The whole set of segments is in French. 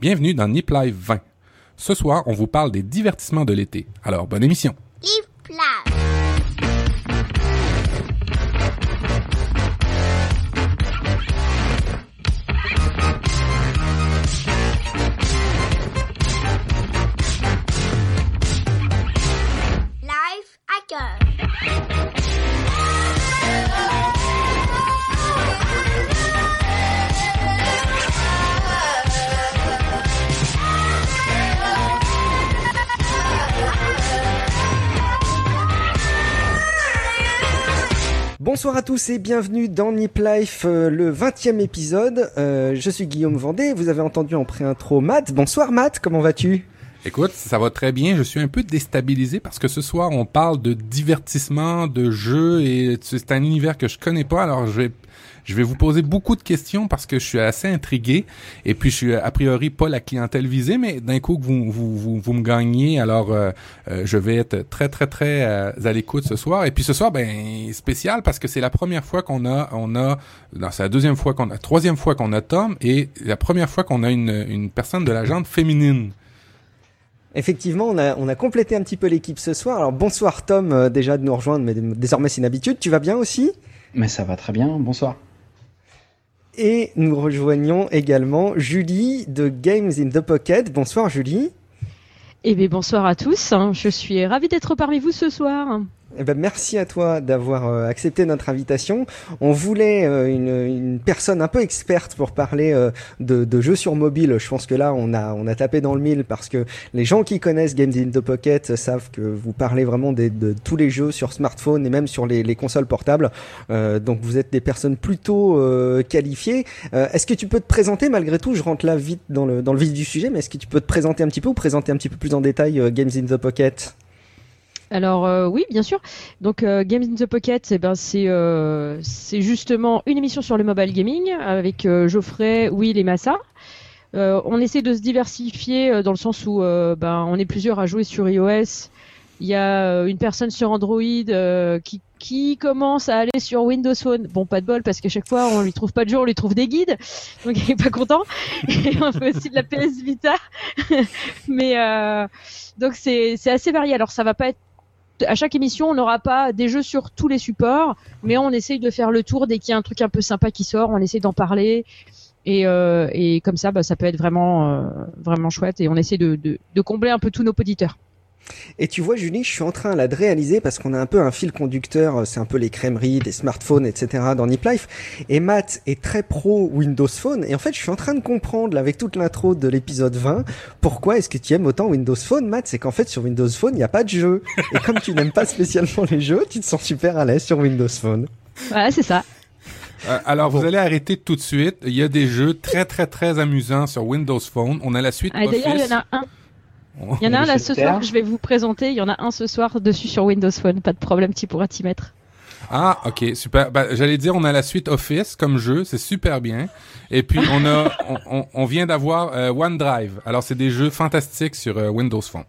Bienvenue dans Nip Live 20. Ce soir, on vous parle des divertissements de l'été. Alors, bonne émission. Live. Live Bonsoir à tous et bienvenue dans Nip Life, euh, le 20e épisode. Euh, je suis Guillaume Vendée, vous avez entendu en pré-intro Matt. Bonsoir Matt, comment vas-tu? Écoute, ça va très bien. Je suis un peu déstabilisé parce que ce soir, on parle de divertissement, de jeux et c'est un univers que je connais pas. Alors, je vais, je vais vous poser beaucoup de questions parce que je suis assez intrigué et puis je suis a priori pas la clientèle visée, mais d'un coup que vous, vous, vous, vous me gagnez, alors euh, euh, je vais être très très très euh, à l'écoute ce soir. Et puis ce soir, ben spécial parce que c'est la première fois qu'on a, on a, non, c'est la deuxième fois qu'on a, troisième fois qu'on a Tom et la première fois qu'on a une, une personne de la gente féminine. Effectivement, on a, on a complété un petit peu l'équipe ce soir. Alors bonsoir Tom, euh, déjà de nous rejoindre, mais désormais c'est une habitude. Tu vas bien aussi? Mais ça va très bien, bonsoir. Et nous rejoignons également Julie de Games in the Pocket. Bonsoir Julie. Eh bien, bonsoir à tous. Je suis ravie d'être parmi vous ce soir. Eh ben, merci à toi d'avoir euh, accepté notre invitation. On voulait euh, une, personne un peu experte pour parler euh, de, jeux sur mobile. Je pense que là, on a, on a tapé dans le mille parce que les gens qui connaissent Games in the Pocket savent que vous parlez vraiment de tous les jeux sur smartphone et même sur les, les consoles portables. donc, vous êtes des personnes plutôt qualifiées. est-ce que tu peux te présenter? Malgré tout Je rentre là vite dans le, dans le vif du sujet, mais est-ce que tu peux te présenter un petit peu ou présenter un petit peu plus en détail Games in the Pocket? Alors euh, oui, bien sûr. Donc euh, Games in the Pocket, eh ben c'est euh, justement une émission sur le mobile gaming avec euh, Geoffrey, Will et Massa. on essaie de se diversifier dans le sens où ben on est plusieurs à jouer sur iOS. Il y a une personne sur Android qui qui commence à aller sur Windows Phone. Bon, pas de bol parce qu'à chaque fois on lui trouve pas de jour, on lui trouve des guides, donc il est pas content. Et on fait aussi de la PS Vita, mais donc c'est assez varié. Alors ça va pas être à chaque émission, on n'aura pas des jeux sur tous les supports, mais on essaye de faire le tour dès qu'il y a un truc un peu sympa qui sort, on essaie d'en parler. Et, euh, comme ça, bah, ça peut être vraiment, euh, vraiment chouette. Et on essaie de, de, de combler un peu tous nos auditeurs. Et tu vois, Julie, je suis en train là de réaliser parce qu'on a un peu un fil conducteur, c'est un peu les crèmeries, des smartphones, etc. dans Nip Life. Et Matt est très pro Windows Phone. Et en fait, je suis en train de comprendre là, avec toute l'intro de l'épisode 20 pourquoi est-ce que tu aimes autant Windows Phone, Matt? C'est qu'en fait, sur Windows Phone, il n'y a pas de jeu. Et comme tu n'aimes pas spécialement les jeux, tu te sens super à l'aise sur Windows Phone. Voilà, c'est ça. Euh, alors, vous allez arrêter tout de suite. Il y a des jeux très, très, très amusants sur Windows Phone. On a la suite ah, Office. D'ailleurs, il y en a un. Il y en a un là ce soir que je vais vous présenter. Il y en a un ce soir dessus sur Windows Phone. Pas de problème, tu pourras t'y mettre. Ah, ok, super. Ben, J'allais dire, on a la suite Office comme jeu, c'est super bien. Et puis on a, on, on, on vient d'avoir euh, OneDrive. Alors c'est des jeux fantastiques sur euh, Windows Phone.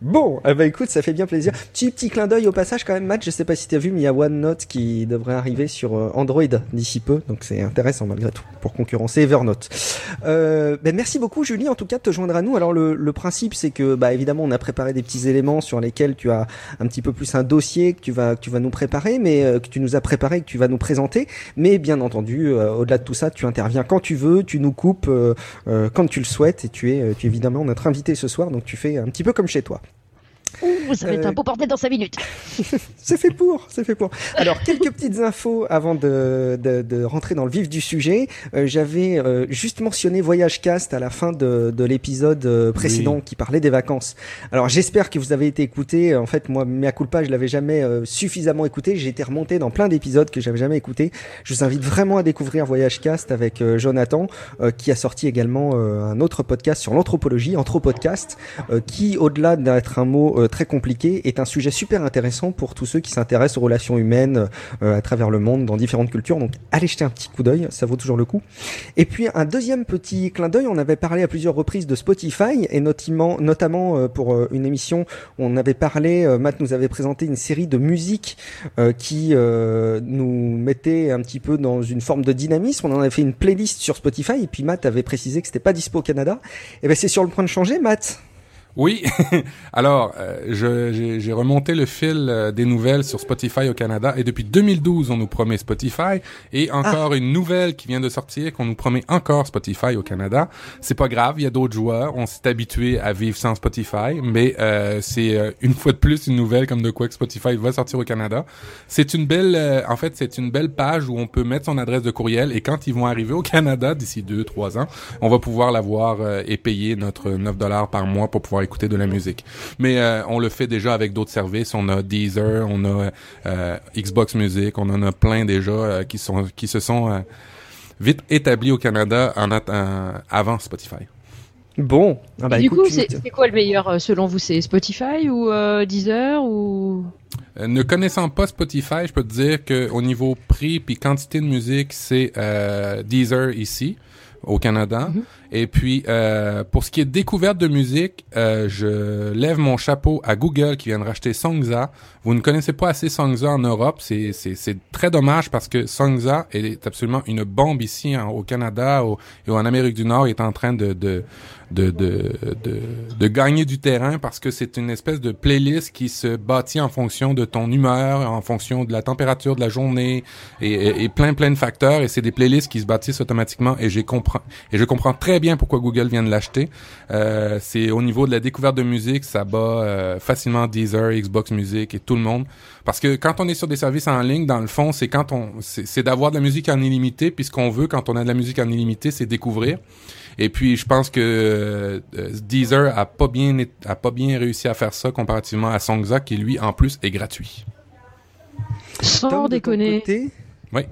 Bon, eh ben écoute, ça fait bien plaisir. Petit petit clin d'œil au passage quand même, Matt. Je sais pas si t'as vu, mais il y a OneNote qui devrait arriver sur Android d'ici peu, donc c'est intéressant malgré tout pour concurrencer Evernote. Euh, ben merci beaucoup, Julie, en tout cas de te joindre à nous. Alors le, le principe, c'est que bah évidemment, on a préparé des petits éléments sur lesquels tu as un petit peu plus un dossier que tu vas que tu vas nous préparer, mais euh, que tu nous as préparé, que tu vas nous présenter. Mais bien entendu, euh, au-delà de tout ça, tu interviens quand tu veux, tu nous coupes euh, quand tu le souhaites, et tu es, tu es évidemment notre invité ce soir, donc tu fais un petit peu comme chez toi. Ouh, ça va être un beau bordel dans 5 minutes. c'est fait pour, c'est fait pour. Alors, quelques petites infos avant de, de, de, rentrer dans le vif du sujet. Euh, J'avais euh, juste mentionné Voyage Cast à la fin de, de l'épisode euh, précédent oui. qui parlait des vacances. Alors, j'espère que vous avez été écouté. En fait, moi, mea culpa, je l'avais jamais euh, suffisamment écouté. J'ai été remonté dans plein d'épisodes que j'avais jamais écouté. Je vous invite vraiment à découvrir Voyage Cast avec euh, Jonathan, qui a sorti également un autre podcast sur l'anthropologie, Anthropodcast, qui, au-delà d'être un mot très compliqué est un sujet super intéressant pour tous ceux qui s'intéressent aux relations humaines euh, à travers le monde dans différentes cultures. Donc allez jeter un petit coup d'œil, ça vaut toujours le coup. Et puis un deuxième petit clin d'œil, on avait parlé à plusieurs reprises de Spotify et notamment, notamment euh, pour euh, une émission où on avait parlé, euh, Matt nous avait présenté une série de musiques euh, qui euh, nous mettait un petit peu dans une forme de dynamisme. On en avait fait une playlist sur Spotify et puis Matt avait précisé que c'était pas dispo au Canada. Et ben c'est sur le point de changer, Matt. Oui, alors euh, j'ai remonté le fil euh, des nouvelles sur Spotify au Canada et depuis 2012 on nous promet Spotify et encore une nouvelle qui vient de sortir qu'on nous promet encore Spotify au Canada. C'est pas grave, il y a d'autres joueurs, on s'est habitué à vivre sans Spotify, mais euh, c'est euh, une fois de plus une nouvelle comme de quoi que Spotify va sortir au Canada. C'est une belle, euh, en fait c'est une belle page où on peut mettre son adresse de courriel et quand ils vont arriver au Canada d'ici deux trois ans, on va pouvoir l'avoir et payer notre 9 dollars par mois pour pouvoir écouter de la musique. Mais euh, on le fait déjà avec d'autres services. On a Deezer, on a euh, Xbox Music, on en a plein déjà euh, qui sont qui se sont euh, vite établis au Canada en avant Spotify. Bon, ah bah du écoute, coup, c'est quoi le meilleur selon vous? C'est Spotify ou euh, Deezer ou? Euh, ne connaissant pas Spotify, je peux te dire que au niveau prix puis quantité de musique, c'est euh, Deezer ici au Canada. Et puis euh, pour ce qui est découverte de musique, euh, je lève mon chapeau à Google qui vient de racheter Songza. Vous ne connaissez pas assez Songza en Europe, c'est très dommage parce que Songza est absolument une bombe ici en- au Canada au- et en Amérique du Nord. Il est en train de de de, de, de, de gagner du terrain parce que c'est une espèce de playlist qui se bâtit en fonction de ton humeur, en fonction de la température de la journée et, plein plein de facteurs et c'est des playlists qui se bâtissent automatiquement et j'ai et je comprends très bien pourquoi Google vient de l'acheter. Euh, c'est au niveau de la découverte de musique, ça bat euh, facilement Deezer, Xbox Music et tout le monde parce que quand on est sur des services en ligne, dans le fond, c'est quand on c'est d'avoir de la musique en illimité puis ce qu'on veut quand on a de la musique en illimité, c'est découvrir. Et puis je pense que euh, Deezer a pas bien a pas bien réussi à faire ça comparativement à Songza qui lui en plus est gratuit. sans Tom, de ton déconner côté? Oui.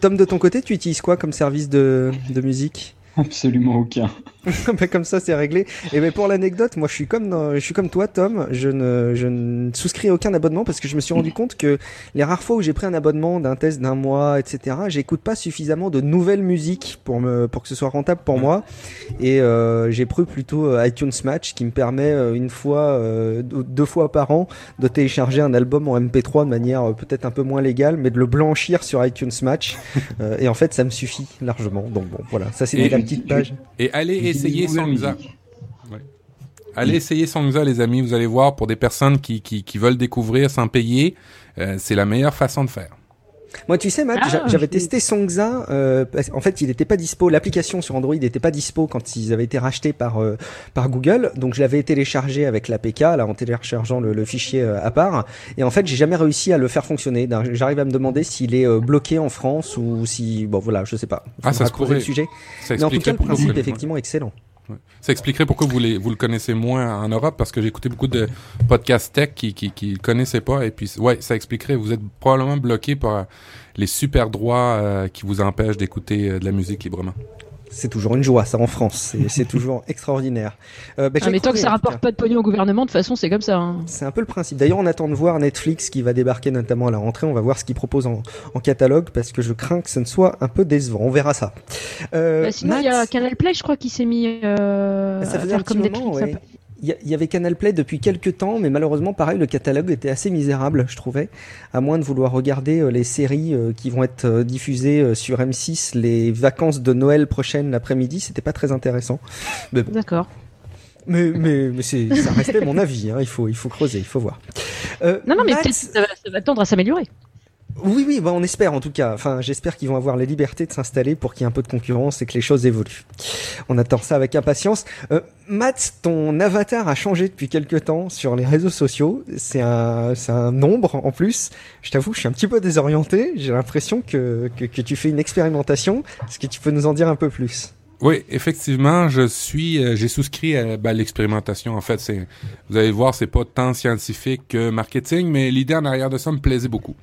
Tom, de ton côté, tu utilises quoi comme service de, de musique? Absolument aucun. Bah, comme ça, c'est réglé. Et ben pour l'anecdote, moi, je suis comme dans- je suis comme toi, Tom. Je ne, je ne souscris à aucun abonnement parce que je me suis rendu compte que les rares fois où j'ai pris un abonnement d'un test d'un mois, etc., j'écoute pas suffisamment de nouvelles musiques pour me, pour que ce soit rentable pour moi. Et euh, j'ai pris plutôt euh, iTunes Match qui me permet euh, une fois, euh, deux fois par an, de télécharger un album en MP3 de manière euh, peut-être un peu moins légale, mais de le blanchir sur iTunes Match. Euh, et en fait, ça me suffit largement. Donc bon, voilà. Ça, Et- la petite page. Et allez essayer. Allez essayer Songza les amis, vous allez voir pour des personnes qui qui, qui veulent découvrir sans payer, euh, c'est la meilleure façon de faire. Moi, tu sais, Matt, Ah, j'a- j'avais testé Songza. Euh, parce- en fait, il n'était pas dispo. L'application sur Android n'était pas dispo quand ils avaient été rachetés par euh, par Google. Donc, je l'avais téléchargé avec l'APK, là, en téléchargeant le, le fichier euh, à part. Et en fait, j'ai jamais réussi à le faire fonctionner. J'arrive à me demander s'il est euh, bloqué en France ou si, bon, voilà, je sais pas. Ah, ça se pourrait. le sujet. Ça Mais en tout cas, le principe, connaissez- effectivement, excellent. Ça expliquerait pourquoi vous, vous le connaissez moins en Europe, parce que j'ai écouté beaucoup de podcasts tech qui, qui, qui connaissaient pas, et puis, ouais, ça expliquerait, vous êtes probablement bloqué par les super droits euh, qui vous empêchent d'écouter euh, de la musique librement. C'est toujours une joie, ça, en France. C'est- toujours extraordinaire. Euh, bah, Ah, mais tant que ça rapporte pas de pognon au gouvernement, de toute façon, c'est comme ça. hein. C'est un peu le principe. D'ailleurs, on attend de voir Netflix qui va débarquer notamment à la rentrée. On va voir ce qu'ils proposent en, en catalogue parce que je crains que ce ne soit un peu décevant. On verra ça. Euh, Bah, sinon, il y a Canal Play, je crois, qui s'est mis euh, ça à faisait un faire petit comme moment, ouais. Il y, avait Canal Play depuis quelques temps, mais malheureusement, pareil, le catalogue était assez misérable, je trouvais. À moins de vouloir regarder euh, les séries euh, qui vont être euh, diffusées sur M6 les vacances de Noël prochaines l'après-midi, c'était pas très intéressant. D'accord. Mais, mais, ça restait mon avis. Hein. Il faut, il faut creuser, il faut voir. Non, non, mais que ça va, ça va tendre à s'améliorer. Oui, oui, bah on espère en tout cas. Enfin, j'espère qu'ils vont avoir la liberté de s'installer pour qu'il y ait un peu de concurrence et que les choses évoluent. On attend ça avec impatience. Euh, Matt, ton avatar a changé depuis quelques temps sur les réseaux sociaux. C'est un, c'est un nombre en plus. Je t'avoue, je suis un petit peu désorienté. J'ai l'impression que, que, tu fais une expérimentation. Est-ce que tu peux nous en dire un peu plus? Oui, effectivement, je suis, euh, j'ai souscrit à ben, l'expérimentation. En fait, c'est, vous allez voir, c'est pas tant scientifique que marketing, mais l'idée en arrière de ça me plaisait beaucoup.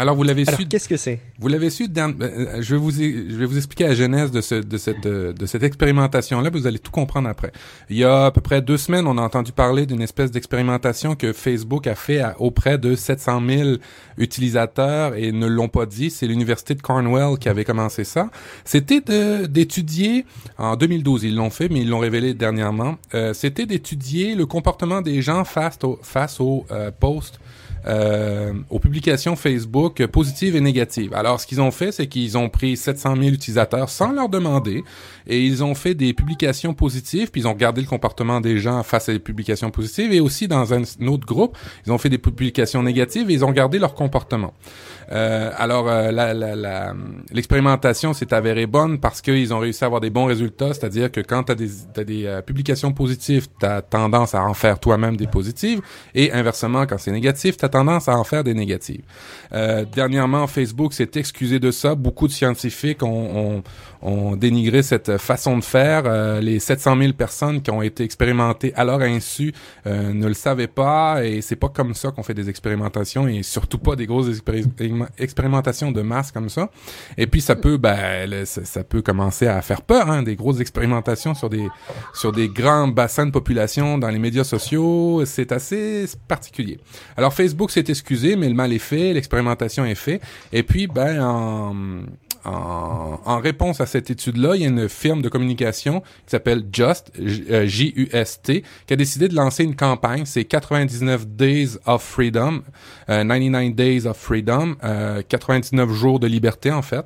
Alors vous l'avez su, qu'est-ce que c'est? vous l'avez su. dans- euh, je vais vous, je vais vous expliquer la genèse de ce, de cette, euh, de cette expérimentation-là. Vous allez tout comprendre après. Il y a à peu près deux semaines, on a entendu parler d'une espèce d'expérimentation que Facebook a fait à- auprès de 700 000 utilisateurs et ne l'ont pas dit. C'est l'université de Cornwall qui avait commencé ça. C'était d'étudier en 2012. Ils l'ont fait, mais ils l'ont révélé dernièrement. Euh, C'était d'étudier le comportement des gens face au, face aux euh, posts euh, aux publications Facebook euh, positives et négatives. Alors, ce qu'ils ont fait, c'est qu'ils ont pris 700 000 utilisateurs sans leur demander et ils ont fait des publications positives, puis ils ont regardé le comportement des gens face à des publications positives et aussi dans un, autre groupe, ils ont fait des publications négatives et ils ont regardé leur comportement. Euh, alors, euh, la- la- la- l'expérimentation s'est avérée bonne parce qu'ils ont réussi à avoir des bons résultats, c'est-à-dire que quand tu as des, t'as des euh, publications positives, tu as tendance à en faire toi-même des positives, et inversement, quand c'est négatif, as tendance à en faire des négatives. Euh, dernièrement, Facebook s'est excusé de ça. Beaucoup de scientifiques ont, ont, ont dénigré cette façon de faire. Euh, les 700 000 personnes qui ont été expérimentées à leur insu euh, ne le savaient pas, et c'est pas comme ça qu'on fait des expérimentations, et surtout pas des grosses expéri- expérimentations de masse comme ça. Et puis ça peut, ben, ça, ça peut commencer à faire peur, hein, des grosses expérimentations sur des sur des grands bassins de population dans les médias sociaux. C'est assez particulier. Alors Facebook s'est excusé, mais le mal est fait, l'expérimentation est faite. Et puis, ben, en, en, en réponse à cette étude-là, il y a une firme de communication qui s'appelle Just, J- euh, J-U-S-T, qui a décidé de lancer une campagne. C'est 99 Days of Freedom, euh, 99 Days of Freedom, euh, 99 jours de liberté en fait.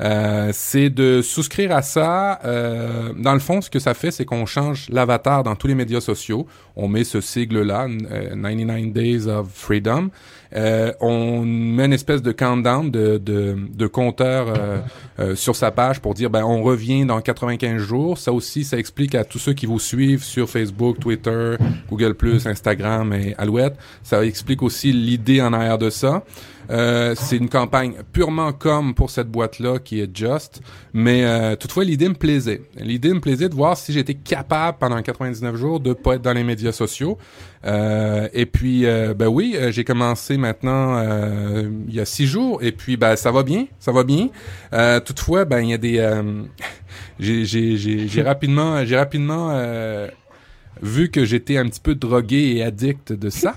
Euh, c'est de souscrire à ça. Euh, dans le fond, ce que ça fait, c'est qu'on change l'avatar dans tous les médias sociaux. On met ce sigle-là, euh, 99 Days of Freedom. Euh, on met une espèce de countdown de, de, compteur euh, euh, sur sa page pour dire ben on revient dans 95 jours. Ça aussi, ça explique à tous ceux qui vous suivent sur Facebook, Twitter, Google+, Instagram et Alouette. Ça explique aussi l'idée en arrière de ça. Euh, c'est une campagne purement comme pour cette boîte-là qui est Just, mais euh, toutefois l'idée me plaisait. L'idée me plaisait de voir si j'étais capable pendant 99 jours de pas être dans les médias sociaux. Euh, et puis, euh, ben oui, euh, j'ai commencé maintenant euh, il y a six jours, et puis ben ça va bien, ça va bien. Euh, toutefois, ben il y a des, euh, j'ai rapidement j'ai rapidement euh, vu que j'étais un petit peu drogué et addict de ça.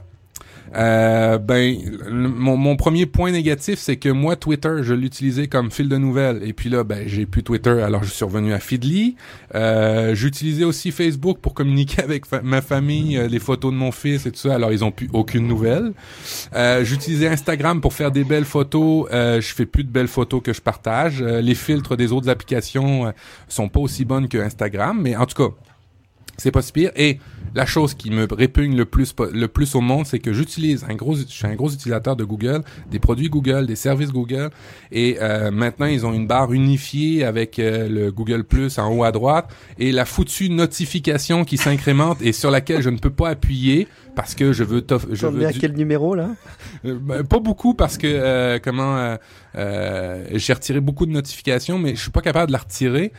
Euh, ben, mon, mon premier point négatif, c'est que moi, Twitter, je l'utilisais comme fil de nouvelles. Et puis là, ben, j'ai plus Twitter, alors je suis revenu à Feedly. Euh, J'utilisais aussi Facebook pour communiquer avec ma famille, euh, les photos de mon fils et tout ça. Alors, ils ont plus aucune nouvelle. Euh, J'utilisais Instagram pour faire des belles photos. Euh, je fais plus de belles photos que je partage. Les filtres des autres applications sont pas aussi bonnes que Instagram, mais en tout cas, c'est pas si pire. Et la chose qui me répugne le plus le plus au monde, c'est que j'utilise un gros, je suis un gros utilisateur de Google, des produits Google, des services Google, et euh, maintenant ils ont une barre unifiée avec euh, le Google Plus en haut à droite et la foutue notification qui s'incrémente et sur laquelle je ne peux pas appuyer parce que je veux t'off- je veux à du- quel numéro là? Euh, ben, pas beaucoup parce que euh, comment euh, j'ai retiré beaucoup de notifications, mais je suis pas capable de la retirer.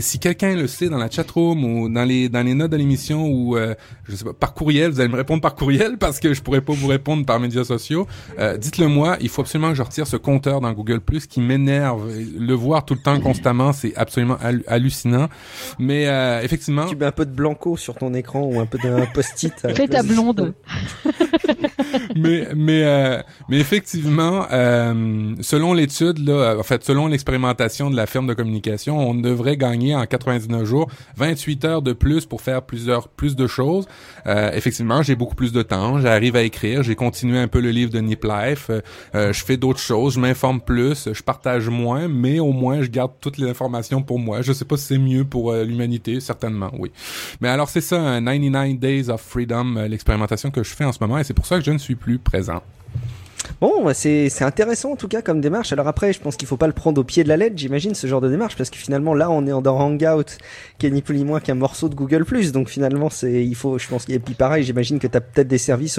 Si quelqu'un le sait dans la chatroom ou dans les dans les notes de l'émission ou euh, je sais pas par courriel, vous allez me répondre par courriel parce que je pourrais pas vous répondre par médias sociaux. Euh, Dites-le moi. Il faut absolument que je retire ce compteur dans Google Plus qui m'énerve. Le voir tout le temps constamment, c'est absolument hallu- hallucinant. Mais euh, effectivement, Tu mets un peu de blanco sur ton écran ou un peu d'un post-it. Fais ta blonde. mais mais euh, mais effectivement, euh, selon l'étude là, en fait, selon l'expérimentation de la firme de communication, on devrait gagner en 99 jours 28 heures de plus pour faire plus de choses. Euh, effectivement, j'ai beaucoup plus de temps, j'arrive à écrire, j'ai continué un peu le livre de Nip Life, euh, euh, je fais d'autres choses, je m'informe plus, je partage moins, mais au moins je garde toutes les informations pour moi. Je sais pas si c'est mieux pour euh, l'humanité, certainement, oui. Mais alors c'est ça, un 99 Days of Freedom, euh, l'expérimentation que je fais en ce moment, et c'est pour ça que je ne suis plus présent. Bon, bah, c'est intéressant en tout cas comme démarche. Alors après, je pense qu'il faut pas le prendre au pied de la lettre, j'imagine, ce genre de démarche, parce que finalement là, on est dans Hangout, qui est ni plus ni moins qu'un morceau de Google+. Donc finalement, c'est il faut, je pense a puis pareil, j'imagine que t'as peut-être des services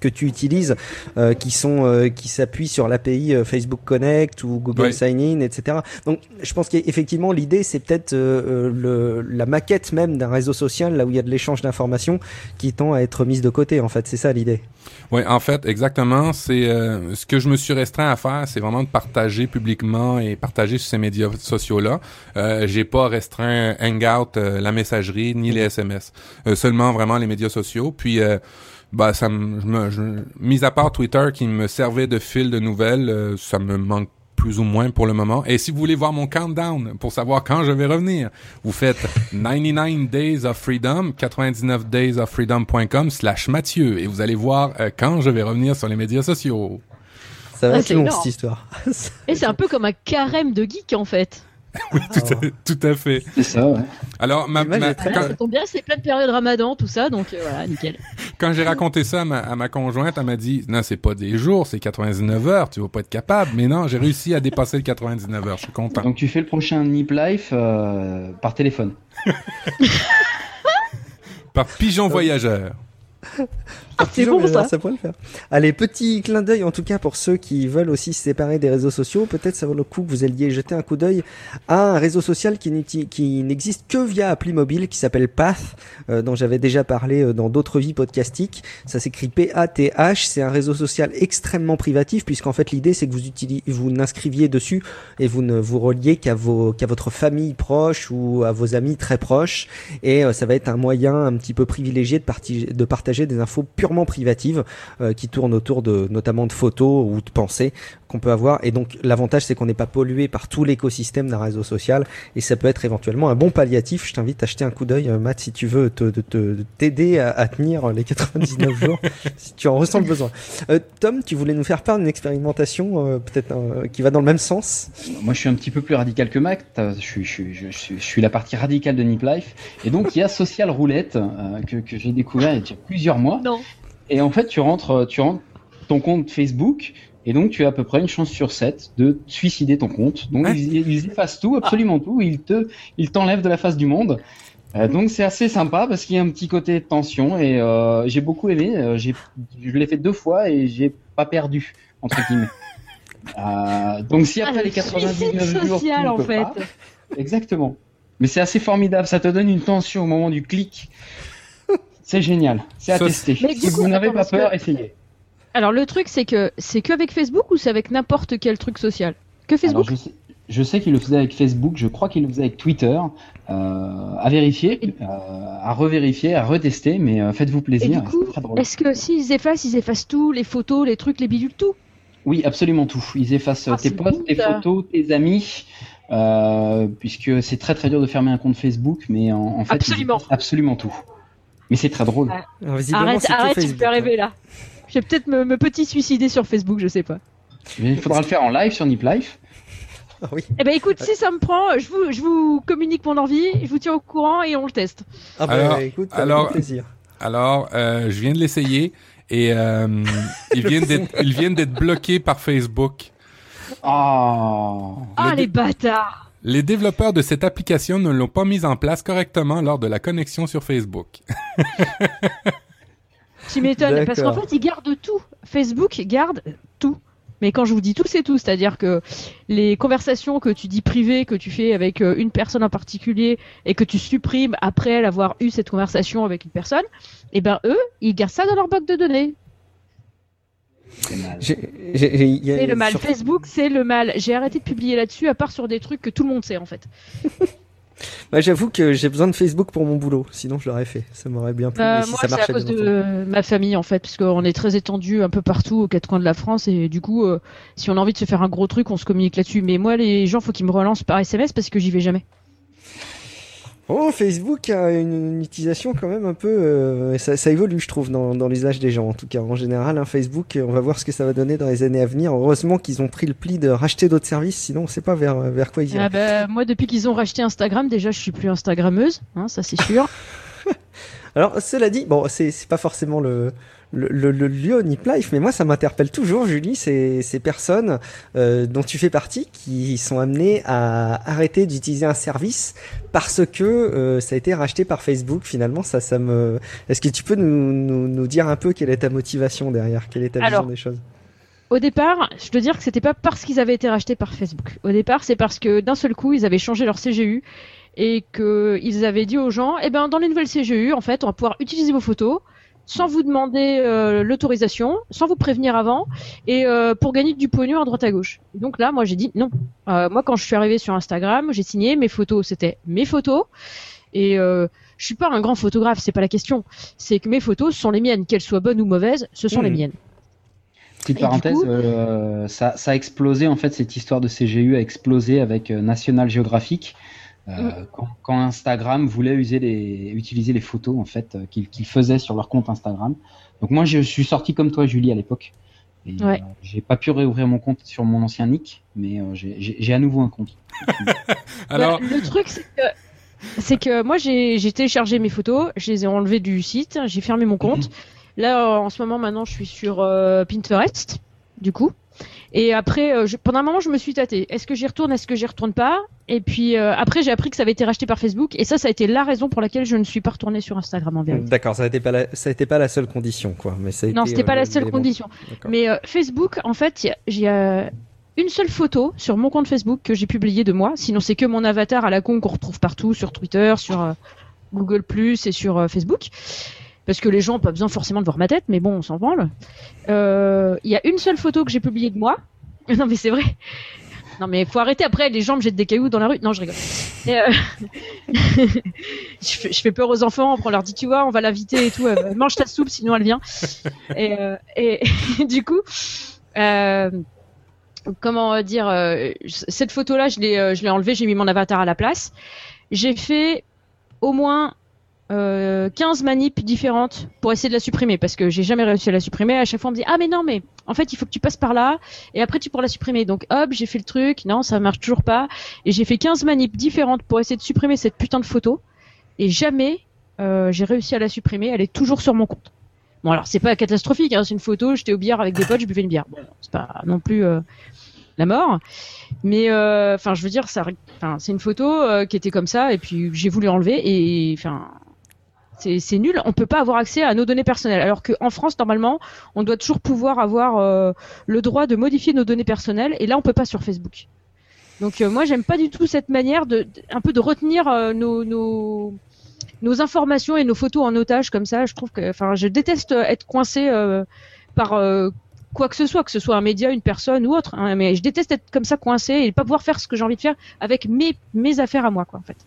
que tu utilises, euh, qui sont euh, qui s'appuient sur l'API euh, Facebook Connect ou Google Ouais. Sign In, etc. Donc, je pense qu'effectivement, l'idée, c'est peut-être euh, euh, la maquette même d'un réseau social, là où il y a de l'échange d'informations, qui tend à être mise de côté. En fait, c'est ça l'idée. Oui, en fait, exactement. C'est euh, ce que je me suis restreint à faire, c'est vraiment de partager publiquement et partager sur ces médias sociaux-là. Euh, J'ai pas restreint Hangout, euh, la messagerie, ni les SMS. Euh, seulement vraiment les médias sociaux. Puis, euh, bah, ça me, je me, je, mis à part Twitter qui me servait de fil de nouvelles, euh, ça me manque plus ou moins pour le moment. Et si vous voulez voir mon countdown pour savoir quand je vais revenir, vous faites 99 Days of Freedom, 99 Days of Freedom.com slash Mathieu et vous allez voir euh, quand je vais revenir sur les médias sociaux. Ça va Ah, être c'est long énorme. cette histoire. Et c'est un peu comme un carême de geek en fait. Oui, tout, à, tout à fait. C'est ça, ouais. Alors, ma, est très Là, quand, ça tombe bien, c'est plein de périodes ramadan, tout ça, donc euh, voilà, nickel. quand j'ai raconté ça à ma, à ma conjointe, elle m'a dit, non, c'est pas des jours, c'est 99 heures, tu vas pas être capable. Mais non, j'ai réussi à dépasser le 99 heures, je suis content. Donc tu fais le prochain Nip Life euh, par téléphone. Par pigeon voyageur. Ah, c'est Toujours, bon mais ça. ça pourrait le faire. Allez, petit clin d'œil en tout cas pour ceux qui veulent aussi se séparer des réseaux sociaux. Peut-être ça vaut le coup que vous alliez jeter un coup d'œil à un réseau social qui, n'existe que via appli mobile qui s'appelle Path, euh, dont j'avais déjà parlé euh, dans d'autres vies podcastiques. Ça s'écrit P-A-T-H. C'est un réseau social extrêmement privatif puisqu'en fait l'idée c'est que vous vous n'inscriviez dessus et vous ne vous reliez qu'à votre famille proche ou à vos amis très proches. Et euh, ça va être un moyen un petit peu privilégié de, parti- de partager des infos purement privatives euh, qui tournent autour de notamment de photos ou de pensées qu'on peut avoir. Et donc l'avantage c'est qu'on n'est pas pollué par tout l'écosystème d'un réseau social et ça peut être éventuellement un bon palliatif. Je t'invite à jeter un coup d'œil, euh, Matt, si tu veux te, te- te- t'aider à, à tenir les 99 jours, si tu en ressens le besoin. Euh, Tom, tu voulais nous faire part d'une expérimentation euh, peut-être euh, qui va dans le même sens? Moi, je suis un petit peu plus radical que. Euh, Je suis, je, suis, je, suis, je suis la partie radicale de Nip Life. Et donc, il y a Social Roulette euh, que, que j'ai découvert il y a plusieurs mois. Non. Et en fait, tu rentres, tu rentres ton compte Facebook. Et donc, tu as à peu près une chance sur 7 de suicider ton compte. Donc, Hein ils, ils effacent tout, absolument tout. Ils te, ils t'enlèvent de la face du monde. Euh, donc, c'est assez sympa parce qu'il y a un petit côté de tension. Et euh, j'ai beaucoup aimé. Euh, j'ai, je l'ai fait deux fois et j'ai pas perdu, entre guillemets. Euh, donc, si Ah, après le les 99 suicide jours, social, tu ne en peux fait. pas, Exactement. Mais c'est assez formidable, ça te donne une tension au moment du clic. C'est génial, c'est à Ça, tester. Mais Si coup, vous n'avez pas peur, que- essayez. Alors le truc c'est que c'est que avec Facebook ou c'est avec n'importe quel truc social? Que Alors, Facebook? je sais, je sais qu'il le faisait avec Facebook, je crois qu'il le faisait avec Twitter. Euh, à vérifier, euh, à revérifier, à retester, mais euh, faites-vous Et plaisir. du coup, c'est très drôle. est-ce que s'ils effacent, ils effacent tout, les photos, les trucs, les bidules, tout? Oui, absolument tout. Ils effacent Ah, tes posts, tes ça. photos, tes amis, euh, puisque c'est très très dur de fermer un compte Facebook, mais en, en fait, absolument tout. Mais c'est très drôle. Ouais. Alors, visiblement, Arrête, arrête, tu me Facebook, fais hein. rêver là. Je vais peut-être me, me petit suicider sur Facebook, je sais pas. Mais il faudra le faire en live sur Nip Life. Ah oui. Eh ben écoute, si ça me prend, je vous, je vous communique mon envie, je vous tiens au courant et on le teste. Ah bah Alors- écoute, avec alors- plaisir. Alors, euh, je viens de l'essayer et euh, ils viennent d'être bloqués par Facebook. Ah. Ah Le les bâtards Les développeurs de cette application ne l'ont pas mise en place correctement lors de la connexion sur Facebook. Tu m'étonnes, parce qu'en fait ils gardent tout. Facebook garde tout. Mais quand je vous dis tout, c'est tout. C'est-à-dire que les conversations que tu dis privées, que tu fais avec euh, une personne en particulier et que tu supprimes après avoir eu cette conversation avec une personne, eh ben eux, ils gardent ça dans leur banque de données. C'est le mal. sur- Facebook, c'est le mal. J'ai arrêté de publier là-dessus, à part sur des trucs que tout le monde sait en fait. Bah, J'avoue que j'ai besoin de Facebook pour mon boulot, sinon je l'aurais fait. Ça m'aurait bien plu. Euh, mais si moi, ça c'est à marchait cause de euh, ma famille en fait, parce qu'on est très étendu un peu partout aux quatre coins de la France et du coup, euh, si on a envie de se faire un gros truc, on se communique là-dessus. Mais moi, les gens, faut qu'ils me relancent par SMS parce que j'y vais jamais. Oh, Facebook a une, utilisation quand même un peu. euh, ça, ça évolue, je trouve, dans, dans l'usage des gens. En tout cas, en général, Facebook, on va voir ce que ça va donner dans les années à venir. Heureusement qu'ils ont pris le pli de racheter d'autres services, sinon on sait pas vers, vers quoi ils iraient. Ah bah, moi, depuis qu'ils ont racheté Instagram, déjà, je suis plus Instagrammeuse, hein, ça c'est sûr. Alors, cela dit, bon, c'est pas forcément le, le, le, le lieu Nip Life, mais moi, ça m'interpelle toujours, Julie, ces, ces personnes euh, dont tu fais partie qui sont amenées à arrêter d'utiliser un service parce que euh, ça a été racheté par Facebook. Finalement, ça, ça me. Est-ce que tu peux nous, nous, nous dire un peu quelle est ta motivation derrière, quelle est ta Alors, vision des choses? Au départ, je dois dire que c'était pas parce qu'ils avaient été rachetés par Facebook. Au départ, c'est parce que d'un seul coup, ils avaient changé leur CGU et qu'ils avaient dit aux gens, eh ben, dans les nouvelles CGU, en fait, on va pouvoir utiliser vos photos sans vous demander euh, l'autorisation, sans vous prévenir avant, et euh, pour gagner du pognon à droite à gauche. Et donc là, moi, j'ai dit non. Euh, moi, quand je suis arrivée sur Instagram, j'ai signé mes photos, c'était mes photos, et je suis pas un grand photographe, c'est pas la question. C'est que mes photos sont les miennes, qu'elles soient bonnes ou mauvaises, ce sont les miennes. Petite Et parenthèse, coup- euh, ça, ça a explosé en fait cette histoire de CGU a explosé avec National Geographic euh, Mm. quand, quand Instagram voulait user les, utiliser les photos en fait euh, qu'ils qu'ils faisaient sur leur compte Instagram. Donc moi je suis sorti comme toi Julie à l'époque. Et, Ouais. euh, j'ai pas pu réouvrir mon compte sur mon ancien nick, mais euh, j'ai- j'ai j'ai à nouveau un compte. Alors, Bah, le truc, c'est que, c'est que moi, j'ai j'ai téléchargé mes photos, je les ai enlevées du site, j'ai fermé mon compte. Là, euh, en ce moment, maintenant, je suis sur euh, Pinterest, du coup. Et après, euh, je- pendant un moment, je me suis tâtée. Est-ce que j'y retourne, est-ce que j'y retourne pas? Et puis euh, après, j'ai appris que ça avait été racheté par Facebook. Et ça, ça a été la raison pour laquelle je ne suis pas retournée sur Instagram en vérité. D'accord, ça n'était pas la, ça a été pas la seule condition, quoi. Mais ça a Non, c'était pas euh, la seule l'élément. condition. Mais euh, Facebook, en fait, il y a- j'ai euh, une seule photo sur mon compte Facebook que j'ai publiée de moi. Sinon, c'est que mon avatar à la con qu'on retrouve partout sur Twitter, sur euh, Google Plus et sur euh, Facebook. Parce que les gens n'ont pas besoin forcément de voir ma tête, mais bon, on s'en branle. Euh, Il y a une seule photo que j'ai publiée de moi. non, mais c'est vrai. Non, mais faut arrêter après, les gens me jettent des cailloux dans la rue. Non, je rigole. Euh, je, fais, peur aux enfants, on leur dit, tu vois, on va l'inviter et tout, euh, mange ta soupe, sinon elle vient. Et, et du coup, comment dire, cette photo-là, je l'ai enlevée, j'ai mis mon avatar à la place. J'ai fait au moins euh, 15 manips différentes pour essayer de la supprimer parce que j'ai jamais réussi à la supprimer. À chaque fois, on me dit ah mais non mais en fait il faut que tu passes par là et après tu pourras la supprimer. Donc hop, j'ai fait le truc, non ça marche toujours pas et j'ai fait 15 manips différentes pour essayer de supprimer cette putain de photo et jamais euh, j'ai réussi à la supprimer. Elle est toujours sur mon compte. Bon alors c'est pas catastrophique, hein, c'est une photo, j'étais au billard avec des potes, je buvais une bière. Bon, c'est pas non plus euh, la mort, mais euh, enfin je veux dire ça, c'est une photo qui était comme ça et puis j'ai voulu enlever et enfin c'est nul, on peut pas avoir accès à nos données personnelles. Alors qu'en France, normalement, on doit toujours pouvoir avoir euh, le droit de modifier nos données personnelles, et là, on peut pas sur Facebook. Donc euh, moi, j'aime pas du tout cette manière de, un peu de retenir euh, nos, informations et nos photos en otage comme ça. Je trouve que, enfin, je déteste être coincé euh, par euh, quoi que ce soit, que ce soit un média, une personne ou autre. hein, mais je déteste être comme ça coincé et pas pouvoir faire ce que j'ai envie de faire avec mes mes affaires à moi, quoi, en fait.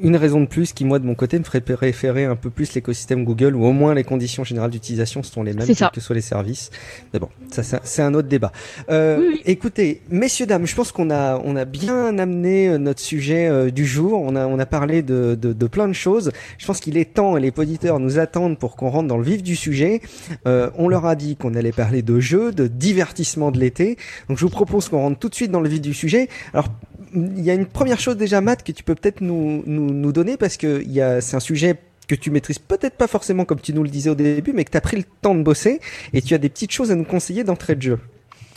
Une raison de plus qui, moi, de mon côté, me ferait préférer un peu plus l'écosystème Google, ou au moins les conditions générales d'utilisation sont les mêmes, quels que soient les services. Mais bon, ça, ça, c'est un autre débat. Euh, Oui, oui. Écoutez, messieurs, dames, je pense qu'on a, on a bien amené euh, notre sujet euh, du jour. On a, on a parlé de, de, de plein de choses. Je pense qu'il est temps, et les auditeurs nous attendent pour qu'on rentre dans le vif du sujet. Euh, on leur a dit qu'on allait parler de jeux, de divertissement de l'été. Donc, je vous propose qu'on rentre tout de suite dans le vif du sujet. Alors, il y a une première chose déjà, Matt, que tu peux peut-être nous, nous, nous donner parce que il y a, c'est un sujet que tu maîtrises peut-être pas forcément comme tu nous le disais au début, mais que tu as pris le temps de bosser et tu as des petites choses à nous conseiller d'entrée de jeu.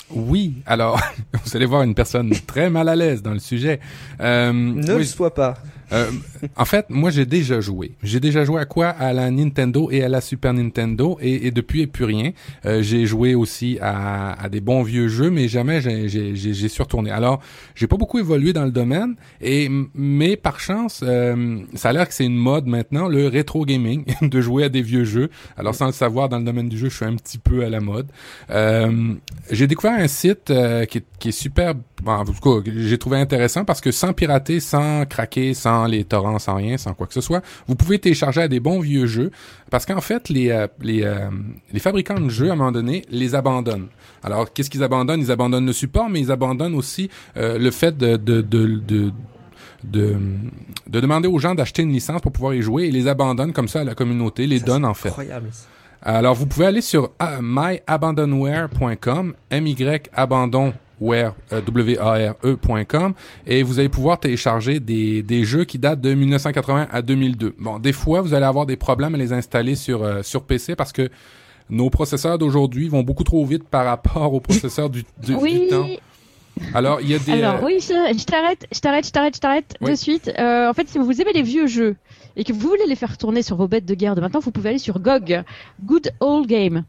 oui. Alors, vous allez voir une personne très mal à l'aise dans le sujet. Euh, Ne oui, le sois pas. Euh, en fait, moi, j'ai déjà joué. J'ai déjà joué à quoi? À la Nintendo et à la Super Nintendo, et, et depuis, et plus rien. Euh, j'ai joué aussi à, à des bons vieux jeux, mais jamais j'ai- j'ai j'ai- j'ai su retourner. Alors, j'ai pas beaucoup évolué dans le domaine, et mais par chance, euh, ça a l'air que c'est une mode maintenant, le rétro gaming, de jouer à des vieux jeux. Alors, sans le savoir, dans le domaine du jeu, je suis un petit peu à la mode. J'ai découvert un site qui, est, qui est super, bon, en tout cas, j'ai trouvé intéressant parce que sans pirater, sans craquer, sans les torrents, sans rien, sans quoi que ce soit, vous pouvez télécharger à des bons vieux jeux parce qu'en fait, les, euh, les, euh, les fabricants de jeux, à un moment donné, les abandonnent. Alors, qu'est-ce qu'ils abandonnent? Ils abandonnent le support, mais ils abandonnent aussi euh, le fait de, de, de, de de, de demander aux gens d'acheter une licence pour pouvoir y jouer et les abandonnent comme ça à la communauté, les Ça, donne c'est en fait. Incroyable. Alors, vous pouvez aller sur ah, myabandonware.com, my-abandon ware, euh, W-A-R-E.com et vous allez pouvoir télécharger des, des jeux qui datent de 1980 à 2002. Bon, des fois, vous allez avoir des problèmes à les installer sur, euh, sur PC parce que nos processeurs d'aujourd'hui vont beaucoup trop vite par rapport aux processeurs du, du, du Oui. temps. Alors, il y a des... Alors oui, je, je t'arrête, je t'arrête, je t'arrête, je t'arrête Oui. de suite. Euh, en fait, si vous aimez les vieux jeux et que vous voulez les faire tourner sur vos bêtes de guerre de maintenant, vous pouvez aller sur GOG, Good Old Game.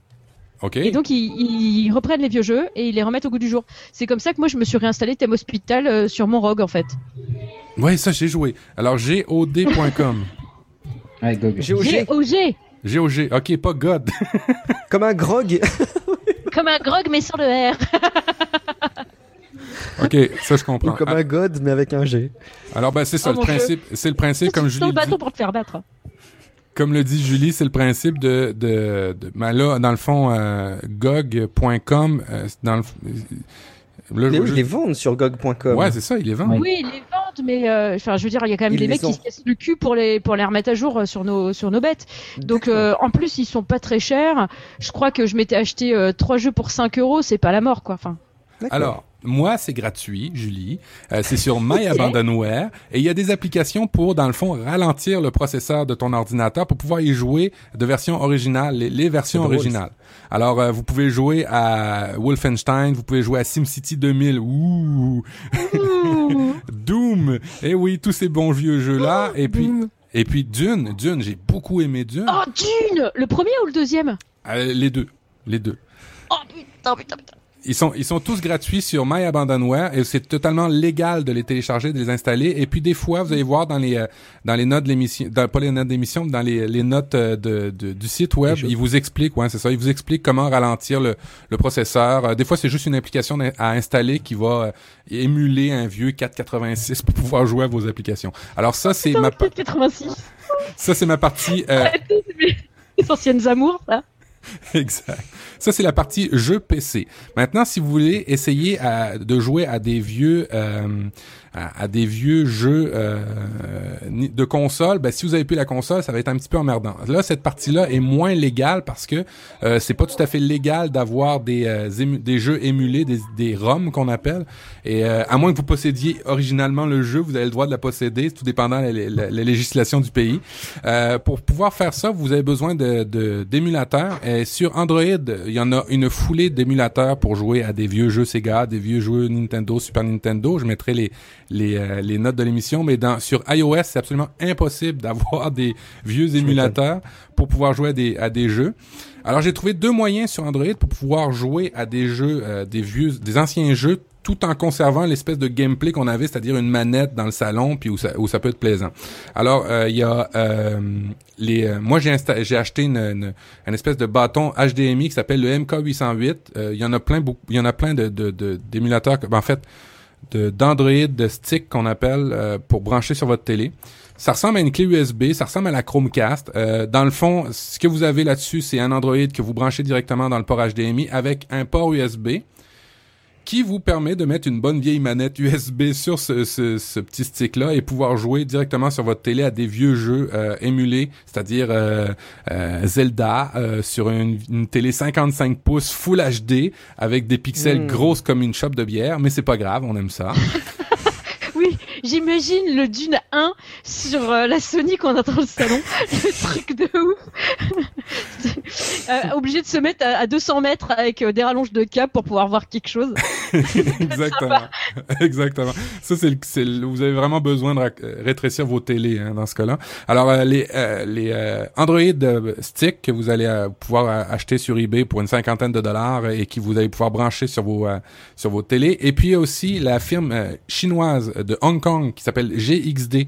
Et donc ils, ils reprennent les vieux jeux et ils les remettent au goût du jour. C'est comme ça que moi je me suis réinstallé Thème Hospital euh, sur mon ROG en fait. Ouais, ça, j'ai joué. Alors, GOD.com. GOG. GOG, GOG, GOG. OK, pas God. comme un grog. comme un grog mais sans le R. OK, ça, je Ou comprends. comme un god, mais avec un G. Alors, ben, c'est ça, Oh, le principe. C'est le principe, comme Julie le dit, bateau pour te faire battre. Comme le dit Julie, c'est le principe de, de, de ben là, dans le fond, euh, GOG.com, euh, c'est dans le, là, Mais je- oui, je- ils les vendent sur gog.com. ouais, c'est ça, il les vend. Oui. Ils les vendent, mais euh, enfin, je veux dire, il y a quand même Ils des mecs ont. qui se cassent le cul pour les pour les remettre à jour euh, sur nos sur nos bêtes. Donc euh, en plus, ils sont pas très chers. Je crois que je m'étais acheté euh, trois jeux pour 5 euros, c'est pas la mort quoi. Enfin, D'accord. Alors, moi, c'est gratuit, Julie. Euh, c'est sur My Abandonware. Et il y a des applications pour, dans le fond, ralentir le processeur de ton ordinateur pour pouvoir y jouer de versions originales, les, les versions drôle, originales. Alors, euh, vous pouvez jouer à Wolfenstein, vous pouvez jouer à SimCity 2000, ouh, Doom. Et oui, tous ces bons vieux jeux-là. et puis, et puis Dune, Dune, j'ai beaucoup aimé Dune. oh Dune, le premier ou le deuxième? Euh, les deux, les deux. Oh putain, putain, putain. Ils sont, ils sont tous gratuits sur My Abandonware et c'est totalement légal de les télécharger, de les installer. Et puis des fois, vous allez voir dans les, euh, dans les notes de l'émission, pas les notes d'émission, mais dans les, les notes euh, de, de- du site web, ils vous expliquent, ouais, c'est ça, ils vous expliquent comment ralentir le, le processeur. Euh, des fois, c'est juste une application à installer qui va euh, émuler un vieux 486 pour pouvoir jouer à vos applications. Alors ça, c'est ma, pa- 86. ça c'est ma partie. euh, Les anciennes amours, ça. Exact. Ça, c'est la partie jeu PC. Maintenant, si vous voulez essayer de jouer à des vieux, euh, à, des vieux jeux euh, de console, ben, si vous avez plus la console, ça va être un petit peu emmerdant. Là, cette partie-là est moins légale parce que euh, c'est pas tout à fait légal d'avoir des, euh, des jeux émulés, des, des ROM qu'on appelle. Et euh, à moins que vous possédiez originalement le jeu, vous avez le droit de la posséder, tout dépendant de la, la- la législation du pays. Euh, pour pouvoir faire ça, vous avez besoin de de- d'émulateurs. Et sur Android, il y en a une foulée d'émulateurs pour jouer à des vieux jeux Sega, des vieux jeux Nintendo, Super Nintendo. Je mettrai les les, euh, les notes de l'émission, mais dans sur iOS, c'est absolument impossible d'avoir des vieux émulateurs pour pouvoir jouer à des à des jeux. Alors j'ai trouvé deux moyens sur Android pour pouvoir jouer à des jeux, euh, des vieux, des anciens jeux tout en conservant l'espèce de gameplay qu'on avait, c'est-à-dire une manette dans le salon, puis où ça, où ça peut être plaisant. Alors, euh, il y a euh, les. euh, moi, j'ai j'ai acheté une, une, une espèce de bâton HDMI qui s'appelle le MK808. Euh, Il y en a plein, il y en a plein de de- de- d'émulateurs, que- ben, en fait, de d'Android, de stick qu'on appelle euh, pour brancher sur votre télé. Ça ressemble à une clé USB, ça ressemble à la Chromecast. Euh, dans le fond, ce que vous avez là-dessus, c'est un Android que vous branchez directement dans le port HDMI avec un port USB qui vous permet de mettre une bonne vieille manette USB sur ce, ce, ce petit stick-là et pouvoir jouer directement sur votre télé à des vieux jeux euh, émulés, c'est-à-dire euh, euh, Zelda euh, sur une, une télé 55 pouces Full HD avec des pixels Mm. grosses comme une chope de bière, mais c'est pas grave, on aime ça. Oui, j'imagine le Dune 1 sur euh, la Sony qu'on a dans le salon. le truc de ouf. Euh, obligé de se mettre à, à 200 mètres avec euh, des rallonges de câble pour pouvoir voir quelque chose. Exactement. Exactement. Ça, c'est le, c'est le- vous avez vraiment besoin de euh, rétrécir vos télés hein, dans ce cas-là. Alors, euh, les, euh, les euh, Android Stick que vous allez pouvoir acheter sur eBay pour une cinquantaine de dollars et qui vous allez pouvoir brancher sur vos euh, sur vos télés. Et puis il y a aussi la firme chinoise de Hong Kong qui s'appelle GXD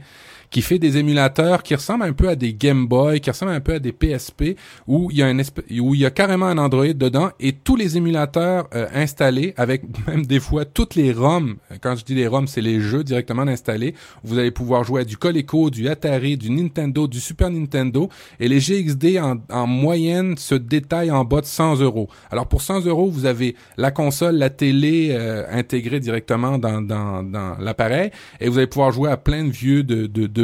qui fait des émulateurs qui ressemblent un peu à des Game Boy, qui ressemblent un peu à des PSP, où il y a un où il y a carrément un Android dedans et tous les émulateurs euh, installés avec même des fois toutes les ROM. Quand je dis les ROM, c'est les jeux directement installés. Vous allez pouvoir jouer à du Coleco, du Atari, du Nintendo, du Super Nintendo et les GXD en, en moyenne se détaillent en bas de 100 euros. Alors pour 100 euros, vous avez la console, la télé euh, intégrée directement dans, dans, dans l'appareil et vous allez pouvoir jouer à plein de vieux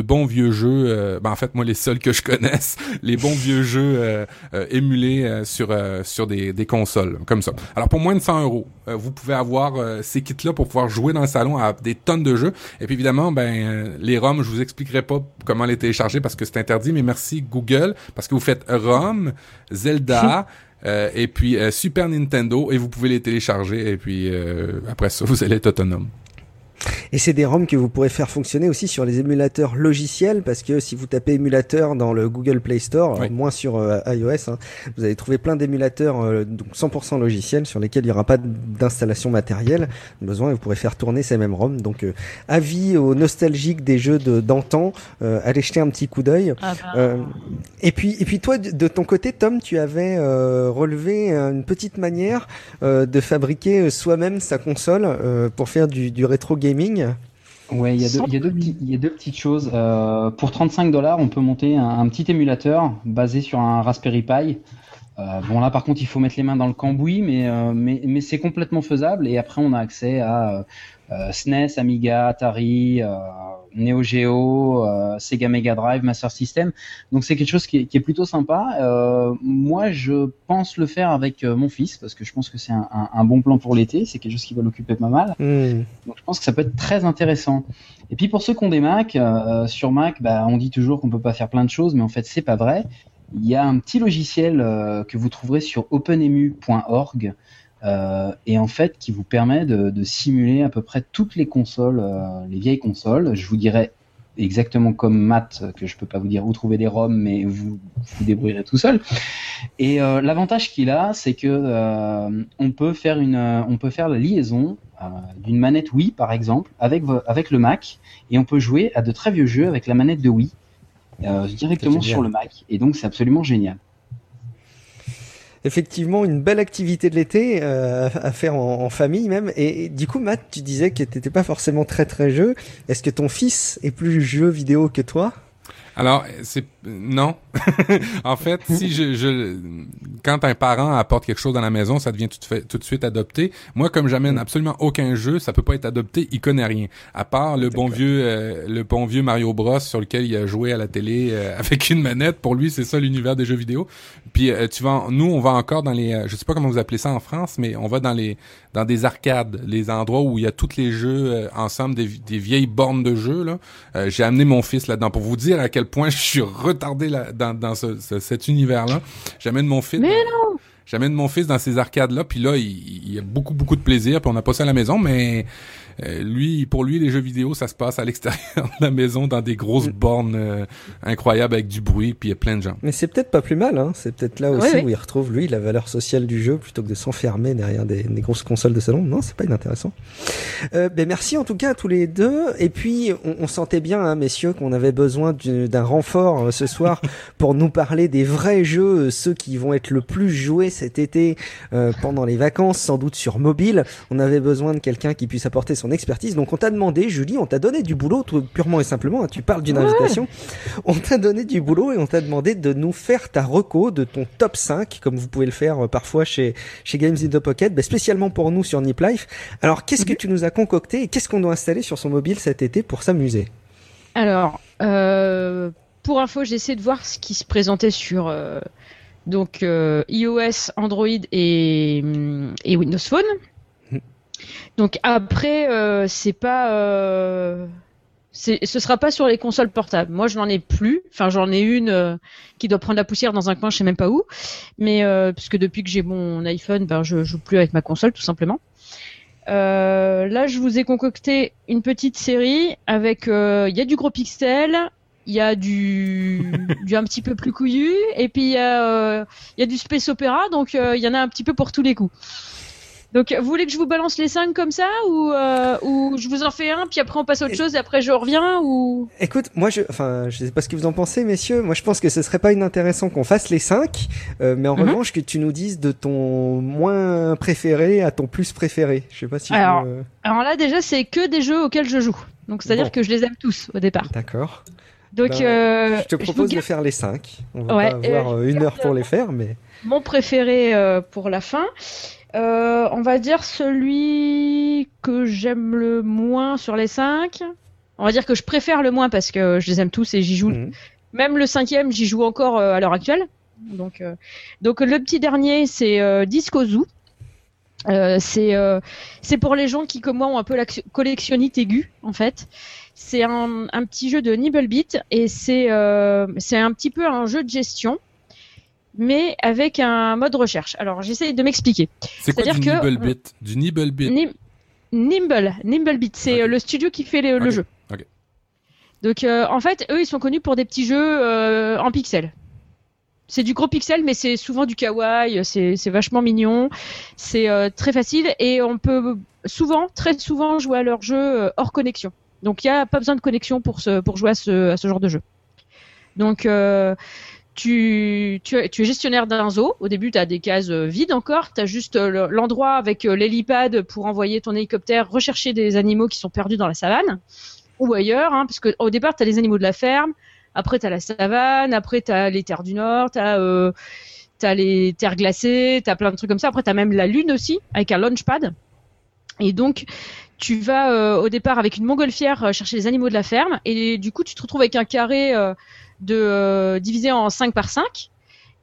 bons vieux jeux. euh, ben, en fait, moi les seuls que je connaisse, les bons vieux jeux euh, euh, émulés euh, sur euh, sur des, des consoles comme ça. Alors pour moins de 100 euros, euh, vous pouvez avoir ces kits-là pour pouvoir jouer dans le salon à des tonnes de jeux. Et puis évidemment, ben les ROM, je vous expliquerai pas comment les télécharger parce que c'est interdit, mais merci Google parce que vous faites ROM, Zelda. et puis Super Nintendo et vous pouvez les télécharger et puis après ça vous allez être autonome. Et c'est des ROM que vous pourrez faire fonctionner aussi sur les émulateurs logiciels parce que si vous tapez émulateur dans le Google Play Store, moins sur euh, iOS, hein, vous allez trouver plein d'émulateurs euh, donc 100% logiciels sur lesquels il n'y aura pas d'installation matérielle besoin et vous pourrez faire tourner ces mêmes ROM. Donc euh, avis aux nostalgiques des jeux d'antan, allez jeter un petit coup d'œil. Ah bah. et puis et puis toi de ton côté Tom, tu avais relevé une petite manière de fabriquer soi-même sa console pour faire du, du rétro gaming Ouais, il y, a deux, petites choses. Euh, pour 35 dollars, on peut monter un, petit émulateur basé sur un Raspberry Pi. Euh, bon là, par contre, il faut mettre les mains dans le cambouis, mais, euh, mais c'est complètement faisable. Et après, on a accès à SNES, Amiga, Atari, Neo Geo, euh, Sega Mega Drive, Master System. Donc c'est quelque chose qui est, plutôt sympa. Euh, moi, je pense le faire avec euh, mon fils parce que je pense que c'est un, bon plan pour l'été. C'est quelque chose qui va l'occuper pas mal. Hmm. Donc je pense que ça peut être très intéressant. Et puis pour ceux qui ont des Mac, sur Mac, bah, on dit toujours qu'on peut pas faire plein de choses, mais en fait c'est pas vrai. Il y a un petit logiciel que vous trouverez sur openemu.org euh, et en fait qui vous permet de, simuler à peu près toutes les consoles, euh, les vieilles consoles. Je vous dirais exactement comme Matt, que je peux pas vous dire où trouver des ROM, mais vous vous débrouillerez tout seul. Et euh, l'avantage qu'il a, c'est que on peut faire une, on peut faire la liaison d'une manette Wii par exemple avec avec le Mac, et on peut jouer à de très vieux jeux avec la manette de Wii directement sur le Mac. Et donc c'est absolument génial effectivement une belle activité de l'été euh, à faire en, famille même. Et, du coup, Matt, tu disais que t'étais pas forcément très très jeu. Est-ce que ton fils est plus jeu vidéo que toi? Alors, c'est non. en fait, si je, je, quand un parent apporte quelque chose dans la maison, ça devient tout, fait, tout de suite adopté. Moi, comme j'amène absolument aucun jeu, ça peut pas être adopté. Il connaît rien, à part le bon vieux, euh, le bon vieux Mario Bros sur lequel il a joué à la télé euh, avec une manette. Pour lui, c'est ça l'univers des jeux vidéo. Puis euh, tu vas, nous, on va encore dans les, je sais pas comment vous appelez ça en France, mais on va dans les, dans des arcades, les endroits où il y a tous les jeux ensemble, des, des, vieilles bornes de jeux là. J'ai amené mon fils là-dedans pour vous dire à quel point je suis là, dans, dans ce, cet univers-là. J'amène mon fils. Mais non! J'amène mon fils dans ces arcades-là, puis là, il, il, a beaucoup, beaucoup de plaisir, puis on a pas ça à la maison, mais lui, pour lui, les jeux vidéo, ça se passe à l'extérieur de la maison dans des grosses mm. bornes euh, incroyables avec du bruit, puis il y a plein de gens. Mais c'est peut-être pas plus mal, hein. C'est peut-être là aussi où il retrouve lui la valeur sociale du jeu plutôt que de s'enfermer derrière des, des, grosses consoles de salon. Non, c'est pas inintéressant. Euh, ben merci en tout cas à tous les deux. Et puis on, on sentait bien, hein, messieurs, qu'on avait besoin d'un renfort ce soir pour nous parler des vrais jeux, ceux qui vont être le plus joués cet été pendant les vacances, sans doute sur mobile. On avait besoin de quelqu'un qui puisse apporter son expertise. Donc on t'a demandé, Julie, on t'a donné du boulot, purement et simplement, hein, tu parles d'une invitation, on t'a donné du boulot et on t'a demandé de nous faire ta reco de ton top 5, comme vous pouvez le faire euh, parfois chez, chez Games in the Pocket, bah, spécialement pour nous sur Nip Life. Alors qu'est-ce que mhm. tu nous as concocté et qu'est-ce qu'on doit installer sur son mobile cet été pour s'amuser? Alors, euh, pour info, j'ai essayé de voir ce qui se présentait sur... Euh, donc iOS, Android et, et Windows Phone. Donc après, euh, c'est pas, euh, ce sera pas sur les consoles portables. Moi, je n'en ai plus. Enfin, j'en ai une euh, qui doit prendre la poussière dans un coin, je sais même pas où. Mais euh, puisque depuis que j'ai mon iPhone, ben je joue plus avec ma console, tout simplement. là, je vous ai concocté une petite série avec, il y a du gros pixel, il y a du, du un petit peu plus couillu, et puis il y a, il y a du space opéra, donc il y en a un petit peu pour tous les coups. Donc, vous voulez que je vous balance les 5 comme ça ou, euh, ou je vous en fais un, puis après on passe à autre chose et après je reviens ou? Écoute, moi je enfin, je sais pas ce que vous en pensez messieurs, moi je pense que ce serait pas inintéressant qu'on fasse les 5 euh, mais en mhm. revanche que tu nous dises de ton moins préféré à ton plus préféré. Je sais pas si Alors, alors là déjà c'est que des jeux auxquels je joue. Donc c'est-à-dire que je les aime tous au départ. D'accord. Donc ben, euh, je te propose de faire les 5. On va pas avoir une heure pour les faire mais mon préféré pour la fin. Euh, on va dire celui que j'aime le moins sur les cinq. On va dire que je préfère le moins parce que je les aime tous et j'y joue. Mhm. Même le cinquième, j'y joue encore euh, à l'heure actuelle. Donc, euh, donc le petit dernier, c'est euh, Disco Zoo. Euh, c'est euh, c'est pour les gens qui comme moi ont un peu la collectionnite aiguë en fait. C'est un, un petit jeu de Nibblebit et c'est euh, c'est un petit peu un jeu de gestion mais avec un mode recherche. Alors j'essaie de m'expliquer. C'est quoi du Nibblebit Du Nibblebit. Nim- Nimble, Nimblebit, c'est euh, le studio qui fait le, jeu. ok. Donc euh, en fait, eux, ils sont connus pour des petits jeux euh, en pixels. C'est du gros pixel, mais c'est souvent du kawaii, c'est vachement mignon, c'est euh, très facile et on peut souvent, très souvent, jouer à leur jeu euh, hors connexion. Donc il n'y a pas besoin de connexion pour, ce, pour jouer à ce, à ce genre de jeu. Donc euh, tu, tu, tu es gestionnaire d'un zoo. Au début, tu as des cases euh, vides encore. Tu as juste euh, le- l'endroit avec euh, l'hélipad pour envoyer ton hélicoptère rechercher des animaux qui sont perdus dans la savane ou ailleurs. Hein, parce que au départ, tu as les animaux de la ferme. Après, tu as la savane. Après, tu as les terres du Nord. Tu as, euh, les terres glacées. Tu as plein de trucs comme ça. Après, tu as même la Lune aussi avec un launchpad. Et donc, tu vas euh, au départ avec une montgolfière euh, chercher les animaux de la ferme. Et du coup, tu te retrouves avec un carré euh, de, divisé en 5 par 5.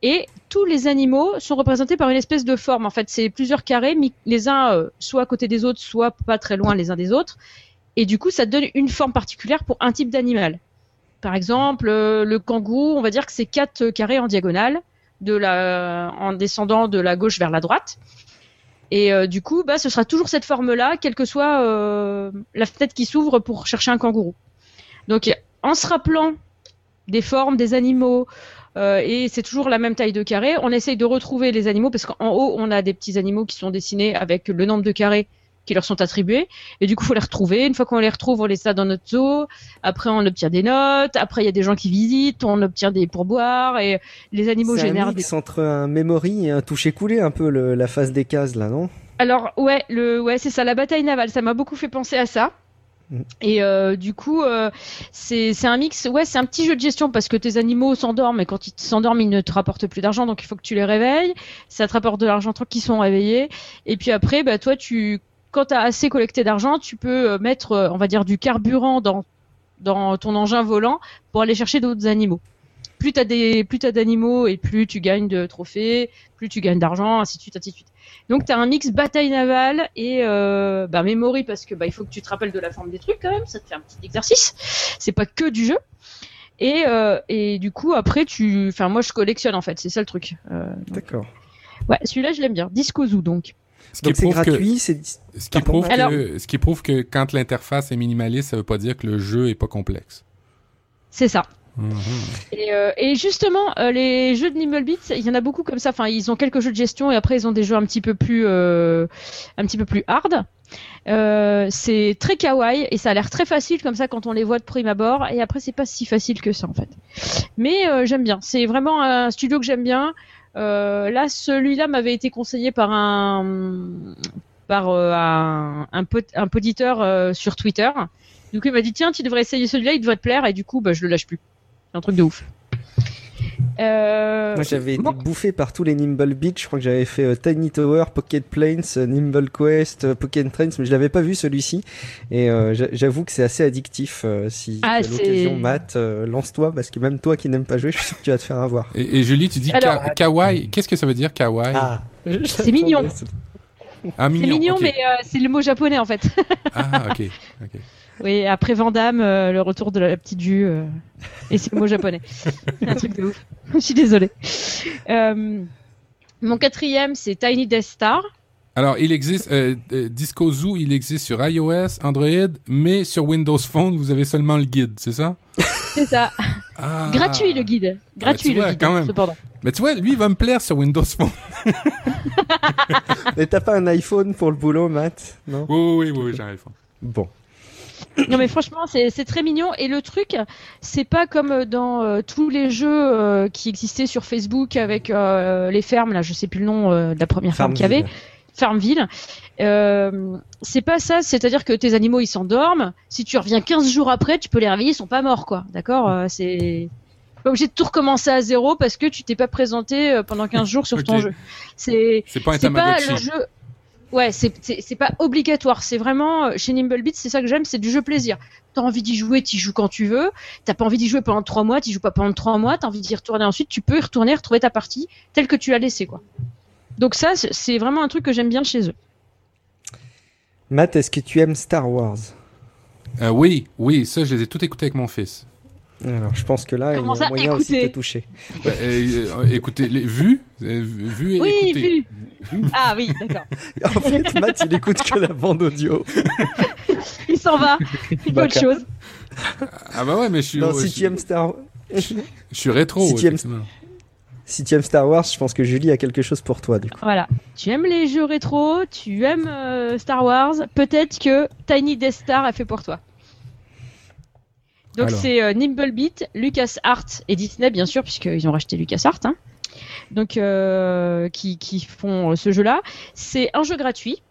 Et tous les animaux sont représentés par une espèce de forme. En fait, c'est plusieurs carrés, mis les uns soit à côté des autres, soit pas très loin les uns des autres. Et du coup, ça te donne une forme particulière pour un type d'animal. Par exemple, le kangourou, on va dire que c'est quatre carrés en diagonale, en descendant de la gauche vers la droite. Et euh, du coup, bah, ce sera toujours cette forme-là, quelle que soit euh, la fenêtre qui s'ouvre pour chercher un kangourou. Donc, en se rappelant des formes des animaux, euh, et c'est toujours la même taille de carré, on essaye de retrouver les animaux, parce qu'en haut, on a des petits animaux qui sont dessinés avec le nombre de carrés qui leur sont attribués. Et du coup, faut les retrouver. Une fois qu'on les retrouve, on les a dans notre zoo. Après, on obtient des notes. Après, il y a des gens qui visitent. On obtient des pourboires. Et les animaux C'est un génèrent des mix entre un memory et un toucher-coulé, un peu le- la phase des cases là, non? Alors ouais, le ouais c'est ça, la bataille navale, ça m'a beaucoup fait penser à ça. Mm. Et euh, du coup, euh, c'est c'est un mix, ouais, c'est un petit jeu de gestion parce que tes animaux s'endorment et quand ils s'endorment, ils ne te rapportent plus d'argent, donc il faut que tu les réveilles. Ça te rapporte de l'argent tant qu'ils sont réveillés. Et puis après, bah toi, tu quand tu as assez collecté d'argent, tu peux euh, mettre, euh, on va dire, du carburant dans dans ton engin volant pour aller chercher d'autres animaux. Plus t'as des plus t'as d'animaux et plus tu gagnes de trophées, plus tu gagnes d'argent, ainsi de suite, ainsi de suite. Donc tu as un mix bataille navale et euh, bah, memory parce que bah, il faut que tu te rappelles de la forme des trucs quand même, ça te fait un petit exercice. C'est pas que du jeu. Et, euh, et du coup après tu, enfin moi je collectionne en fait, c'est ça le truc. Euh, D'accord. ouais, celui-là je l'aime bien. Disco Zoo donc. Ce qui Donc c'est prouve que- gratuit, c'est Ce qui, prouve que, ce qui prouve que quand l'interface est minimaliste, ça veut pas dire que le jeu est pas complexe. C'est ça. Mhm. Et, euh, et justement, euh, les jeux de Nimblebit, il y en a beaucoup comme ça. Enfin, ils ont quelques jeux de gestion et après ils ont des jeux un petit peu plus, euh, un petit peu plus hard. Euh, c'est très kawaii et ça a l'air très facile comme ça quand on les voit de prime abord. Et après, c'est pas si facile que ça en fait. Mais euh, j'aime bien. C'est vraiment un studio que j'aime bien. Euh, là, celui-là m'avait été conseillé par un par euh, un, un, un poditeur euh, sur Twitter. Du coup, il m'a dit tiens, tu devrais essayer celui-là, il devrait te plaire. Et du coup, bah, je le lâche plus. C'est un truc de ouf. Euh, Moi, j'avais bon. été bouffé par tous les Nimble Beach. Je crois que j'avais fait euh, Tiny Tower, Pocket Planes, euh, Nimble Quest, euh, Pocket Trains, mais je l'avais pas vu celui-ci. Et euh, j'a- j'avoue que c'est assez addictif. euh, si Ah, tu as c'est- l'occasion, Matt, euh, lance-toi parce que même toi qui n'aimes pas jouer, je suis sûr que tu vas te faire avoir. Et, et Julie, tu dis Alors- ka- kawaii. Qu'est-ce que ça veut dire kawaii? Ah, C'est mignon. Ah, C'est mignon, mais euh, c'est le mot japonais en fait. Ah, ok. ok. oui, après Vandame, euh, le retour de la petite vue, euh, et c'est le mot japonais. Un truc de ouf. Je suis désolée. Euh, mon quatrième, c'est Tiny Death Star. Alors, il existe, euh, euh, Disco Zoo, il existe sur iOS, Android, mais sur Windows Phone, vous avez seulement le guide, c'est ça? C'est ça. ah. Gratuit le guide. Gratuit tu le vois, guide. quand même. Cependant. Mais tu vois, lui, il va me plaire sur Windows Phone. Mais t'as pas un iPhone pour le boulot, Matt Non? Oui, oui, oui, oui, j'ai un iPhone. Bon. Non mais franchement c'est c'est très mignon. Et le truc c'est pas comme dans euh, tous les jeux euh, qui existaient sur Facebook avec euh, les fermes. Là je sais plus le nom euh, de la première ferme qu'il y avait. Farmville euh, c'est pas ça. C'est-à-dire que tes animaux ils s'endorment. Si tu reviens 15 jours après tu peux les réveiller ils sont pas morts quoi. D'accord c'est pas obligé de tout recommencer à zéro parce que tu t'es pas présenté pendant 15 jours sur ton jeu. C'est C'est pas un c'est pas le jeu Ouais, c'est c'est c'est pas obligatoire. C'est vraiment euh, chez Nimblebeat, c'est ça que j'aime, c'est du jeu plaisir. T'as envie d'y jouer, t'y joues quand tu veux. T'as pas envie d'y jouer pendant trois mois, t'y joues pas pendant trois mois. T'as envie d'y retourner ensuite, tu peux y retourner, retrouver ta partie telle que tu l'as laissée, quoi. Donc ça, c'est- c'est vraiment un truc que j'aime bien chez eux. Matt, est-ce que tu aimes Star Wars? Euh, oui, oui, ça, je les ai tout écoutés avec mon fils. Alors, je pense que là, il y a moyen aussi de écouter te toucher. Ouais, euh, euh, écoutez, les, vu, euh, vu et Oui, écouté. vu. Ah oui, d'accord. En fait, Matt, il écoute que la bande audio. Il s'en va. Il fait autre chose. Ah bah ouais, mais je suis, Non, je, si suis- tu aimes Star je suis rétro. si tu aimes- effectivement. si tu aimes Star Wars, je pense que Julie a quelque chose pour toi, du coup. Voilà. Tu aimes les jeux rétro, tu aimes euh, Star Wars, peut-être que Tiny Death Star a fait pour toi. Donc c'est euh, Nimblebeat, LucasArts et Disney bien sûr puisqu'ils ont racheté LucasArts. Hein. Donc euh, qui, qui font euh, ce jeu-là. C'est un jeu gratuit.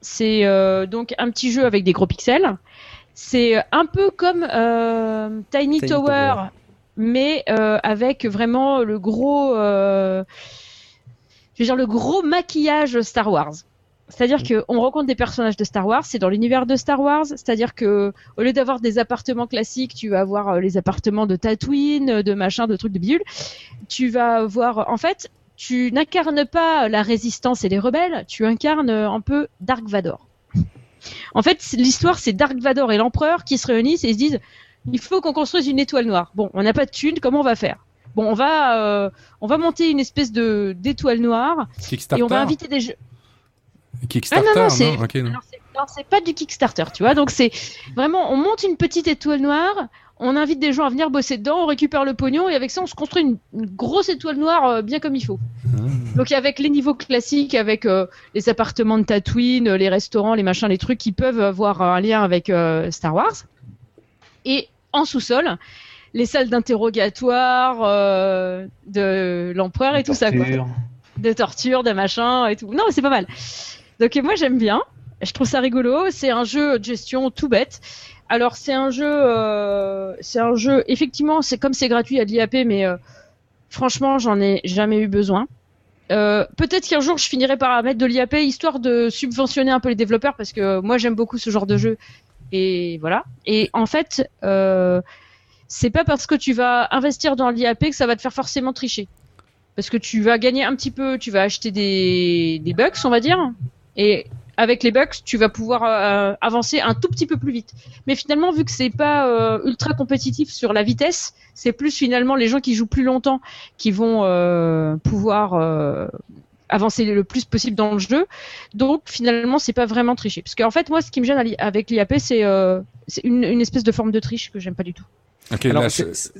C'est euh, donc un petit jeu avec des gros pixels. C'est un peu comme euh, Tiny, Tiny Tower, Tower. mais euh, avec vraiment le gros, euh, je veux dire le gros maquillage Star Wars. C'est-à-dire que on rencontre des personnages de Star Wars, c'est dans l'univers de Star Wars. C'est-à-dire que au lieu d'avoir des appartements classiques, tu vas avoir euh, les appartements de Tatooine, de machin, de trucs de bidule. Tu vas avoir, en fait, tu n'incarnes pas la résistance et les rebelles, tu incarnes euh, un peu Dark Vador. En fait, l'histoire, c'est Dark Vador et l'empereur qui se réunissent et ils se disent il faut qu'on construise une étoile noire. Bon, on n'a pas de thunes, comment on va faire? Bon, on va, euh, on va monter une espèce de d'étoile noire et on va inviter des jeux. Kickstarter, Ah, non, non, non, c'est- non. Pas du Kickstarter, tu vois. Donc c'est vraiment, on monte une petite étoile noire, on invite des gens à venir bosser dedans, on récupère le pognon et avec ça, on se construit une, une grosse étoile noire euh, bien comme il faut. Ah. Donc avec les niveaux classiques, avec euh, les appartements de Tatooine, euh, les restaurants, les machins, les trucs qui peuvent avoir un lien avec euh, Star Wars. Et en sous-sol, les salles d'interrogatoire euh, de l'empereur et tout ça, quoi Torture. de torture, de machin et tout. Non, mais c'est pas mal. Donc moi j'aime bien. Je trouve ça rigolo. C'est un jeu de gestion tout bête. Alors c'est un jeu, euh, c'est un jeu. Effectivement, c'est comme c'est gratuit à l'IAP, mais euh, franchement, j'en ai jamais eu besoin. Euh, Peut-être qu'un jour je finirai par mettre de l'IAP histoire de subventionner un peu les développeurs parce que moi j'aime beaucoup ce genre de jeu et voilà. Et en fait, c'est pas parce que tu vas investir dans l'IAP que ça va te faire forcément tricher parce que tu vas gagner un petit peu, tu vas acheter des, des bucks, on va dire, et avec les bucks, tu vas pouvoir euh, avancer un tout petit peu plus vite. Mais finalement, vu que c'est pas euh, ultra compétitif sur la vitesse, c'est plus finalement les gens qui jouent plus longtemps qui vont euh, pouvoir euh, avancer le plus possible dans le jeu. Donc finalement, c'est pas vraiment tricher. Parce qu'en fait, moi, ce qui me gêne avec l'IAP, c'est euh, une, une espèce de forme de triche que j'aime pas du tout. Ok, Alors, c'est-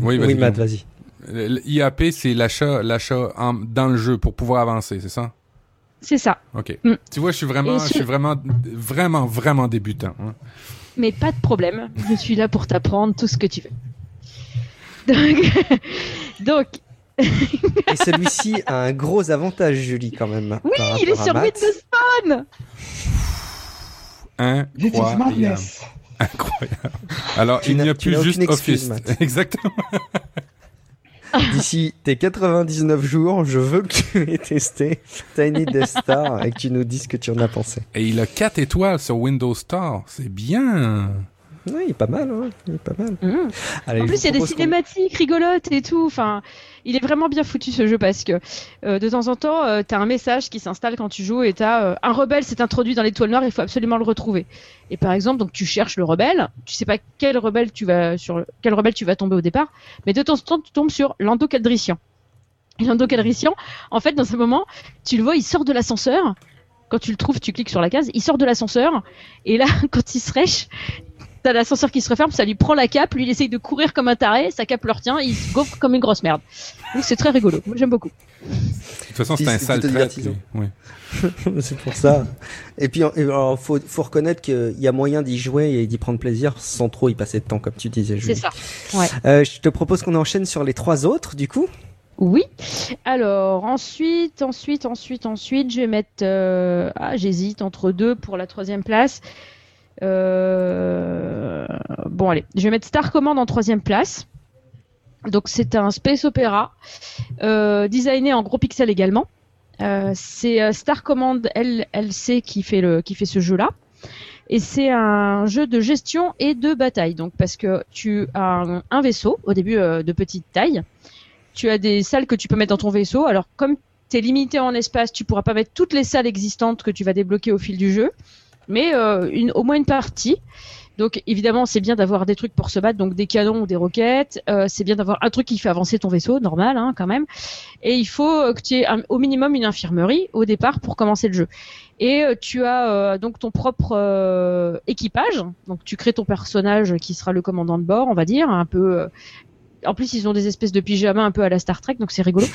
oui, vas-y. oui, Matt, vas-y. L'IAP, c'est l'achat, dans le jeu pour pouvoir avancer, c'est ça? C'est ça. Ok. Mm. Tu vois, je suis vraiment, je suis vraiment, vraiment, vraiment débutant. hein. Mais pas de problème, je suis là pour t'apprendre tout ce que tu veux. Donc, donc Et celui-ci a un gros avantage, Julie, quand même. oui, il est sur. Windows Phone Incroyable. Incroyable. Alors, Tu il n'y a plus juste excuse, Office. Matt. Exactement. D'ici tes 99 jours, je veux que tu aies testé Tiny Death Star et que tu nous dises ce que tu en as pensé. Et il a 4 étoiles sur Windows Store. C'est bien. Oui, il est pas mal, hein. il est pas mal. Mmh. Allez, En plus, il y a des cinématiques rigolotes et tout. Enfin, il est vraiment bien foutu ce jeu parce que euh, de temps en temps, euh, t'as un message qui s'installe quand tu joues et t'as euh, un rebelle s'est introduit dans l'étoile noire. Il faut absolument le retrouver. Et par exemple, donc tu cherches le rebelle. Tu sais pas quel rebelle tu vas sur quel rebelle tu vas tomber au départ, mais de temps en temps, tu tombes sur Lando Calrissian. Et Lando Calrissian, en fait, dans un moment, tu le vois, il sort de l'ascenseur. Quand tu le trouves, tu cliques sur la case. Il sort de l'ascenseur et là, quand il se rêche, T'as l'ascenseur qui se referme, ça lui prend la cape, lui il essaye de courir comme un taré, sa cape le retient, il se gaufre comme une grosse merde. Donc c'est très rigolo, moi j'aime beaucoup. De toute façon, c'est un sale lui. Oui. C'est pour ça. Et puis, alors, faut, faut reconnaître qu'il y a moyen d'y jouer et d'y prendre plaisir sans trop y passer de temps, comme tu disais, C'est ça. Euh, je te propose qu'on enchaîne sur les trois autres, du coup. Oui. Alors ensuite, ensuite, ensuite, ensuite, je vais mettre. euh, Ah, j'hésite entre deux pour la troisième place. Euh, Bon allez, je vais mettre Star Command en troisième place. Donc c'est un space opéra euh, designé en gros pixels également, Euh, c'est Star Command LLC qui fait qui fait ce jeu-là. Et c'est un jeu de gestion et de bataille. Donc parce que tu as un, vaisseau au début de petite taille. Tu as des salles que tu peux mettre dans ton vaisseau. Alors comme tu es limité en espace, tu pourras pas mettre toutes les salles existantes que tu vas débloquer au fil du jeu, mais euh, une, au moins une partie. Donc évidemment, c'est bien d'avoir des trucs pour se battre, donc des canons ou des roquettes. Euh, c'est bien d'avoir un truc qui fait avancer ton vaisseau, normal hein, quand même. Et il faut euh, que tu aies au minimum une infirmerie au départ pour commencer le jeu. Et euh, tu as euh, donc ton propre euh, équipage. Donc tu crées ton personnage qui sera le commandant de bord, on va dire, un peu. euh, En plus, ils ont des espèces de pyjamas un peu à la Star Trek, donc c'est rigolo.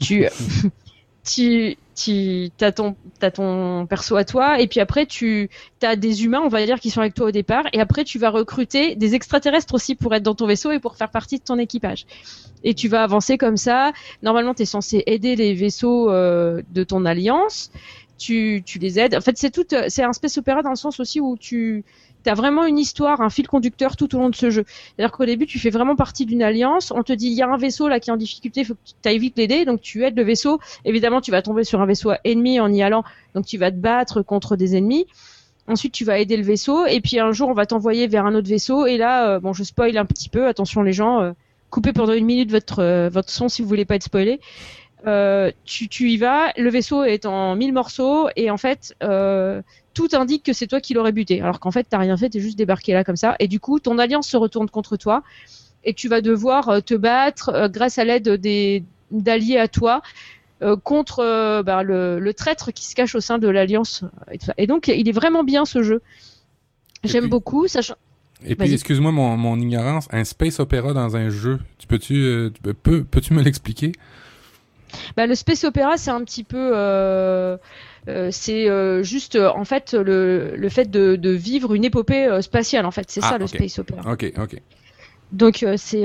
Tu tu tu t'as ton perso à toi et puis après tu t'as des humains on va dire qui sont avec toi au départ et après tu vas recruter des extraterrestres aussi pour être dans ton vaisseau et pour faire partie de ton équipage. Et tu vas avancer comme ça. Normalement tu es censé aider les vaisseaux euh, de ton alliance. Tu tu les aides. En fait c'est euh, c'est un space opéra dans le sens aussi où tu T'as vraiment une histoire, un fil conducteur tout au long de ce jeu. C'est-à-dire qu'au début, tu fais vraiment partie d'une alliance. On te dit, il y a un vaisseau là qui est en difficulté, faut que tu ailles vite l'aider. Donc tu aides le vaisseau. Évidemment, tu vas tomber sur un vaisseau ennemi en y allant. Donc tu vas te battre contre des ennemis. Ensuite, tu vas aider le vaisseau. Et puis un jour, on va t'envoyer vers un autre vaisseau. Et là, euh, bon, je spoil un petit peu. Attention les gens, euh, coupez pendant une minute votre euh, votre son si vous voulez pas être spoilé. Euh, tu, tu y vas, le vaisseau est en mille morceaux et en fait euh, tout indique que c'est toi qui l'aurais buté, alors qu'en fait t'as rien fait, t'es juste débarqué là comme ça. Et du coup ton alliance se retourne contre toi et tu vas devoir euh, te battre euh, grâce à l'aide des d'alliés à toi contre bah, le, le traître qui se cache au sein de l'alliance. Et, donc il est vraiment bien ce jeu. J'aime beaucoup, sachant Et puis, excuse-moi mon, mon ignorance, un space opéra dans un jeu, tu peux-tu tu peux, peux- peux-tu me l'expliquer? Bah, le space opéra, c'est un petit peu, euh, euh, c'est euh, juste euh, en fait le, le fait de, de vivre une épopée spatiale en fait, c'est Ah, ça le space opéra. Ok, ok. Donc c'est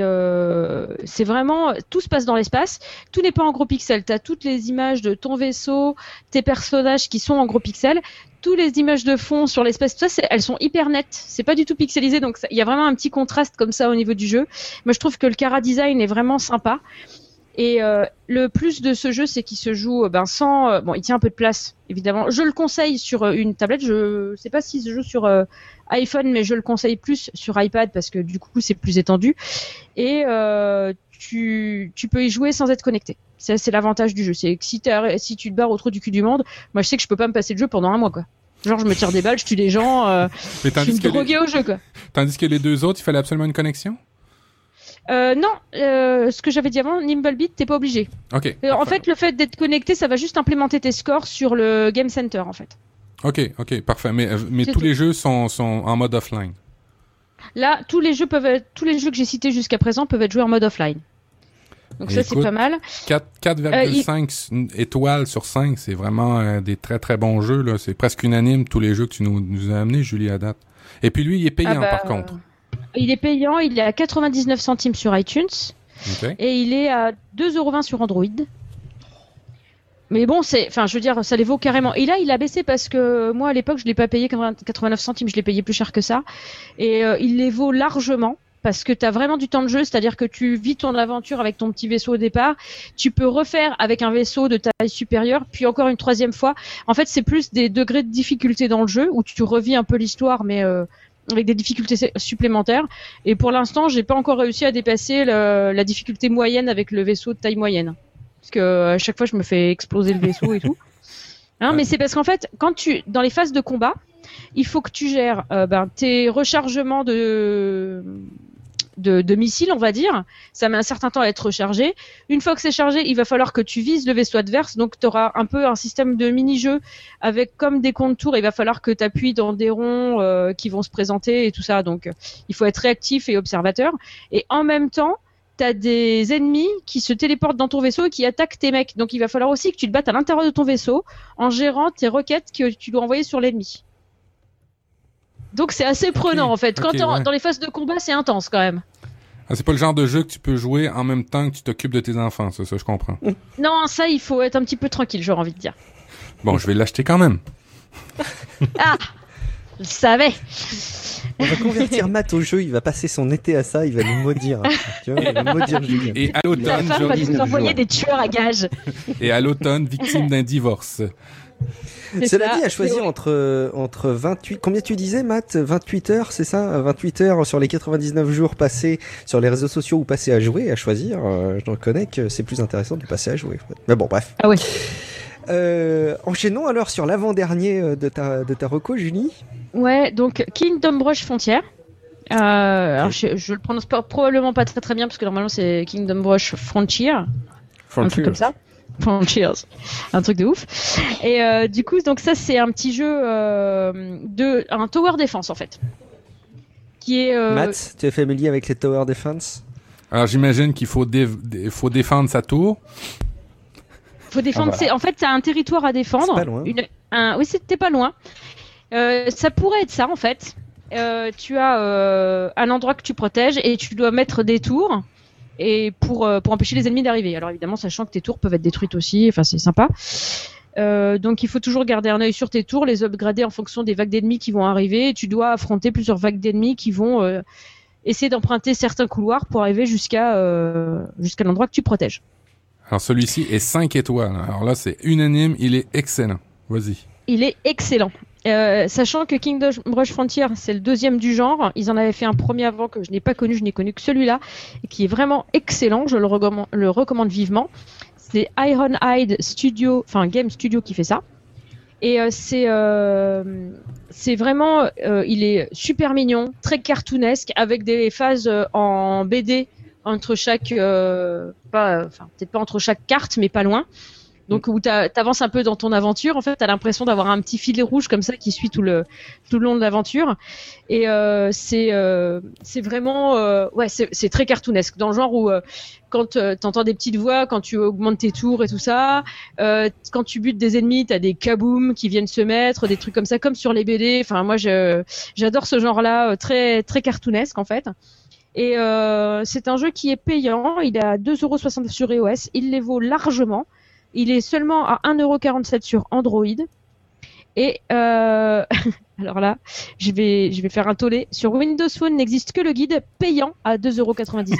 c'est vraiment tout se passe dans l'espace, tout n'est pas en gros pixels. T'as toutes les images de ton vaisseau, tes personnages qui sont en gros pixels, toutes les images de fond sur l'espace, tout ça, elles sont hyper nettes. C'est pas du tout pixelisé, donc il y a vraiment un petit contraste comme ça au niveau du jeu. Moi, je trouve que le cara design est vraiment sympa. Et euh, le plus de ce jeu, c'est qu'il se joue euh, ben sans. euh, bon, il tient un peu de place, évidemment. Je le conseille sur euh, une tablette. Je sais pas s'il se joue sur iPhone, mais je le conseille plus sur iPad parce que du coup, c'est plus étendu. Et euh, tu, tu peux y jouer sans être connecté. C'est c'est l'avantage du jeu. C'est que si, tu te barres au trou du cul du monde, moi, je sais que je peux pas me passer le jeu pendant un mois, quoi. Genre, je me tire des balles, je tue des gens, euh, Mais je suis les, drogué au jeu, quoi. tandis que les deux autres, il fallait absolument une connexion? Euh, non, euh, ce que j'avais dit avant, Nimblebeat, t'es pas obligé. Ok. Euh, en fait, le fait d'être connecté, ça va juste implémenter tes scores sur le Game Center, en fait. Ok, ok, parfait. Mais, euh, mais tous tout. les jeux sont, sont en mode offline. Là, tous les jeux peuvent être, tous les jeux que j'ai cités jusqu'à présent peuvent être joués en mode offline. Donc ça, c'est pas mal. 4 4,5 étoiles sur 5, c'est vraiment euh, des très très bons jeux. C'est presque unanime tous les jeux que tu nous, nous as amenés, Julie, à date. Et puis lui, il est payant Ah bah, par contre. Il est payant, il est à 99 centimes sur iTunes et il est à 2,20€ sur Android. Mais bon, c'est, enfin, je veux dire, ça les vaut carrément. Et là, il a baissé parce que moi, à l'époque, je l'ai pas payé 80 89 centimes, je l'ai payé plus cher que ça. Et euh, il les vaut largement parce que tu as vraiment du temps de jeu, c'est-à-dire que tu vis ton aventure avec ton petit vaisseau au départ, tu peux refaire avec un vaisseau de taille supérieure, puis encore une troisième fois. En fait, c'est plus des degrés de difficulté dans le jeu où tu revis un peu l'histoire, mais euh, avec des difficultés supplémentaires. Et pour l'instant, j'ai pas encore réussi à dépasser le- la difficulté moyenne avec le vaisseau de taille moyenne, parce que euh, à chaque fois, je me fais exploser le vaisseau et tout. Hein, mais c'est parce qu'en fait, quand tu dans les phases de combat, il faut que tu gères euh, ben, tes rechargements de, de de missiles, on va dire. Ça met un certain temps à être rechargé. Une fois que c'est chargé, il va falloir que tu vises le vaisseau adverse. Donc, tu auras un peu un système de mini-jeu avec comme des contours. Il va falloir que tu appuies dans des ronds euh, qui vont se présenter et tout ça. Donc, il faut être réactif et observateur. Et en même temps, T'as des ennemis qui se téléportent dans ton vaisseau et qui attaquent tes mecs. Donc il va falloir aussi que tu te battes à l'intérieur de ton vaisseau en gérant tes requêtes que tu dois envoyer sur l'ennemi. Donc c'est assez prenant en fait. Quand ok, t'es en- ouais. dans les phases de combat, c'est intense quand même. Ah, c'est pas le genre de jeu que tu peux jouer en même temps que tu t'occupes de tes enfants, c'est ça, je comprends. Non, ça il faut être un petit peu tranquille, j'aurais envie de dire. Bon, je vais l'acheter quand même. Ah Je le savais. On va convertir Matt au jeu, il va passer son été à ça, il va nous maudire. Tu vois, il va maudire Julien. Et à La l'automne, femme va je- nous envoyer des tueurs à gages. et à l'automne, victime d'un divorce. C'est Cela ça. dit, à choisir entre, entre 28, combien tu disais, Matt? 28 heures, c'est ça? 28 heures sur les 99 jours passés sur les réseaux sociaux ou passés à jouer, à choisir. euh, je reconnais que c'est plus intéressant de passer à jouer. Mais bon, bref. Ah ouais. Euh, enchaînons alors sur l'avant-dernier euh, de ta, de ta reco, Julie. Ouais, donc Kingdom Rush Frontier. Euh, alors je, je le prononce pas, probablement pas très très bien parce que normalement c'est Kingdom Rush Frontier, un truc comme ça. Frontiers, un truc de ouf. Et euh, du coup, donc ça c'est un petit jeu euh, de un tower defense en fait, qui est euh, Matt, tu es familier avec les Tower Defense? Alors j'imagine qu'il faut, dé- faut défendre sa tour. faut défendre. Ah, voilà. En fait, t'as un territoire à défendre. C'est pas loin. Une- un- Oui, c'était pas loin. Euh, ça pourrait être ça en fait. Euh, tu as euh, un endroit que tu protèges et tu dois mettre des tours et pour euh, pour empêcher les ennemis d'arriver. Alors évidemment, sachant que tes tours peuvent être détruites aussi. Enfin, c'est sympa. Euh, donc il faut toujours garder un œil sur tes tours, les upgrader en fonction des vagues d'ennemis qui vont arriver. Et tu dois affronter plusieurs vagues d'ennemis qui vont euh, essayer d'emprunter certains couloirs pour arriver jusqu'à euh, jusqu'à l'endroit que tu protèges. Alors celui-ci est 5 étoiles. Alors là, c'est unanime, il est excellent. Vas-y. Il est excellent. Euh, sachant que Kingdom Rush Frontier, c'est le deuxième du genre. Ils en avaient fait un premier avant que je n'ai pas connu, je n'ai connu que celui-là, et qui est vraiment excellent. Je le recommande, vivement. C'est Ironhide Studio, enfin Game Studio qui fait ça. Et euh, c'est euh, c'est vraiment, il est super mignon, très cartoonesque, avec des phases en BD entre chaque, enfin peut-être pas entre chaque carte, mais pas loin. Donc où t'a- t'avances un peu dans ton aventure, en fait, t'as l'impression d'avoir un petit filet rouge comme ça qui suit tout le tout le long de l'aventure. Et euh, c'est euh, c'est vraiment euh, ouais, c'est très cartoonesque dans le genre où euh, quand euh, t'entends des petites voix, quand tu augmentes tes tours et tout ça, euh, quand tu butes des ennemis, t'as des kaboom qui viennent se mettre, des trucs comme ça, comme sur les BD. Enfin, moi, j'adore ce genre-là, très très cartoonesque en fait. Et c'est un jeu qui est payant. Il est à 2,69€ sur iOS. Il les vaut largement. Il est seulement à 1,47€ sur Android. Et euh, alors là, je vais, je vais faire un tollé. Sur Windows Phone n'existe que le guide payant à 2,99€.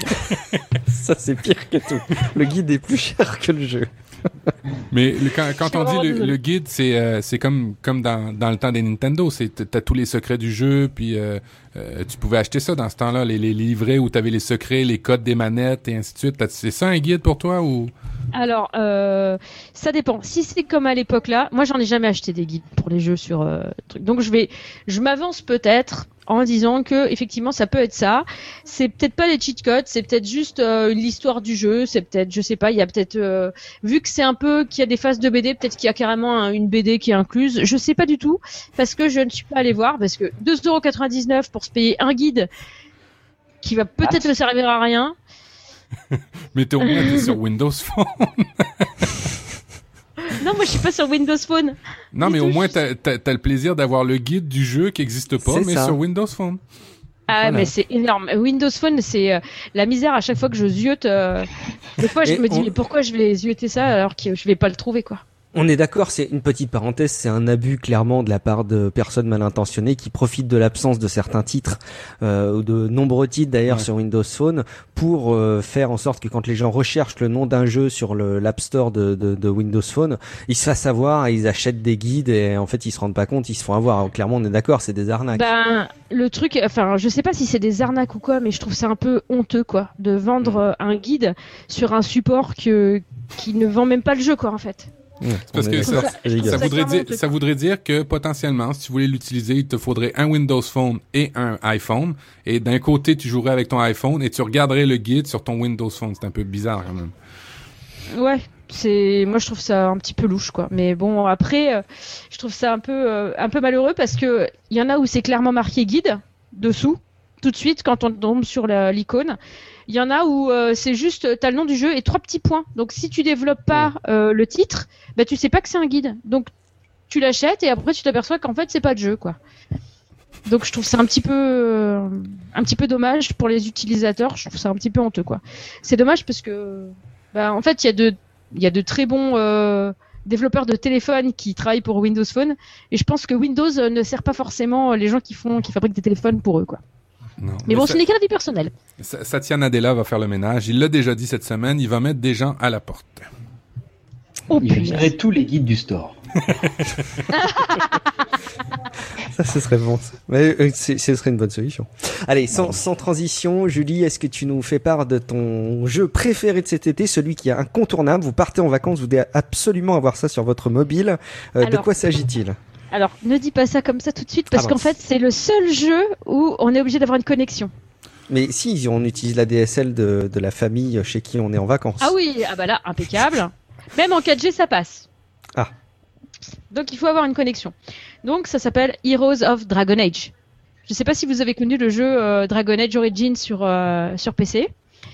Ça, c'est pire que tout. Le guide est plus cher que le jeu. Mais le- quand, on dit le, guide, c'est euh, c'est comme comme dans, dans le temps des Nintendo, c'est t'as tous les secrets du jeu, puis euh, euh, tu pouvais acheter ça dans ce temps-là, les, les livrets où t'avais les secrets, les codes des manettes et ainsi de suite. C'est ça un guide pour toi ou? Alors, euh, ça dépend. Si c'est comme à l'époque là, moi j'en ai jamais acheté des guides pour les jeux sur euh, truc. Donc je vais, je m'avance peut-être en disant que effectivement ça peut être ça. C'est peut-être pas les cheat codes, c'est peut-être juste euh, l'histoire du jeu. C'est peut-être, je sais pas, il y a peut-être euh, vu que c'est un peu qu'il y a des phases de BD, peut-être qu'il y a carrément un- une BD qui est incluse. Je sais pas du tout parce que je ne suis pas allé voir parce que 2,99€ pour se payer un guide qui va peut-être Ah. ne servir à rien. Mais t'es au moins sur Windows Phone. Non, moi je suis pas sur Windows Phone. Non, mais au moins je- t'as t'as- t'as le plaisir d'avoir le guide du jeu qui existe pas, C'est mais ça. sur Windows Phone. Ah Voilà. mais c'est énorme. Windows Phone, c'est euh, la misère à chaque fois que je ziote. euh, des fois, je Et me dis on- mais pourquoi je vais zioter ça alors que je vais pas le trouver quoi. On est d'accord, c'est une petite parenthèse, c'est un abus clairement de la part de personnes mal intentionnées qui profitent de l'absence de certains titres, euh, ou de nombreux titres d'ailleurs Ouais. sur Windows Phone, pour euh, faire en sorte que quand les gens recherchent le nom d'un jeu sur le l'App Store de, de, de Windows Phone, ils se fassent avoir et ils achètent des guides et en fait ils se rendent pas compte, ils se font avoir. Alors, clairement, on est d'accord, c'est des arnaques. Ben le truc, enfin je sais pas si c'est des arnaques ou quoi, mais je trouve ça un peu honteux quoi de vendre Mm. un guide sur un support que qui ne vend même pas le jeu quoi en fait. Parce que ça- voudrait, dire, honteux. ça voudrait dire que potentiellement, si tu voulais l'utiliser, il te faudrait un Windows Phone et un iPhone. Et d'un côté, tu jouerais avec ton iPhone et tu regarderais le guide sur ton Windows Phone. C'est un peu bizarre quand même. Ouais, c'est moi je trouve ça un petit peu louche quoi. Mais bon après, euh, je trouve ça un peu euh, un peu malheureux parce que il y en a où c'est clairement marqué guide dessous tout de suite quand on tombe sur la- l'icône. Il y en a où euh, c'est juste t'as le nom du jeu et trois petits points. Donc si tu développes pas euh, le titre, bah tu sais pas que c'est un guide. Donc tu l'achètes et après tu t'aperçois qu'en fait c'est pas de jeu quoi. Donc je trouve ça un petit peu euh, un petit peu dommage pour les utilisateurs. Je trouve ça un petit peu honteux quoi. C'est dommage parce que bah, en fait, il y a de, il y a de très bons, euh, développeurs de téléphones qui travaillent pour Windows Phone. Et je pense que Windows ne sert pas forcément les gens qui font, qui fabriquent des téléphones pour eux, quoi. Non. Mais bon, ça- ce n'est qu'un avis personnel. Sa- Satya Nadella va faire le ménage. Il l'a déjà dit cette semaine. Il va mettre des gens à la porte. Oh Il virer tous les guides du store. Ça, ce serait bon. ça. Mais euh, c'est- ce serait une bonne solution. Allez, sans, sans transition, Julie, est-ce que tu nous fais part de ton jeu préféré de cet été, celui qui est incontournable? Vous partez en vacances, vous devez absolument avoir ça sur votre mobile. Euh, de quoi s'agit-il? Alors, ne dis pas ça comme ça tout de suite, parce Ah qu'en fait, c'est le seul jeu où on est obligé d'avoir une connexion. Mais si, on utilise la DSL de, de la famille chez qui on est en vacances. Ah oui, ah bah là, impeccable. Même en 4G, ça passe. Ah. Donc, il faut avoir une connexion. Donc, ça s'appelle Heroes of Dragon Age. Je sais pas si vous avez connu le jeu euh, Dragon Age Origins sur, euh, sur PC.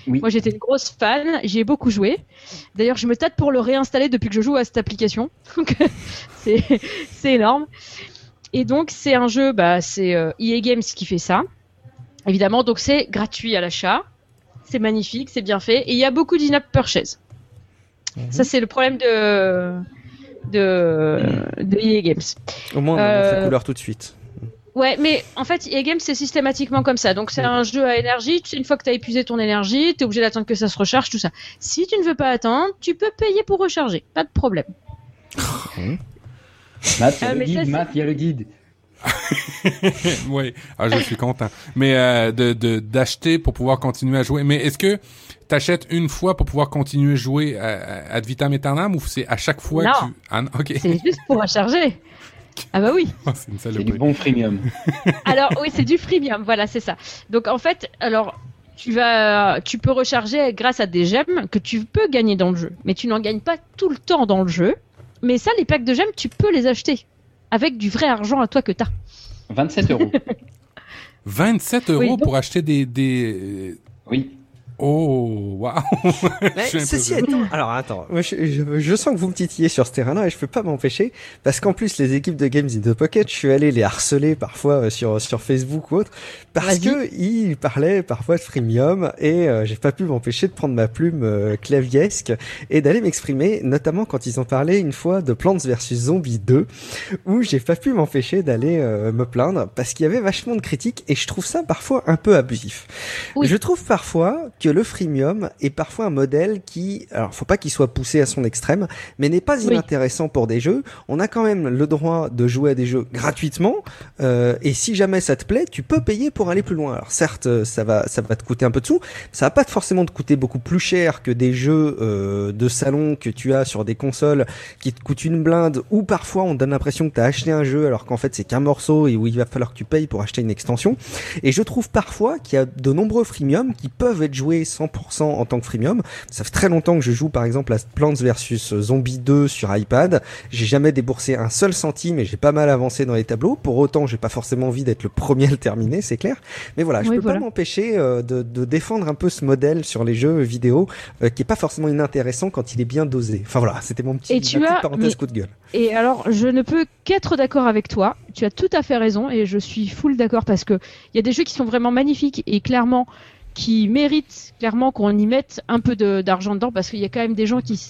Oui. Moi, j'étais une grosse fan, j'y ai beaucoup joué. D'ailleurs, je me tâte pour le réinstaller depuis que je joue à cette application. Donc, c'est énorme. Et donc, c'est un jeu, bah, c'est euh, EA Games qui fait ça. Évidemment, donc c'est gratuit à l'achat. C'est magnifique, c'est bien fait. Et il y a beaucoup d'in-app purchases. Ça, c'est le problème de, de, de EA Games. Au moins, on fait Euh, couleur tout de suite. Ouais, mais en fait, EA Games, c'est systématiquement comme ça. Donc, c'est un jeu à énergie. Une fois que tu as épuisé ton énergie, tu es obligé d'attendre que ça se recharge, tout ça. Si tu ne veux pas attendre, tu peux payer pour recharger. Pas de problème. Matt, il y a Ah, le guide, c'est- Matt, il y a le guide. oui, ah, je suis content. Mais euh, de de- d'acheter pour pouvoir continuer à jouer. Mais est-ce que t'achètes une fois pour pouvoir continuer à jouer à, à- ad vitam aeternam ou c'est à chaque fois Non. que tu... Ah, non, ok. C'est juste pour recharger. Ah bah oui. c'est du bon freemium. Alors oui, c'est du freemium, voilà, c'est ça. Donc en fait, alors tu vas, tu peux recharger grâce à des gemmes que tu peux gagner dans le jeu, mais tu n'en gagnes pas tout le temps dans le jeu. Mais ça, les packs de gemmes, tu peux les acheter avec du vrai argent à toi que t'as. 27 euros. 27 euros Oui, donc- pour acheter des... des... Oui. Oh, waouh ceci étant, alors attends, moi, je, je- je sens que vous me titillez sur ce terrain-là et je peux pas m'empêcher parce qu'en plus les équipes de Games in the Pocket, je suis allé les harceler parfois euh, sur sur Facebook ou autre parce que ils parlaient parfois de freemium et euh, j'ai pas pu m'empêcher de prendre ma plume euh, claviesque et d'aller m'exprimer, notamment quand ils ont parlé une fois de Plants vs Zombies 2 où j'ai pas pu m'empêcher d'aller euh, me plaindre parce qu'il y avait vachement de critiques et je trouve ça parfois un peu abusif. Oui. Je trouve parfois que le freemium est parfois un modèle qui, alors faut pas qu'il soit poussé à son extrême, mais n'est pas Oui. inintéressant pour des jeux. On a quand même le droit de jouer à des jeux gratuitement, euh, et si jamais ça te plaît, tu peux payer pour aller plus loin. Alors certes, euh, ça va, ça va te coûter un peu de sous, ça va pas forcément te coûter beaucoup plus cher que des jeux euh, de salon que tu as sur des consoles qui te coûtent une blinde, ou parfois on donne l'impression que tu as acheté un jeu alors qu'en fait c'est qu'un morceau et où il va falloir que tu payes pour acheter une extension. Et je trouve parfois qu'il y a de nombreux freemium qui peuvent être joués 100% en tant que freemium. Ça fait très longtemps que je joue par exemple à Plants vs Zombie 2 sur iPad. J'ai jamais déboursé un seul centime et j'ai pas mal avancé dans les tableaux. Pour autant, j'ai pas forcément envie d'être le premier à le terminer, c'est clair. Mais voilà, je Oui, peux voilà. pas m'empêcher euh, de, de défendre un peu ce modèle sur les jeux vidéo euh, qui est pas forcément inintéressant quand il est bien dosé. Enfin voilà, c'était mon petit Et tu as- parenthèse mais- coup de gueule. Et alors, je ne peux qu'être d'accord avec toi. Tu as tout à fait raison et je suis full d'accord parce que il y a des jeux qui sont vraiment magnifiques et clairement qui méritent clairement qu'on y mette un peu de- d'argent dedans parce qu'il y a quand même des gens qui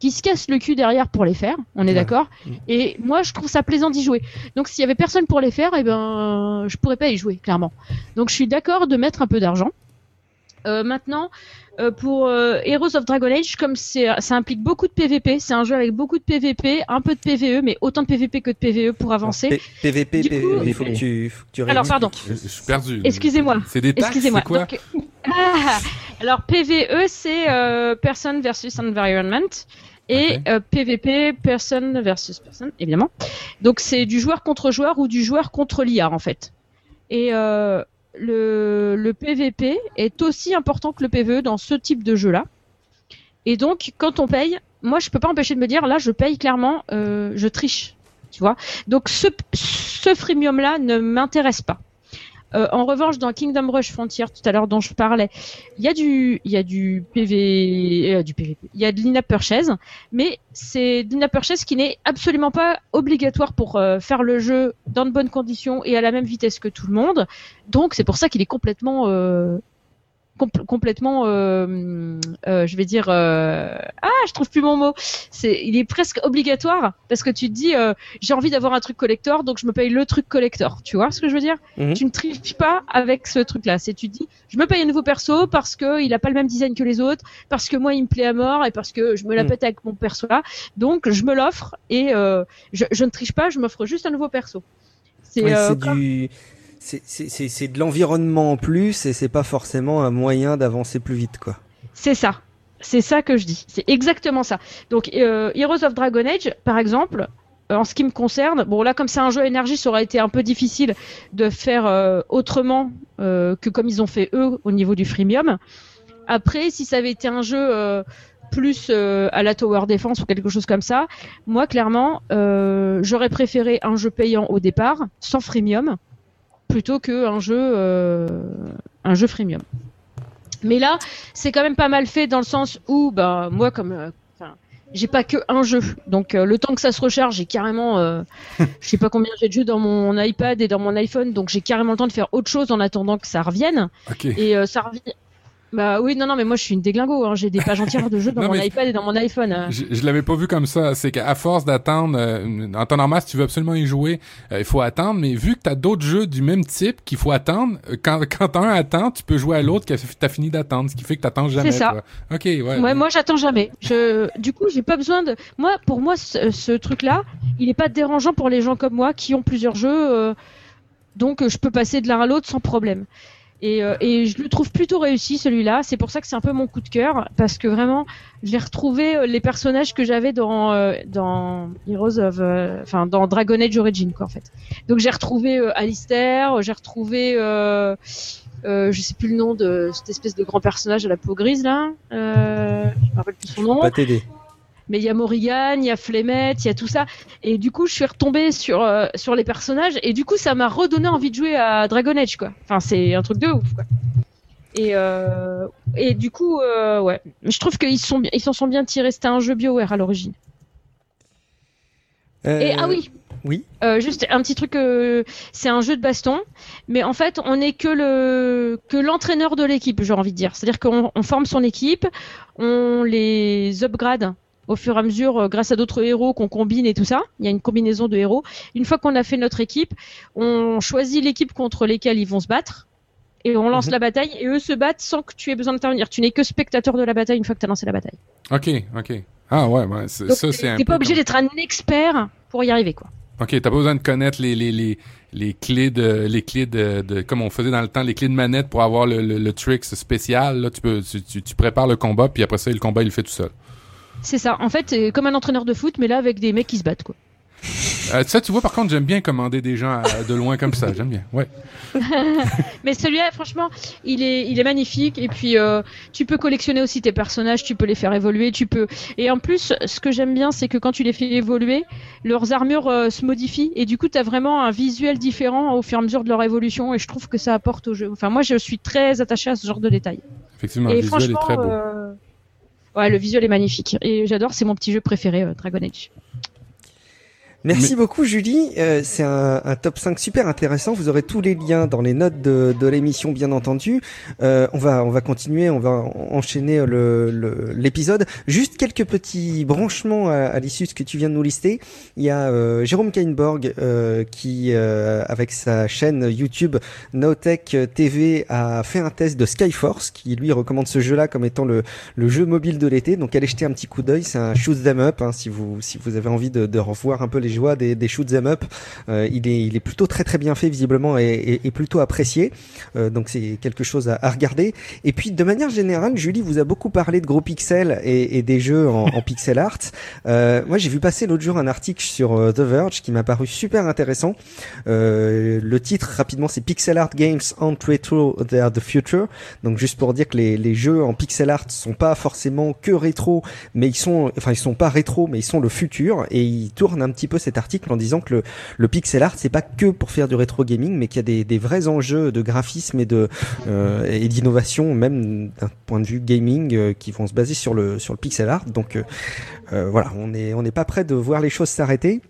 qui se cassent le cul derrière pour les faire. On est Ouais. d'accord. Mm. Et moi, je trouve ça plaisant d'y jouer. Donc, s'il y avait personne pour les faire, eh ben, je pourrais pas y jouer clairement. Donc, je suis d'accord de mettre un peu d'argent. Euh, maintenant, euh, pour euh, Heroes of Dragon Age, comme c'est, ça implique beaucoup de PVP, c'est un jeu avec beaucoup de PVP, un peu de PVE, mais autant de PVP que de PVE pour avancer. P- PVP, Du PVE, coup- il faut que tu, faut que tu Alors, pardon. Je, je suis perdu. Excusez-moi. C'est des Excusez-moi. Donc, ah, alors PVE c'est euh, Person versus Environment et euh, PVP Person versus Person évidemment. Donc c'est du joueur contre joueur ou du joueur contre l'IA en fait. Et euh, le, le PVP est aussi important que le PVE dans ce type de jeu là. Et donc quand on paye, moi je peux pas empêcher de me dire là je paye clairement, euh, je triche, tu vois. Donc ce, ce freemium là ne m'intéresse pas. Euh, en revanche, dans Kingdom Rush Frontier, tout à l'heure dont je parlais, il y a du, il y a du PV, euh, PVP, il y a de l'in-app purchase, mais c'est de l'in-app qui n'est absolument pas obligatoire pour euh, faire le jeu dans de bonnes conditions et à la même vitesse que tout le monde. Donc c'est pour ça qu'il est complètement compl- complètement, euh, euh, je vais dire, euh, ah, je trouve plus mon mot. C'est, il est presque obligatoire parce que tu te dis, euh, j'ai envie d'avoir un truc collector, donc je me paye le truc collector. Tu vois ce que je veux dire? Mhm. Tu ne triches pas avec ce truc-là. C'est tu te dis, je me paye un nouveau perso parce que il a pas le même design que les autres, parce que moi il me plaît à mort et parce que je me la Mhm. pète avec mon perso là. Donc je me l'offre et euh, je, je ne triche pas, je m'offre juste un nouveau perso. C'est Ouais, euh, c'est comme- du, c'est, de l'environnement en plus et c'est pas forcément un moyen d'avancer plus vite, quoi. C'est ça. C'est ça que je dis. C'est exactement ça. Donc, euh, Heroes of Dragon Age, par exemple, euh, en ce qui me concerne, bon là, comme c'est un jeu énergie, ça aurait été un peu difficile de faire euh, autrement que comme ils ont fait eux au niveau du freemium. Après, si ça avait été un jeu plus à la Tower Defense ou quelque chose comme ça, moi, clairement, j'aurais préféré un jeu payant au départ, sans freemium, plutôt qu'un jeu, euh, un jeu freemium. Mais là, c'est quand même pas mal fait dans le sens où, bah, moi, comme, euh, j'ai pas que un jeu, donc euh, le temps que ça se recharge, j'ai carrément, euh, je sais pas combien j'ai de jeux dans mon iPad et dans mon iPhone, donc j'ai carrément le temps de faire autre chose en attendant que ça revienne. Et euh, ça revient. Bah oui, non, non, mais moi je suis une déglingo. Hein. J'ai des pages entières de jeux dans Non, mon iPad et dans mon iPhone. hein. Je, je l'avais pas vu comme ça. C'est qu'à force d'attendre, euh, en temps normal, si tu veux absolument y jouer, euh, il faut attendre. Mais vu que t'as d'autres jeux du même type qu'il faut attendre, euh, quand, quand un attend, tu peux jouer à l'autre qui a- t'as fini d'attendre, ce qui fait que t'attends jamais. C'est ça. toi. Ok, ouais. Ouais, moi j'attends jamais. Je, du coup, j'ai pas besoin de. Moi, pour moi, ce, ce truc-là, il est pas dérangeant pour les gens comme moi qui ont plusieurs jeux, euh, donc euh, je peux passer de l'un à l'autre sans problème. Et, euh, et je le trouve plutôt réussi celui-là. C'est pour ça que c'est un peu mon coup de cœur parce que vraiment, j'ai retrouvé euh, les personnages que j'avais dans euh, dans Heroes of, euh, enfin dans Dragon Age Origin quoi en fait. Donc j'ai retrouvé euh, Alistair, j'ai retrouvé. Euh, euh, je sais plus le nom de cette espèce de grand personnage à la peau grise là. Je me rappelle plus son nom. Pas. Mais il y a Morrigan, il y a Flemette, il y a tout ça. Et du coup, je suis retombée sur euh, sur les personnages et du coup, ça m'a redonné envie de jouer à Dragon Age quoi. Enfin, c'est un truc de ouf quoi. Et euh, et du coup, euh, ouais, je trouve qu'ils sont bien- ils s'en sont bien tirés. C'était un jeu BioWare à l'origine. Euh, Et ah oui, Oui. euh, juste un petit truc, euh, c'est un jeu de baston, mais en fait, on n'est que le que l'entraîneur de l'équipe, j'ai envie de dire. C'est-à-dire qu'on on forme son équipe, on les upgrade au fur et à mesure euh, grâce à d'autres héros qu'on combine et tout ça. Il y a une combinaison de héros. Une fois qu'on a fait notre équipe, on choisit l'équipe contre lesquelles ils vont se battre. Et on lance Mhm. la bataille et eux se battent sans que tu aies besoin d'intervenir. Tu n'es que spectateur de la bataille une fois que tu as lancé la bataille. Ok, ok. Ah ouais, ouais. Donc Ça, c'est un t'es pas obligé d'être un expert pour y arriver quoi. Ok, t'as pas besoin de connaître les, les, les, les clés de, les clés de, de, comme on faisait dans le temps, les clés de manette pour avoir le, le, le tricks spécial. Là, tu peux, tu, tu, tu prépares le combat, puis après ça, le combat, il le fait tout seul. C'est ça. En fait, comme un entraîneur de foot, mais là avec des mecs qui se battent quoi. Euh, ça, tu vois, par contre, j'aime bien commander des gens à- de loin comme ça. J'aime bien. Ouais. Mais celui-là, franchement, il est, il est magnifique. Et puis, euh, tu peux collectionner aussi tes personnages, tu peux les faire évoluer, tu peux. Et en plus, ce que j'aime bien, c'est que quand tu les fais évoluer, leurs armures euh, se modifient et du coup, tu as vraiment un visuel différent au fur et à mesure de leur évolution. Et je trouve que ça apporte au jeu. Enfin, moi, je suis très attachée à ce genre de détails. Effectivement, et le visuel est très beau. Ouais, le visuel est magnifique. Et j'adore, c'est mon petit jeu préféré, euh, Dragon Age. Merci beaucoup Julie, Euh, c'est un, un top 5 super intéressant. Vous aurez tous les liens dans les notes de, de l'émission bien entendu. Euh, on va on va continuer, on va en- enchaîner le- le- l'épisode. Juste quelques petits branchements à, à l'issue de ce que tu viens de nous lister. Il y a euh, Jérôme Kainborg euh, qui euh, avec sa chaîne YouTube Notech TV a fait un test de Skyforce qui lui recommande ce jeu-là comme étant le, le jeu mobile de l'été. Donc allez jeter un petit coup d'œil, c'est un shoot them up hein, si vous si vous avez envie de, de revoir un peu les joies des, des shoot them up. Euh, il est plutôt très très bien fait visiblement et, plutôt apprécié. Euh, donc c'est quelque chose à, regarder. Et puis de manière générale, Julie vous a beaucoup parlé de gros pixels et, des jeux en, pixel art. Euh, moi j'ai vu passer l'autre jour un article sur The Verge qui m'a paru super intéressant. Le titre rapidement c'est Pixel Art Games on Retro They Are the Future. Donc juste pour dire que les, les jeux en pixel art sont pas forcément que rétro, mais ils sont, enfin ils sont pas rétro, mais ils sont le futur. Et ils tournent un petit peu cet article en disant que le, le pixel art c'est pas que pour faire du rétro gaming, mais qu'il y a des, des vrais enjeux de graphisme et de euh, et d'innovation, même d'un point de vue gaming, euh, qui vont se baser sur le sur le pixel art. Donc euh, voilà, on est on n'est pas prêt de voir les choses s'arrêter.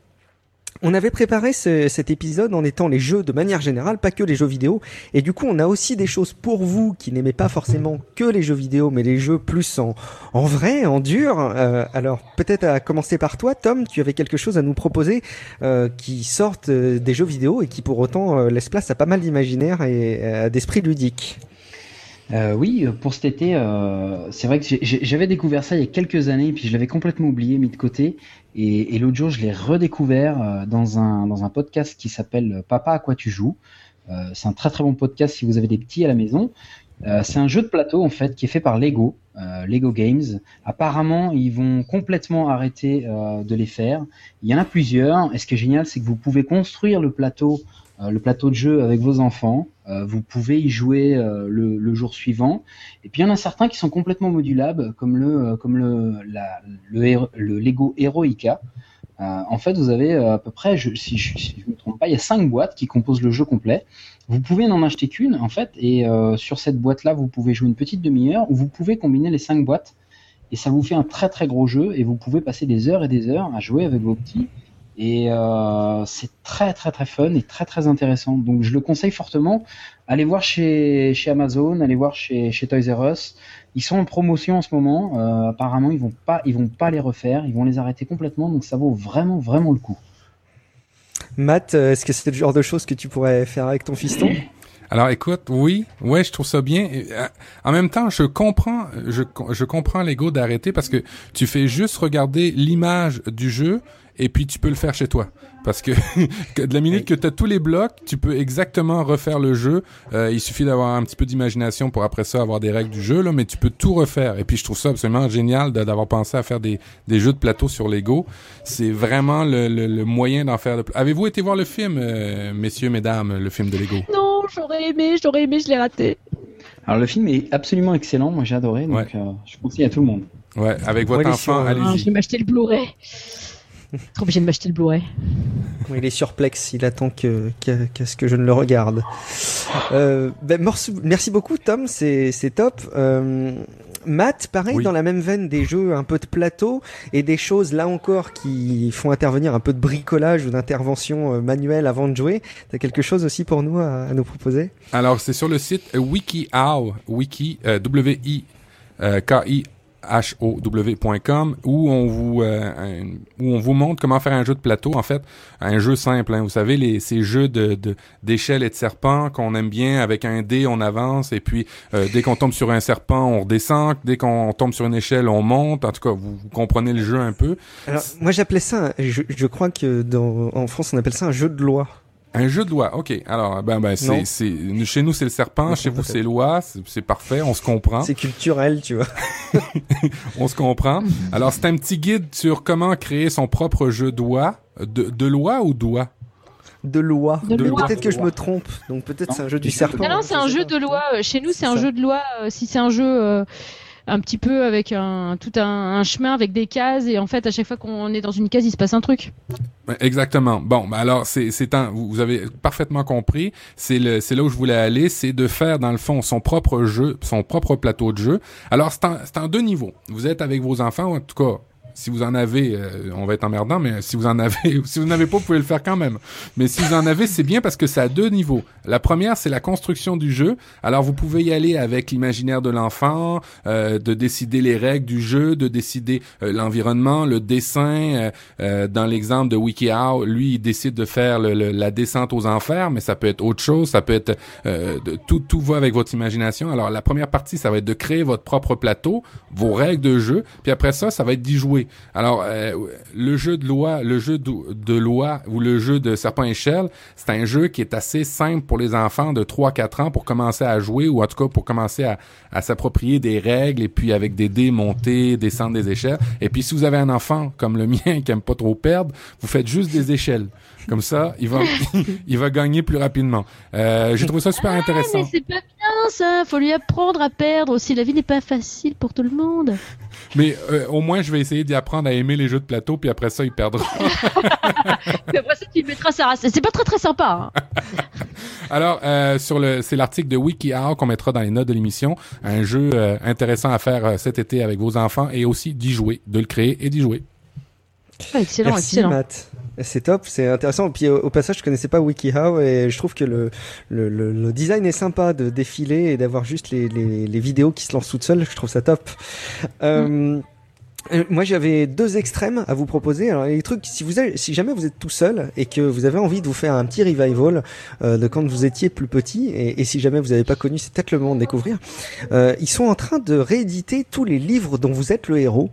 On avait préparé ce- cet épisode en étant les jeux de manière générale, pas que les jeux vidéo. Et du coup, on a aussi des choses pour vous qui n'aimez pas forcément que les jeux vidéo, mais les jeux plus en, en vrai, en dur. Euh, alors, peut-être à commencer par toi, Tom, tu avais quelque chose à nous proposer euh, qui sortent euh, des jeux vidéo et qui pour autant euh, laisse place à pas mal d'imaginaire et euh, d'esprit ludique. Euh, oui, euh, pour cet été, euh, c'est vrai que j'avais découvert ça il y a quelques années, puis je l'avais complètement oublié, mis de côté. Et, et l'autre jour, je l'ai redécouvert euh, dans un, dans un podcast qui s'appelle Papa à quoi tu joues. Euh, c'est un très très bon podcast si vous avez des petits à la maison. Euh, c'est un jeu de plateau en fait qui est fait par Lego, euh, Lego Games. Apparemment, ils vont complètement arrêter euh, de les faire. Il y en a plusieurs. Et ce qui est génial, c'est que vous pouvez construire le plateau, euh, le plateau de jeu avec vos enfants. Euh, vous pouvez y jouer euh, le, jour suivant. Et puis il y en a certains qui sont complètement modulables, comme le euh, Lego Heroica. Euh, en fait, vous avez euh, à peu près, si je si je me trompe pas, il y a cinq boîtes qui composent le jeu complet. Vous pouvez n'en acheter qu'une en fait, et euh, sur cette boîte-là, vous pouvez jouer une petite demi-heure, ou vous pouvez combiner les cinq boîtes, et ça vous fait un très très gros jeu, et vous pouvez passer des heures et des heures à jouer avec vos petits. Et euh, c'est très très très fun et très très intéressant. Donc je le conseille fortement. Allez voir chez, chez Amazon, allez voir chez, chez Toys R Us. Ils sont en promotion en ce moment. Euh, apparemment, ils vont pas ils vont pas les refaire, ils vont les arrêter complètement. Donc ça vaut vraiment vraiment le coup. Matt, euh, est-ce que c'est le genre de choses que tu pourrais faire avec ton fiston? Alors écoute, oui, ouais, je trouve ça bien. Euh, en même temps, je comprends, je, je comprends l'ego d'arrêter parce que tu fais juste regarder l'image du jeu et puis tu peux le faire chez toi. Parce que, de la minute que tu as tous les blocs, tu peux exactement refaire le jeu. Euh, il suffit d'avoir un petit peu d'imagination pour après ça avoir des règles du jeu, là, mais tu peux tout refaire. Et puis je trouve ça absolument génial d'avoir pensé à faire des, des jeux de plateau sur Lego. C'est vraiment le, le, le moyen d'en faire. De... Avez-vous été voir le film, euh, messieurs, mesdames, le film de Lego? Non, j'aurais aimé, j'aurais aimé, je l'ai raté. Alors le film est absolument excellent. Moi j'ai adoré. Donc Ouais. euh, je conseille à tout le monde. Ouais, avec votre Ouais, enfant, euh, Ah, allez-y. je vais m'acheter le Blu-ray. Trop obligé de m'acheter le Blu-ray. Il est surplexe, il attend que qu'à qu'à ce que je ne le regarde. Euh, ben, merci beaucoup Tom, c'est top. Euh, Matt, pareil Oui. dans la même veine des jeux un peu de plateau et des choses là encore qui font intervenir un peu de bricolage ou d'intervention euh, manuelle avant de jouer. T'as quelque chose aussi pour nous à, à nous proposer? Alors, c'est sur le site WikiHow, wiki, euh, W-I, euh, K-I, H-O-W.com où on vous euh, où on vous montre comment faire un jeu de plateau. En fait un jeu simple hein. vous savez les ces jeux de d'échelle et de serpent qu'on aime bien. Avec un dé on avance. Et puis euh, dès qu'on tombe sur un serpent on redescend. Dès qu'on tombe sur une échelle on monte. En tout cas vous, vous comprenez le jeu un peu. Alors moi j'appelais ça, je, je crois que dans, en France on appelle ça un jeu de loi. Un jeu de loi, ok. Alors, ben, ben, c'est, c'est, chez nous c'est le serpent, Non, chez vous c'est loi, c'est, parfait, on se comprend, C'est culturel, tu vois. on se comprend. Alors, c'est un petit guide sur comment créer son propre jeu de loi, de, de loi ou doigt? De loi. De loi. Peut-être que je me trompe. Donc peut-être c'est un jeu du serpent. Non, non, c'est un jeu de loi. Euh, Chez nous, c'est un ça. jeu de loi. euh, Si c'est un jeu euh, un petit peu avec un tout un, un chemin avec des cases et en fait à chaque fois qu'on est dans une case, il se passe un truc. Exactement. Bon, ben alors c'est c'est un, vous avez parfaitement compris. C'est le c'est là où je voulais aller, c'est de faire dans le fond son propre jeu, son propre plateau de jeu. Alors c'est en c'est en deux niveaux. Vous êtes avec vos enfants, en tout cas. Si vous en avez, euh, on va être emmerdant, mais si vous en avez, si vous n'avez pas, vous pouvez le faire quand même. Mais si vous en avez, c'est bien parce que c'est à deux niveaux. La première, c'est la construction du jeu. Alors vous pouvez y aller avec l'imaginaire de l'enfant, euh, de décider les règles du jeu, de décider euh, l'environnement, le dessin. euh, euh, dans l'exemple de WikiHow, lui, il décide de faire le- le- la descente aux enfers, mais ça peut être autre chose, ça peut être euh, de, tout, tout va avec votre imagination. Alors la première partie, ça va être de créer votre propre plateau, vos règles de jeu, puis après ça, ça va être d'y jouer. Alors euh, le jeu de loi, le jeu de, de loi ou le jeu de serpent échelle, c'est un jeu qui est assez simple pour les enfants de 3-4 ans pour commencer à jouer ou en tout cas pour commencer à, à s'approprier des règles et puis avec des dés monter, descendre des échelles. Et puis si vous avez un enfant comme le mien qui aime pas trop perdre, vous faites juste des échelles. Comme ça, il va il va gagner plus rapidement. Euh, J'ai trouvé ça super intéressant. Mais c'est pas bien ça. Faut lui apprendre à perdre aussi. La vie n'est pas facile pour tout le monde. Mais euh, au moins, je vais essayer d'y apprendre à aimer les jeux de plateau, puis après ça, il perdra. Puis après ça, tu mettras sa race. C'est pas très très sympa. hein. Alors, euh, sur le, c'est l'article de WikiHow qu'on mettra dans les notes de l'émission. Un jeu euh, intéressant à faire euh, cet été avec vos enfants et aussi d'y jouer, de le créer et d'y jouer. Ah, excellent, Merci excellent. Matt. C'est top, c'est intéressant. Puis au, au passage, je connaissais pas WikiHow et je trouve que le, le, le, le design est sympa de défiler et d'avoir juste les, les, les vidéos qui se lancent toutes seules. Je trouve ça top. Euh, euh, moi, j'avais deux extrêmes à vous proposer. Alors, les trucs, si vous avez, si jamais vous êtes tout seul et que vous avez envie de vous faire un petit revival euh, de quand vous étiez plus petit, et, si jamais vous n'avez pas connu, c'est peut-être le moment de découvrir. Euh, ils sont en train de rééditer tous les livres dont vous êtes le héros,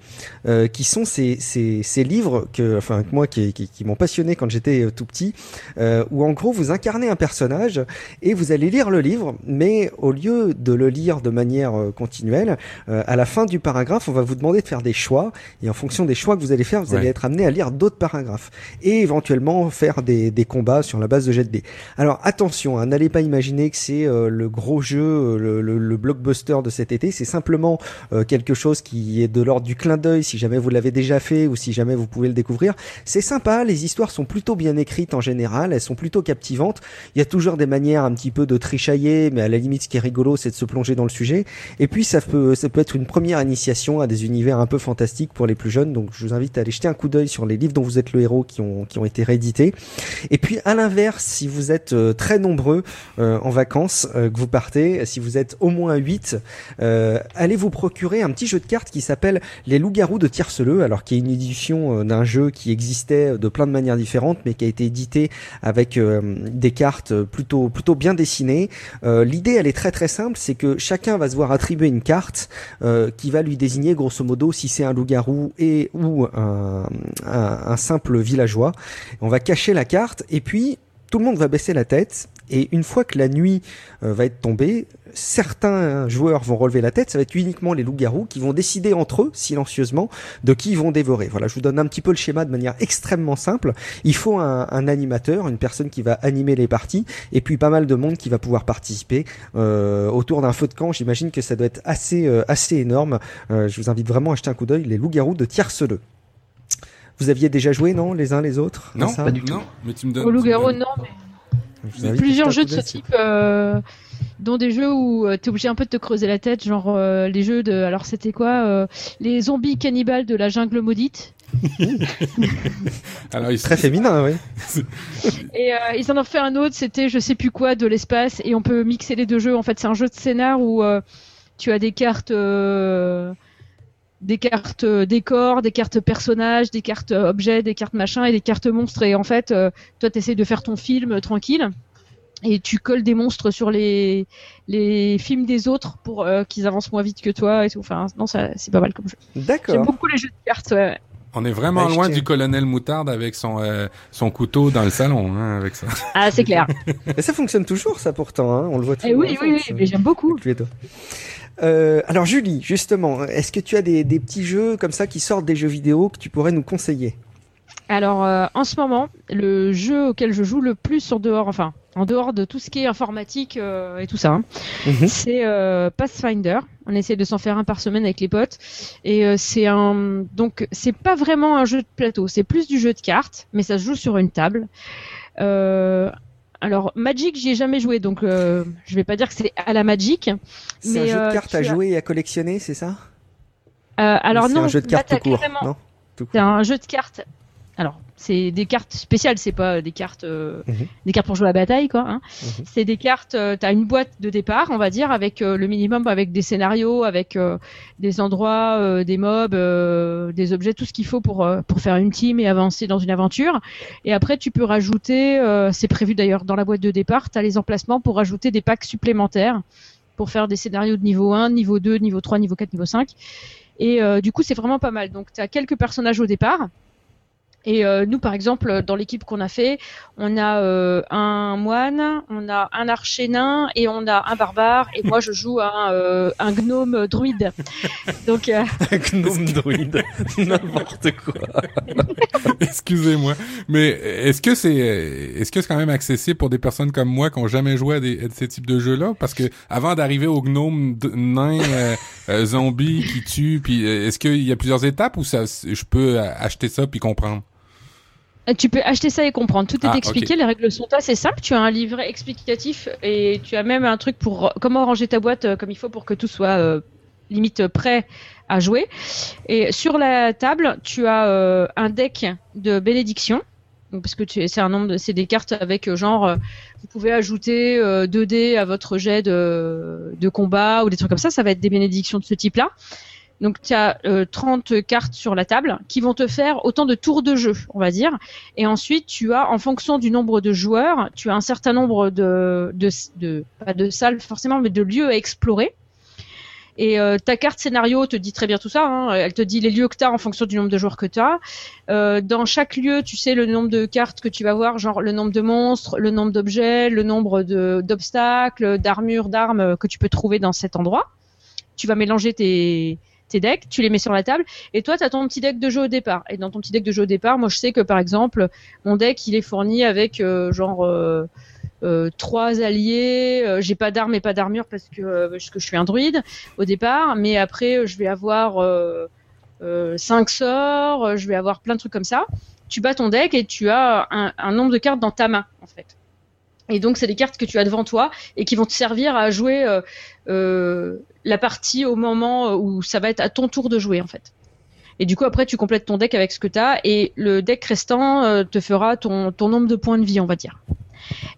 euh, qui sont ces, ces, ces livres que, enfin, que moi, qui, qui, qui m'ont passionné quand j'étais euh, tout petit, euh, où en gros vous incarnez un personnage et vous allez lire le livre, mais au lieu de le lire de manière euh, continuelle, euh, à la fin du paragraphe, on va vous demander de faire des choix, et en fonction des choix que vous allez faire, vous Ouais. allez être amené à lire d'autres paragraphes, et éventuellement faire des, des combats sur la base de jet de dés. Alors attention, hein, n'allez pas imaginer que c'est euh, le gros jeu, euh, le, le- le blockbuster de cet été, c'est simplement euh, quelque chose qui est de l'ordre du clin d'œil, si jamais vous l'avez déjà fait, ou si jamais vous pouvez le découvrir. C'est sympa, les histoires sont plutôt bien écrites en général, elles sont plutôt captivantes. Il y a toujours des manières un petit peu de trichailler, mais à la limite, ce qui est rigolo, c'est de se plonger dans le sujet. Et puis, ça peut, ça peut être une première initiation à des univers un peu fantastiques pour les plus jeunes. Donc, je vous invite à aller jeter un coup d'œil sur les livres dont vous êtes le héros qui ont, qui ont été réédités. Et puis, à l'inverse, si vous êtes euh, très nombreux euh, en vacances, euh, que vous partez, si vous êtes au moins 8, euh, allez vous procurer un petit jeu de cartes qui s'appelle Les Loups-Garous de Tierceleux, alors qui est une édition euh, d'un jeu qui existait de plein de manières différentes, mais qui a été édité avec euh, des cartes plutôt plutôt bien dessinées. Euh, L'idée, elle est très très simple, c'est que chacun va se voir attribuer une carte euh, qui va lui désigner grosso modo si c'est un loup-garou et ou un simple villageois. On va cacher la carte et puis tout le monde va baisser la tête et une fois que la nuit euh, va être tombée, certains joueurs vont relever la tête, ça va être uniquement les loups-garous qui vont décider entre eux, silencieusement, de qui ils vont dévorer. Voilà, je vous donne un petit peu le schéma de manière extrêmement simple. Il faut un, un animateur, une personne qui va animer les parties, et puis pas mal de monde qui va pouvoir participer euh, autour d'un feu de camp. J'imagine que ça doit être assez, euh, assez énorme. Euh, je vous invite vraiment à jeter un coup d'œil, les loups-garous de Tierceleux. Vous aviez déjà joué, non, les uns les autres Non, ça pas du tout. non, mais tu me donnes. Au loup-garou, non, mais plusieurs jeux de ce type, euh, dont des jeux où tu t'es obligé un peu de te creuser la tête, genre euh, les jeux de. Alors c'était quoi euh, Les zombies cannibales de la jungle maudite. Alors, il Très féminin, oui. Et euh, ils en ont fait un autre, c'était je sais plus quoi de l'espace, et on peut mixer les deux jeux. En fait, c'est un jeu de scénar où euh, tu as des cartes. euh, des cartes euh, décors, des cartes personnages, des cartes euh, objets, des cartes machin et des cartes monstres. Et en fait, euh, toi, tu essaies de faire ton film euh, tranquille et tu colles des monstres sur les, les films des autres pour euh, qu'ils avancent moins vite que toi et tout. Enfin, non, ça, c'est pas mal comme jeu. J'aime D'accord. beaucoup les jeux de cartes. Ouais. On est vraiment Bah, loin du colonel Moutarde avec son euh, son couteau dans le salon, hein, avec ça. Ah, c'est clair. Et ça fonctionne toujours, ça pourtant. Hein on le voit Eh toujours. oui, oui, oui, mais j'aime beaucoup. Euh, alors Julie, justement, est-ce que tu as des, des petits jeux comme ça qui sortent des jeux vidéo que tu pourrais nous conseiller? Alors, euh, en ce moment, le jeu auquel je joue le plus en dehors, enfin, en dehors de tout ce qui est informatique euh, et tout ça, hein, Mhm. c'est euh, Pathfinder. On essaie de s'en faire un par semaine avec les potes. Et c'est un. Donc, c'est pas vraiment un jeu de plateau, c'est plus du jeu de cartes, mais ça se joue sur une table. Alors, Magic, j'y ai jamais joué, donc je vais pas dire que c'est à la Magic. C'est un jeu de cartes à as- jouer et à collectionner, c'est ça? Alors, Ou c'est non, un jeu de cartes tout court. Non? C'est un jeu de cartes. Alors, c'est des cartes spéciales, c'est pas des cartes, euh, Mhm. des cartes pour jouer à la bataille, quoi. Hein. Mhm. C'est des cartes. Euh, T'as une boîte de départ, on va dire, avec euh, le minimum, avec des scénarios, avec euh, des endroits, euh, des mobs, euh, des objets, tout ce qu'il faut pour euh, pour faire une team et avancer dans une aventure. Et après, tu peux rajouter. euh, c'est prévu d'ailleurs dans la boîte de départ. T'as les emplacements pour rajouter des packs supplémentaires pour faire des scénarios de niveau 1, niveau 2, niveau 3, niveau 4, niveau 5. Et euh, du coup, c'est vraiment pas mal. Donc, tu as quelques personnages au départ. Et euh, nous, par exemple, dans l'équipe qu'on a fait, on a euh, un moine, on a un archer nain et on a un barbare. Et moi, je joue un, euh, un gnome druide. Donc, euh, Un gnome druide. N'importe quoi. Excusez-moi, mais est-ce que c'est est-ce que c'est quand même accessible pour des personnes comme moi qui ont jamais joué à, des, à ces types de jeux-là? Parce que avant d'arriver au gnome d- nain euh, euh, zombie qui tue, puis est-ce qu'il y a plusieurs étapes ou ça je peux acheter ça puis comprendre? Tu peux acheter ça et comprendre. Tout est Ah, expliqué. Les règles sont assez simples. Tu as un livret explicatif et tu as même un truc pour comment ranger ta boîte euh, comme il faut pour que tout soit euh, limite prêt à jouer. Et sur la table, tu as euh, un deck de bénédiction. Parce que c'est un nombre, de- c'est des cartes avec euh, genre, euh, vous pouvez ajouter euh, 2 dés à votre jet de, de combat ou des trucs comme ça. Ça va être des bénédictions de ce type-là. Donc tu as euh, 30 cartes sur la table qui vont te faire autant de tours de jeu, on va dire. Et ensuite, tu as, en fonction du nombre de joueurs, tu as un certain nombre de, de, de pas de salles forcément, mais de lieux à explorer. Et euh, ta carte scénario te dit très bien tout ça. hein. Elle te dit les lieux que tu as en fonction du nombre de joueurs que tu as. Euh, dans chaque lieu, tu sais le nombre de cartes que tu vas voir, genre le nombre de monstres, le nombre d'objets, le nombre d'obstacles, d'armures, d'armes que tu peux trouver dans cet endroit. Tu vas mélanger tes, tes decks, tu les mets sur la table, et toi, tu as ton petit deck de jeu au départ. Et dans ton petit deck de jeu au départ, moi, je sais que par exemple, mon deck, il est fourni avec euh, genre euh, euh, trois alliés. euh, J'ai pas d'armes et pas d'armure parce que, parce que je suis un druide au départ, mais après, je vais avoir cinq sorts, je vais avoir plein de trucs comme ça. Tu bats ton deck et tu as un, nombre de cartes dans ta main, en fait. Et donc, c'est des cartes que tu as devant toi et qui vont te servir à jouer la partie au moment où ça va être à ton tour de jouer, en fait. Et du coup, après, tu complètes ton deck avec ce que tu as et le deck restant euh, te fera ton, ton nombre de points de vie, on va dire.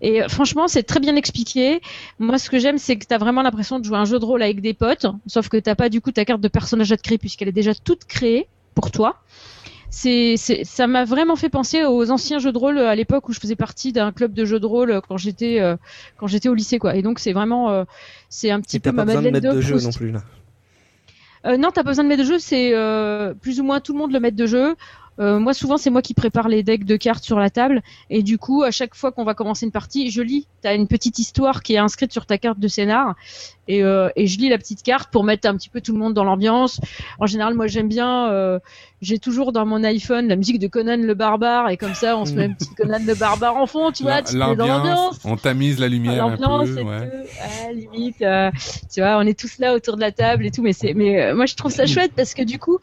Et euh, franchement, c'est très bien expliqué. Moi, ce que j'aime, c'est que tu as vraiment l'impression de jouer un jeu de rôle avec des potes, sauf que t'as pas du coup ta carte de personnage à te créer puisqu'elle est déjà toute créée pour toi. C'est, c'est, ça m'a vraiment fait penser aux anciens jeux de rôle à l'époque où je faisais partie d'un club de jeux de rôle quand j'étais euh, quand j'étais au lycée quoi. Et donc c'est vraiment euh, c'est un petit Et peu t'as pas ma besoin de mettre de jeu non plus là. Euh, non, t'as pas besoin de mettre de jeu, c'est euh, plus ou moins tout le monde le met de jeu. Euh, moi, souvent, c'est moi qui prépare les decks de cartes sur la table, et du coup, à chaque fois qu'on va commencer une partie, je lis. T'as une petite histoire qui est inscrite sur ta carte de scénar, et, euh, et je lis la petite carte pour mettre un petit peu tout le monde dans l'ambiance. En général, moi, j'aime bien. euh, J'ai toujours dans mon iPhone la musique de Conan le barbare, et comme ça, on se met un petit Conan le barbare en fond, tu vois, tu dans l'ambiance. on tamise la lumière L'ambiance Ouais. tout, ah, limite, euh, tu vois, on est tous là autour de la table et tout, mais c'est, mais euh, moi je trouve ça chouette parce que du coup,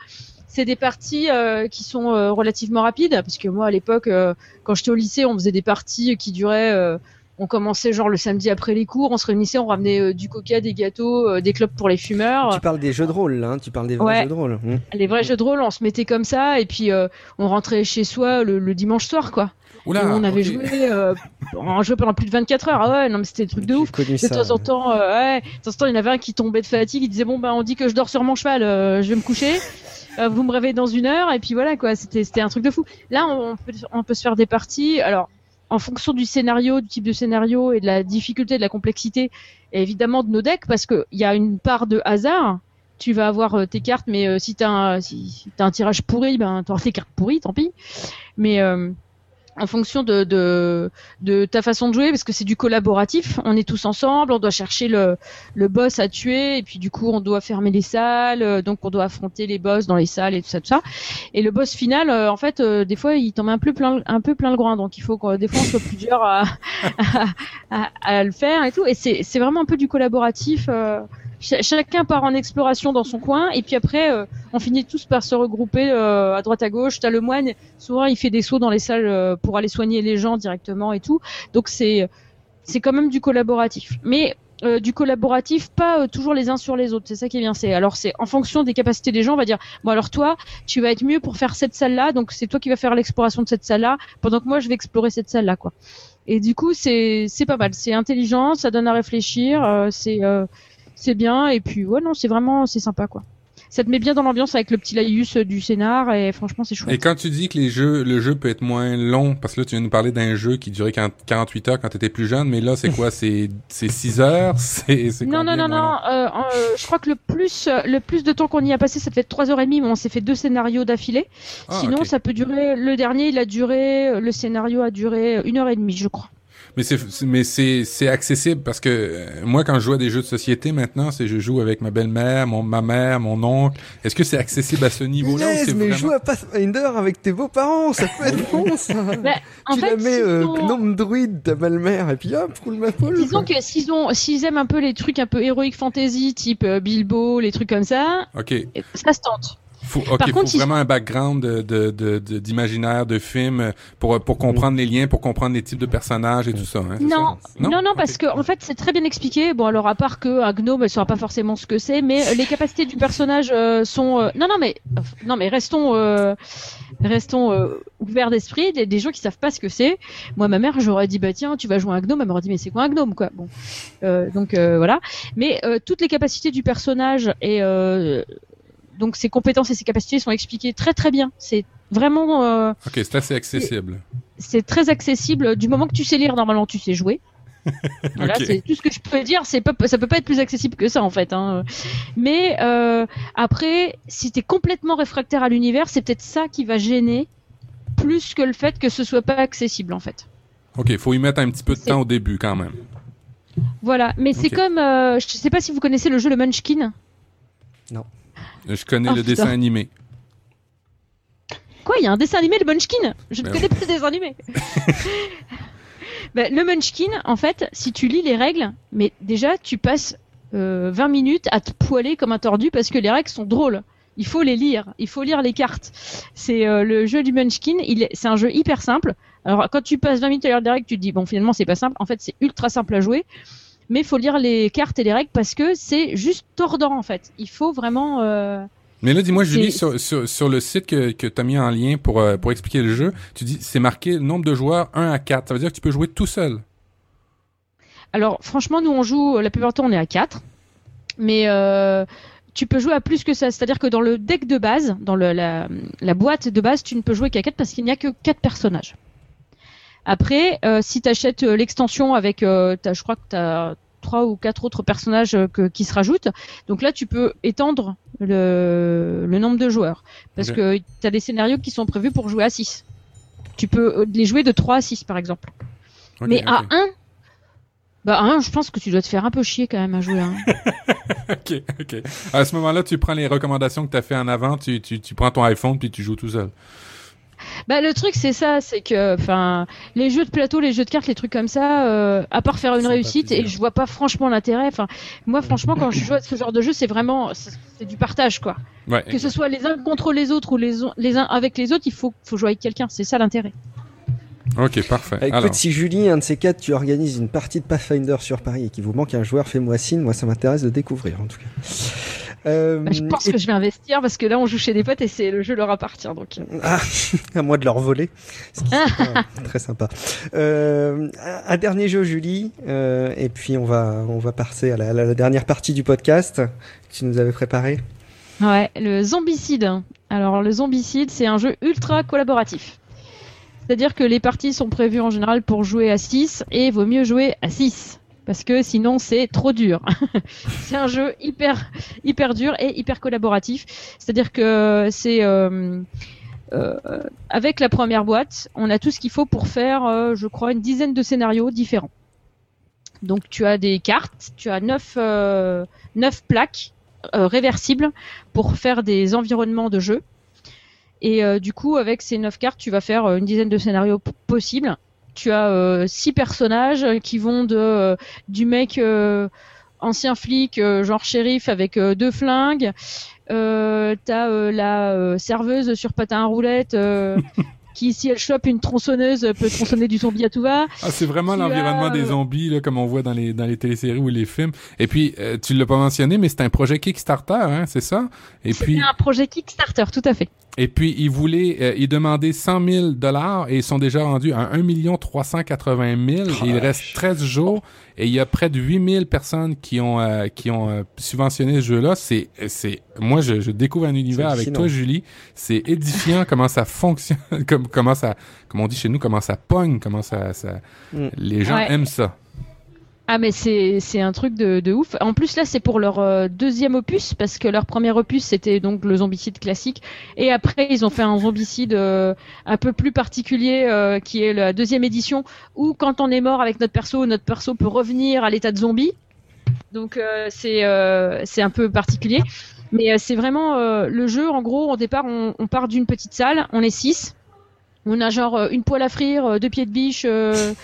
c'est des parties euh, qui sont euh, relativement rapides, parce que moi à l'époque, euh, quand j'étais au lycée, on faisait des parties qui duraient, on commençait genre le samedi après les cours, on se réunissait, on ramenait du coca, des gâteaux, des clopes pour les fumeurs. Tu parles des jeux de rôle hein, tu parles des vrais Ouais. jeux de rôle. Hmm. Les vrais jeux de rôle, on se mettait comme ça et puis on rentrait chez soi le, le dimanche soir, quoi. Oula, on avait joué, euh, on jouait pendant plus de 24 heures. Ah ouais, non mais c'était des trucs de ouf. De temps en temps, euh, ouais, de temps en temps, il y en avait un qui tombait de fatigue, il disait bon bah on dit que je dors sur mon cheval, euh, je vais me coucher. Euh, vous me réveillez dans une heure et puis voilà quoi. C'était c'était un truc de fou. Là, on peut on peut se faire des parties. Alors en fonction du scénario, du type de scénario et de la difficulté, de la complexité, et évidemment de nos decks, parce que il y a une part de hasard. Tu vas avoir euh, tes cartes, mais euh, si t'as un, si, si t'as un tirage pourri, ben t'auras tes cartes pourries, tant pis. Mais euh, en fonction de, de, de ta façon de jouer, parce que c'est du collaboratif, on est tous ensemble, on doit chercher le, le boss à tuer, et puis du coup on doit fermer les salles, euh, donc on doit affronter les boss dans les salles et tout ça, tout ça. Et le boss final, euh, en fait, euh, des fois il met un peu plein, un peu plein le groin, donc il faut que des fois on soit plusieurs à, à, à, le faire et tout. Et c'est c'est vraiment un peu du collaboratif. euh, ch- chacun part en exploration dans son coin, et puis après euh, on finit tous par se regrouper euh, à droite à gauche. T'as le moine, souvent il fait des sauts dans les salles euh, pour aller soigner les gens directement et tout. Donc c'est c'est quand même du collaboratif. Mais euh, du collaboratif, pas euh, toujours les uns sur les autres. C'est ça qui est bien. C'est alors c'est en fonction des capacités des gens, on va dire. Bon alors toi, tu vas être mieux pour faire cette salle-là, donc c'est toi qui vas faire l'exploration de cette salle-là, pendant que moi je vais explorer cette salle-là, quoi. Et du coup c'est c'est pas mal. C'est intelligent, ça donne à réfléchir, euh, c'est euh, c'est bien. Et puis ouais non, c'est vraiment c'est sympa, quoi. Ça te met bien dans l'ambiance avec le petit laïus euh, du scénar et franchement c'est chouette. Et quand tu dis que les jeux, le jeu peut être moins long, parce que là tu viens de nous parler d'un jeu qui durait 40 48 heures quand t'étais plus jeune, mais là c'est quoi, c'est c'est 6 heures, c'est Non, non, non, non. euh, euh, je crois que le plus, le plus de temps qu'on y a passé, ça fait trois heures et demie, mais on s'est fait deux scénarios d'affilée. Ah, Sinon, ça peut durer. Le dernier, il a duré. Le scénario a duré une heure et demie, je crois. Mais c'est mais c'est c'est accessible parce que euh, moi quand je joue à des jeux de société maintenant, c'est je joue avec ma belle-mère, mon ma mère, mon oncle. Est-ce que c'est accessible à ce niveau-là mais vraiment joue à Pathfinder avec tes beaux-parents, ça peut être bon ça. Mais, en tu fait, la mets s'ils euh, ont- gnome druide, ta belle-mère, et puis hop, roule ma poule. Disons que s'ils ont, s'ils aiment un peu les trucs un peu héroïque fantasy, type euh, Bilbo, les trucs comme ça, OK. ça se tente. Faut, ok, Par faut contre, vraiment un background de, de, de, de- d'imaginaire, de film euh, pour, pour comprendre les liens, pour comprendre les types de personnages et tout ça. Hein, Non, ça? non, non, Ok. parce que en fait c'est très bien expliqué. Bon alors à part que un gnome elle saura pas forcément ce que c'est, mais euh, les capacités du personnage euh, sont. euh, Non non mais non mais restons euh, restons euh, ouverts d'esprit. Des, des gens qui savent pas ce que c'est. Moi ma mère j'aurais dit bah tiens tu vas jouer un gnome, elle m'aurait dit mais c'est quoi un gnome quoi? Bon Euh, donc euh, voilà. Mais euh, toutes les capacités du personnage et euh, donc ses compétences et ses capacités sont expliquées très très bien. C'est vraiment euh, Ok, c'est assez accessible. c'est très accessible. Du moment que tu sais lire, normalement, tu sais jouer. Voilà, c'est tout ce que je peux dire. C'est pas, ça peut pas être plus accessible que ça en fait. Hein. Mais euh, après, si t'es complètement réfractaire à l'univers, c'est peut-être ça qui va gêner plus que le fait que ce soit pas accessible en fait. Ok, faut y mettre un petit peu de temps au début quand même. Voilà. Mais c'est comme, euh, je sais pas si vous connaissez le jeu le Munchkin. Je connais Oh, le putain. dessin animé. Quoi, il y a un dessin animé, le Munchkin Je ne Ben connais pas le dessin animé. Ben, le Munchkin, en fait, si tu lis les règles, mais déjà, tu passes euh, 20 minutes à te poiler comme un tordu parce que les règles sont drôles. Il faut les lire, il faut lire les cartes. C'est euh, le jeu du Munchkin, c'est un jeu hyper simple. Alors, quand tu passes 20 minutes à lire des règles, tu te dis, bon, finalement, c'est pas simple. En fait, c'est ultra simple à jouer. Mais il faut lire les cartes et les règles parce que c'est juste tordant, en fait. Il faut vraiment... euh, Mais là, dis-moi, Julie, sur, sur, sur le site que, que tu as mis en lien pour, euh, pour expliquer le jeu, tu dis c'est marqué nombre de joueurs 1 à 4. Ça veut dire que tu peux jouer tout seul. Alors, franchement, nous, on joue, la plupart du temps, on est à 4. Mais euh, tu peux jouer à plus que ça. C'est-à-dire que dans le deck de base, dans le, la, la boîte de base, tu ne peux jouer qu'à 4 parce qu'il n'y a que 4 personnages. Après, euh, si tu achètes l'extension avec, euh, je crois que tu as 3 ou 4 autres personnages euh, que- qui se rajoutent, donc là, tu peux étendre le, le nombre de joueurs. Parce que tu as des scénarios qui sont prévus pour jouer à 6. Tu peux euh, les jouer de 3 à 6, par exemple. Mais à ok. 1, bah à 1, je pense que tu dois te faire un peu chier quand même à jouer à 1. ok, ok. À ce moment-là, tu prends les recommandations que tu as fait en avant, tu, tu, tu prends ton iPhone puis tu joues tout seul. Bah le truc c'est ça, c'est que enfin les jeux de plateau, les jeux de cartes, les trucs comme ça, euh, à part faire une réussite, et je vois pas franchement l'intérêt. Enfin moi franchement quand je joue à ce genre de jeu, c'est vraiment c'est du partage quoi. Ouais. Que ce soit les uns contre les autres ou les, uns avec les autres, il faut faut jouer avec quelqu'un, c'est ça l'intérêt. Ok, parfait. Ah, Écoute, Alors, si Julie, un de ces quatre, tu organises une partie de Pathfinder sur Paris et qu'il vous manque un joueur, fais-moi signe. Moi, ça m'intéresse de découvrir, en tout cas. Euh, Bah, je pense et- que je vais investir parce que là on joue chez des potes et c'est le jeu leur appartient donc. Ah, à moi de leur voler. Ce qui très sympa. Euh, un dernier jeu, Julie, euh, et puis on va, on va passer à la, dernière partie du podcast que tu nous avais préparé. Ouais, le zombicide. Alors le zombicide, c'est un jeu ultra collaboratif. C'est-à-dire que les parties sont prévues en général pour jouer à 6 et vaut mieux jouer à 6 parce que sinon c'est trop dur. c'est un jeu hyper hyper dur et hyper collaboratif. C'est-à-dire que c'est euh, euh, avec la première boîte, on a tout ce qu'il faut pour faire, euh, je crois, une dizaine de scénarios différents. Donc tu as des cartes, tu as neuf, neuf plaques réversibles pour faire des environnements de jeu. Et du coup, avec ces neuf cartes, tu vas faire une dizaine de scénarios possibles. Tu as euh, six personnages qui vont de euh, du mec euh, ancien flic, genre shérif avec deux flingues. Euh, T'as euh, la euh, serveuse sur patin à roulette qui, si elle chope une tronçonneuse, peut tronçonner du zombie à tout va. ah, c'est vraiment l'environnement as, des zombies, là, comme on voit dans les, dans les téléséries ou les films. Et puis, euh, tu l'as pas mentionné, mais c'est un projet Kickstarter, hein, c'est ça? Et puis, C'est un projet Kickstarter, tout à fait. Et puis, ils voulaient, euh, ils demandaient 100 000 dollars et ils sont déjà rendus à 1 380 000. Et il reste 13 jours et il y a près de 8 000 personnes qui ont, euh, qui ont euh, subventionné ce jeu-là. C'est, c'est, moi, je, je découvre un univers avec toi, Julie. C'est édifiant comment ça fonctionne, comme, comment ça, comme on dit chez nous, comment ça pogne, comment ça, ça, Mm. les gens Ouais. aiment ça. Ah mais c'est un truc de, de ouf. En plus là c'est pour leur euh, deuxième opus parce que leur premier opus c'était donc le zombicide classique et après ils ont fait un zombicide euh, un peu plus particulier euh, qui est la deuxième édition où quand on est mort avec notre perso notre perso peut revenir à l'état de zombie. Donc euh, c'est c'est un peu particulier. Mais c'est vraiment le jeu en gros au départ on, on part d'une petite salle on est six. On a genre euh, une poêle à frire, euh, deux pieds de biche, euh,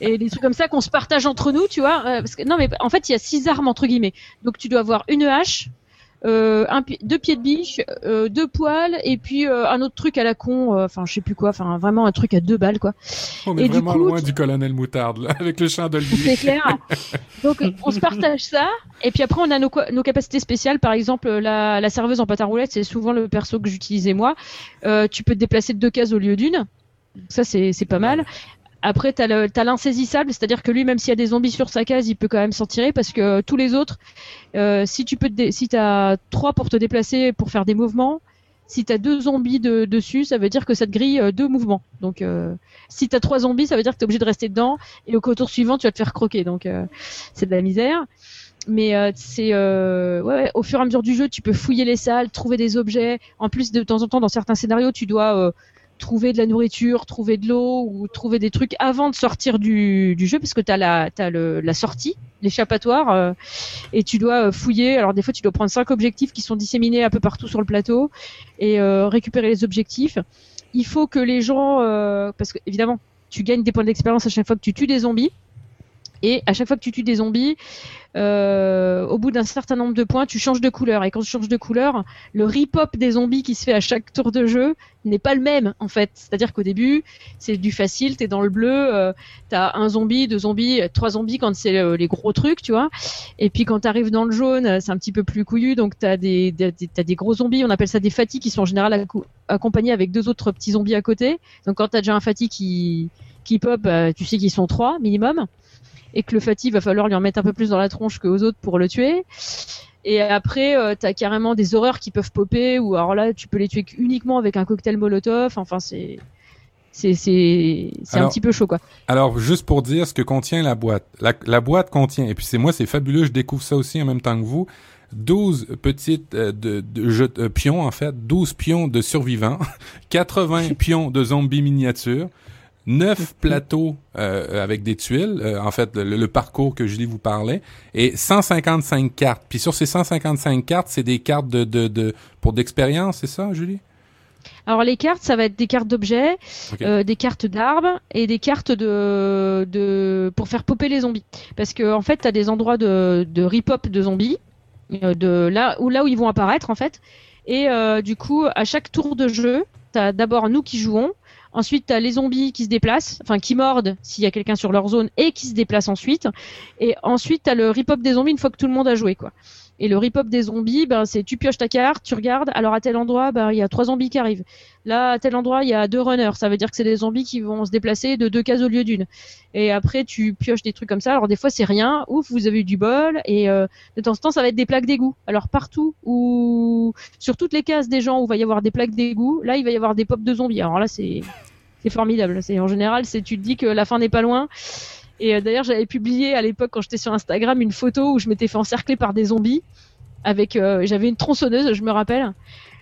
et des trucs comme ça qu'on se partage entre nous, tu vois. euh, parce que, non, mais en fait, il y a six armes entre guillemets. Donc tu dois avoir une hache, un, pi- deux pieds de biche, euh, deux poils et puis euh, un autre truc à la con, euh, enfin je sais plus quoi, enfin vraiment un truc à deux balles quoi. On est Et du vraiment coup, loin tu- du colonel Moutarde, là, avec le chant C'est clair. Donc on se partage ça et puis après on a nos, capacités spéciales. Par exemple la, la serveuse en pâte à roulettes, c'est souvent le perso que j'utilisais moi. Euh, tu peux te déplacer de deux cases au lieu d'une. Ça c'est pas mal. Après, t'as le- t'as l'insaisissable, c'est-à-dire que lui, même s'il y a des zombies sur sa case, il peut quand même s'en tirer parce que tous les autres, euh, si tu peux, si t'as trois pour te déplacer pour faire des mouvements, si t'as deux zombies de- dessus, ça veut dire que ça te grille euh, deux mouvements. Donc, euh, si t'as trois zombies, ça veut dire que t'es obligé de rester dedans et au tour suivant, tu vas te faire croquer. Donc, euh, c'est de la misère. Mais euh, c'est euh, ouais, ouais, au fur et à mesure du jeu, tu peux fouiller les salles, trouver des objets. En plus, de temps en temps, dans certains scénarios, tu dois euh, trouver de la nourriture, trouver de l'eau ou trouver des trucs avant de sortir du, jeu parce que tu as la, la sortie, l'échappatoire euh, et tu dois euh, fouiller. Alors des fois tu dois prendre cinq objectifs qui sont disséminés un peu partout sur le plateau et euh, récupérer les objectifs. Il faut que les gens, parce que évidemment tu gagnes des points d'expérience à chaque fois que tu tues des zombies. Et à chaque fois que tu tues des zombies, euh, au bout d'un certain nombre de points, tu changes de couleur. Et quand tu changes de couleur, le rip-hop des zombies qui se fait à chaque tour de jeu n'est pas le même en fait. C'est-à-dire qu'au début, c'est du facile, t'es dans le bleu, euh, t'as un zombie, deux zombies, trois zombies quand c'est euh, les gros trucs, tu vois. Et puis quand t'arrives dans le jaune, euh, c'est un petit peu plus couillu, donc t'as des, des, gros zombies, on appelle ça des fatigues, qui sont en général accompagnés avec deux autres petits zombies à côté. Donc quand t'as déjà un fatigue qui, pop, tu sais qu'ils sont trois minimum. Et que le fatigue, va falloir lui en mettre un peu plus dans la tronche qu'aux autres pour le tuer. Et après, euh, t'as carrément des horreurs qui peuvent popper, ou alors là, tu peux les tuer uniquement avec un cocktail Molotov. Enfin, c'est c'est c'est c'est un petit peu chaud, quoi. Alors, juste pour dire ce que contient la boîte. La, la boîte contient, et puis c'est moi, c'est fabuleux, je découvre ça aussi en même temps que vous, 12 petites euh, de, de jeux- euh, pions, en fait, 12 pions de survivants, 80 pions de zombies miniatures, 9 plateaux euh, avec des tuiles, euh, en fait, le, le parcours que Julie vous parlait, et 155 cartes. Puis sur ces 155 cartes, c'est des cartes de, de, de pour d'expérience, c'est ça, Julie? Alors les cartes, ça va être des cartes d'objets, euh, des cartes d'arbres et des cartes de, de pour faire popper les zombies. Parce que en fait, t'as des endroits de, de rip-hop de zombies, euh, de là où là où ils vont apparaître en fait. Et euh, du coup, à chaque tour de jeu, t'as d'abord nous qui jouons. Ensuite, t'as les zombies qui se déplacent, enfin qui mordent s'il y a quelqu'un sur leur zone et qui se déplacent ensuite. Et ensuite, t'as le rip-hop des zombies une fois que tout le monde a joué, quoi. Et le rip-hop des zombies, ben, c'est tu pioches ta carte, tu regardes, alors à tel endroit, ben, il y a trois zombies qui arrivent. Là, à tel endroit, il y a deux runners. Ça veut dire que c'est des zombies qui vont se déplacer de deux cases au lieu d'une. Et après, tu pioches des trucs comme ça. Alors des fois, c'est rien. Ouf, vous avez eu du bol. Et euh, de temps en temps, ça va être des plaques d'égout. Alors partout où, sur toutes les cases des gens où il va y avoir des plaques d'égout, là, il va y avoir des pops de zombies. Alors là, c'est formidable. C'est en général, c'est tu te dis que la fin n'est pas loin. Et euh, d'ailleurs, j'avais publié à l'époque quand j'étais sur Instagram une photo où je m'étais fait encercler par des zombies. Avec, euh, j'avais une tronçonneuse, je me rappelle.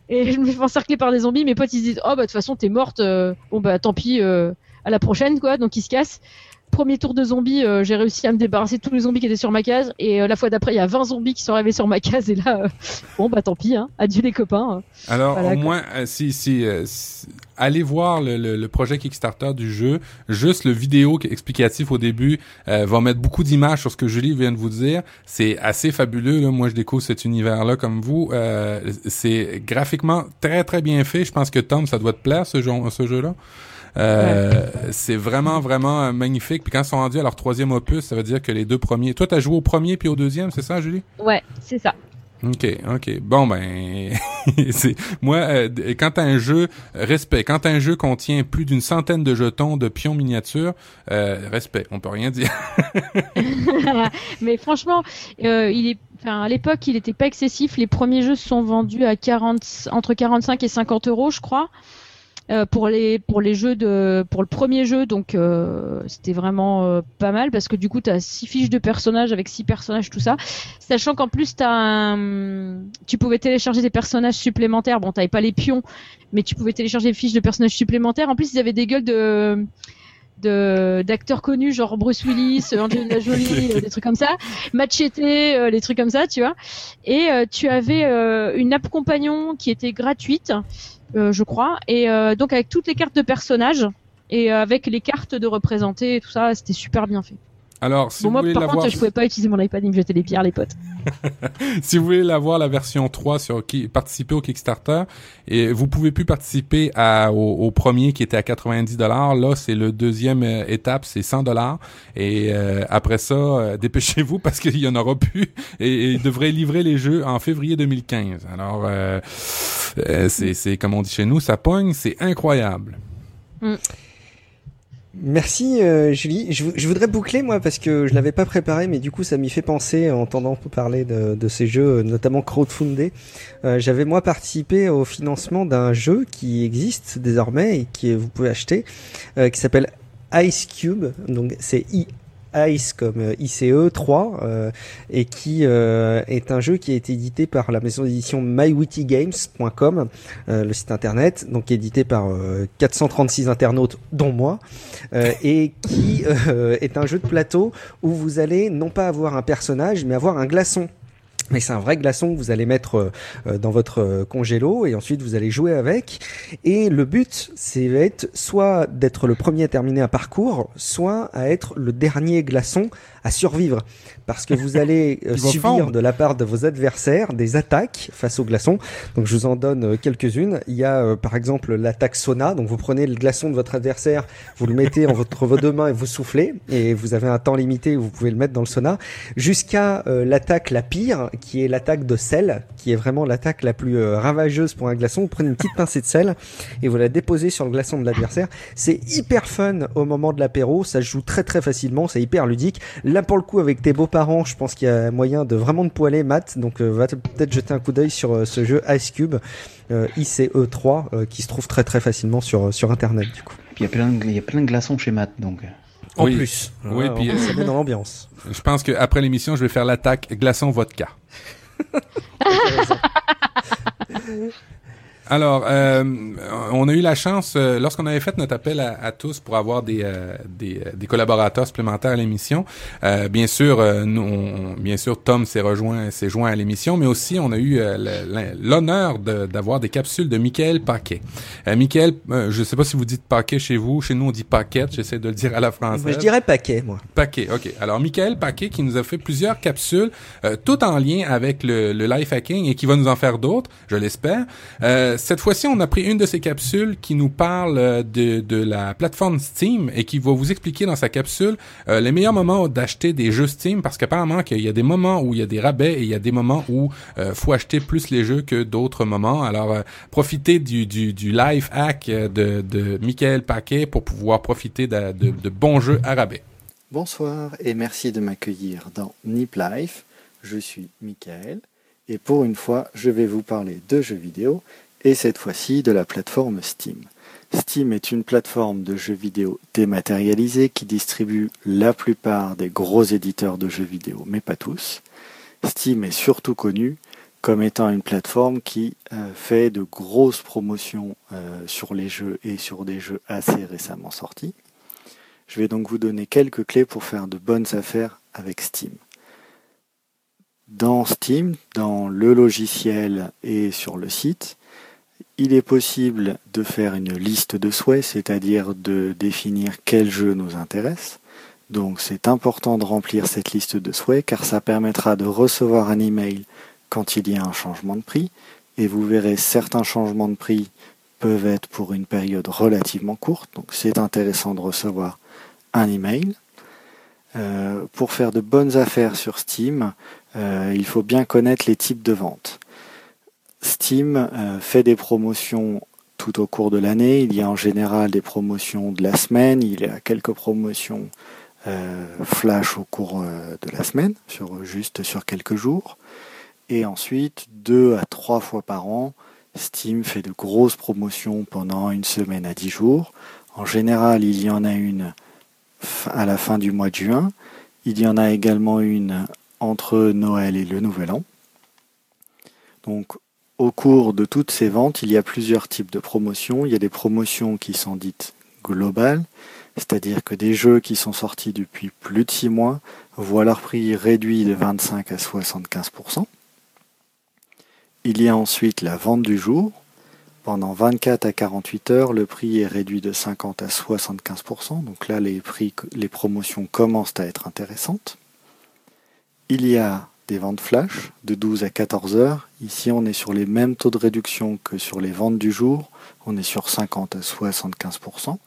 Et je me fais encercler par des zombies. Mes potes ils se disent, oh bah de toute façon t'es morte. euh, bon bah tant pis. euh, à la prochaine quoi. Donc ils se cassent. Premier tour de zombies, euh, j'ai réussi à me débarrasser de tous les zombies qui étaient sur ma case. Et la fois d'après, il y a 20 zombies qui sont arrivés sur ma case. Et là, bon bah tant pis. Hein. Adieu les copains. Alors, Voilà, au quoi. moins, si, si, si- allez voir le, le, le projet Kickstarter du jeu. Juste le vidéo qui- explicatif au début euh, va mettre beaucoup d'images sur ce que Julie vient de vous dire. C'est assez fabuleux. Là. Moi, je découvre cet univers-là comme vous. Euh, c'est graphiquement très, très bien fait. Je pense que Tom, ça doit te plaire, ce, jeu, ce jeu-là. Euh, C'est vraiment, vraiment euh, magnifique. Puis quand ils sont rendus à leur troisième opus, ça veut dire que les deux premiers... Toi, t'as joué au premier puis au deuxième, c'est ça, Julie? Ouais, c'est ça. OK, OK. Bon ben c'est moi euh, quand un jeu respect, quand un jeu contient plus d'une centaine de jetons de pions miniatures, euh, respect, on peut rien dire. Mais franchement, euh, il est, enfin, à l'époque, il n'était pas excessif. Les premiers jeux sont vendus à 40, entre 45 et 50 euros, je crois. Euh, pour les pour les jeux de pour le premier jeu donc euh, c'était vraiment euh, pas mal parce que du coup tu as six fiches de personnages avec six personnages tout ça. Sachant qu'en plus t'as un... tu pouvais télécharger des personnages supplémentaires. Bon t'avais pas les pions mais tu pouvais télécharger des fiches de personnages supplémentaires. En plus ils avaient des gueules de d'acteurs connus genre Bruce Willis, Angelina Jolie, euh, des trucs comme ça, Machete, euh, les trucs comme ça, tu vois. Et euh, tu avais une app compagnon qui était gratuite, je crois, et euh, donc avec toutes les cartes de personnages et euh, avec les cartes de représentés et tout ça, c'était super bien fait. Alors, si bon, vous moi, voulez par contre, je pouvais pas utiliser mon iPad et me jeter les pierres, les potes. si vous voulez l'avoir la version 3 sur qui participer au Kickstarter et vous pouvez plus participer à, au, au premier qui était à 90 dollars. Là, c'est le deuxième euh, étape, c'est 100 dollars. Et euh, après ça, euh, dépêchez-vous parce qu'il y en aura plus. Et, et ils devraient livrer les jeux en février 2015. Alors, euh, euh, c'est, c'est comme on dit chez nous, ça pogne, c'est incroyable. Merci euh, Julie. Je, vou- je voudrais boucler moi parce que je l'avais pas préparé, mais du coup ça m'y fait penser en entendant parler de, ces jeux, euh, notamment crowdfundés. Euh, J'avais moi participé au financement d'un jeu qui existe désormais et qui vous pouvez acheter, euh, qui s'appelle Ice Cube. Donc c'est I Ice comme euh, ICE 3 euh, et qui euh, est un jeu qui a été édité par la maison d'édition mywittygames.com, le site internet, donc édité par euh, 436 internautes dont moi, et qui est un jeu de plateau où vous allez non pas avoir un personnage mais avoir un glaçon. Mais c'est un vrai glaçon que vous allez mettre euh, euh, dans votre euh, congélo et ensuite vous allez jouer avec. Et le but, c'est soit d'être le premier à terminer un parcours, soit à être le dernier glaçon à survivre. Parce que vous allez euh, subir de la part de vos adversaires des attaques face au glaçon. Donc je vous en donne euh, quelques-unes. Il y a euh, par exemple l'attaque sauna. Donc vous prenez le glaçon de votre adversaire, vous le mettez entre vos deux mains et vous soufflez. Et vous avez un temps limité où vous pouvez le mettre dans le sauna. Jusqu'à euh, l'attaque la pire, qui est l'attaque de sel, qui est vraiment l'attaque la plus euh, ravageuse pour un glaçon. Vous prenez une petite pincée de sel et vous la déposez sur le glaçon de l'adversaire. C'est hyper fun au moment de l'apéro. Ça se joue très très facilement. C'est hyper ludique. Là pour le coup avec tes je pense qu'il y a moyen de vraiment de poiler Matt. Donc euh, va peut-être jeter un coup d'œil sur euh, ce jeu Ice Cube euh, ICE3 euh, qui se trouve très très facilement sur sur internet du coup. Il y a plein de, il y a plein de glaçons chez Matt, donc. En Oui. plus, Oui, Ouais, puis- on- ça met dans l'ambiance. Je pense qu'après l'émission, je vais faire l'attaque glaçon vodka. Alors, euh, on a eu la chance, euh, lorsqu'on avait fait notre appel à, à tous pour avoir des, euh, des, euh, des collaborateurs supplémentaires à l'émission, euh, bien sûr, euh, nous, on- bien sûr, Tom s'est rejoint, s'est joint à l'émission, mais aussi on a eu l'honneur de- d'avoir des capsules de Michael Paquet. Michael, euh, je sais pas si vous dites Paquet chez vous, chez nous on dit Paquette, j'essaie de le dire à la française. Moi, je dirais paquet moi. Paquet, ok. Alors, Michael Paquet qui nous a fait plusieurs capsules, euh, tout en lien avec le, le life hacking et qui va nous en faire d'autres, je l'espère. Euh, cette fois-ci, on a pris une de ces capsules qui nous parle euh, de, de la plateforme Steam et qui va vous expliquer dans sa capsule euh, les meilleurs moments d'acheter des jeux Steam parce qu'apparemment qu'il y a des moments où il y a des rabais et il y a des moments où euh, faut acheter plus les jeux que d'autres moments. Alors, euh, profitez du, du, life hack de, de Michael Paquet pour pouvoir profiter de, de, de bons jeux à rabais. Bonsoir et merci de m'accueillir dans Nip Life. Je suis Michael et pour une fois, je vais vous parler de jeux vidéo et cette fois-ci de la plateforme Steam. Steam est une plateforme de jeux vidéo dématérialisée qui distribue la plupart des gros éditeurs de jeux vidéo, mais pas tous. Steam est surtout connu comme étant une plateforme qui euh, fait de grosses promotions euh, sur les jeux et sur des jeux assez récemment sortis. Je vais donc vous donner quelques clés pour faire de bonnes affaires avec Steam. Dans Steam, dans le logiciel et sur le site, il est possible de faire une liste de souhaits, c'est-à-dire de définir quel jeu nous intéresse. Donc c'est important de remplir cette liste de souhaits car ça permettra de recevoir un email quand il y a un changement de prix et vous verrez certains changements de prix peuvent être pour une période relativement courte, donc c'est intéressant de recevoir un email. Euh, pour faire de bonnes affaires sur Steam, euh, il faut bien connaître les types de ventes. Steam euh, fait des promotions tout au cours de l'année. Il y a en général des promotions de la semaine, il y a quelques promotions euh, flash au cours euh, de la semaine, sur, juste sur quelques jours. Et ensuite, deux à trois fois par an, Steam fait de grosses promotions pendant une semaine à dix jours. En général, il y en a une à la fin du mois de juin. Il y en a également une entre Noël et le Nouvel An. Donc, au cours de toutes ces ventes, il y a plusieurs types de promotions. Il y a des promotions qui sont dites globales, c'est-à-dire que des jeux qui sont sortis depuis plus de 6 mois voient leur prix réduit de 25 à 75%. Il y a ensuite la vente du jour. pendant 24 à 48 heures, le prix est réduit de 50 à 75%. Donc là, les prix, les promotions commencent à être intéressantes. Il y a des ventes flash de 12 à 14 heures. Ici, on est sur les mêmes taux de réduction que sur les ventes du jour. On est sur 50 à 75%.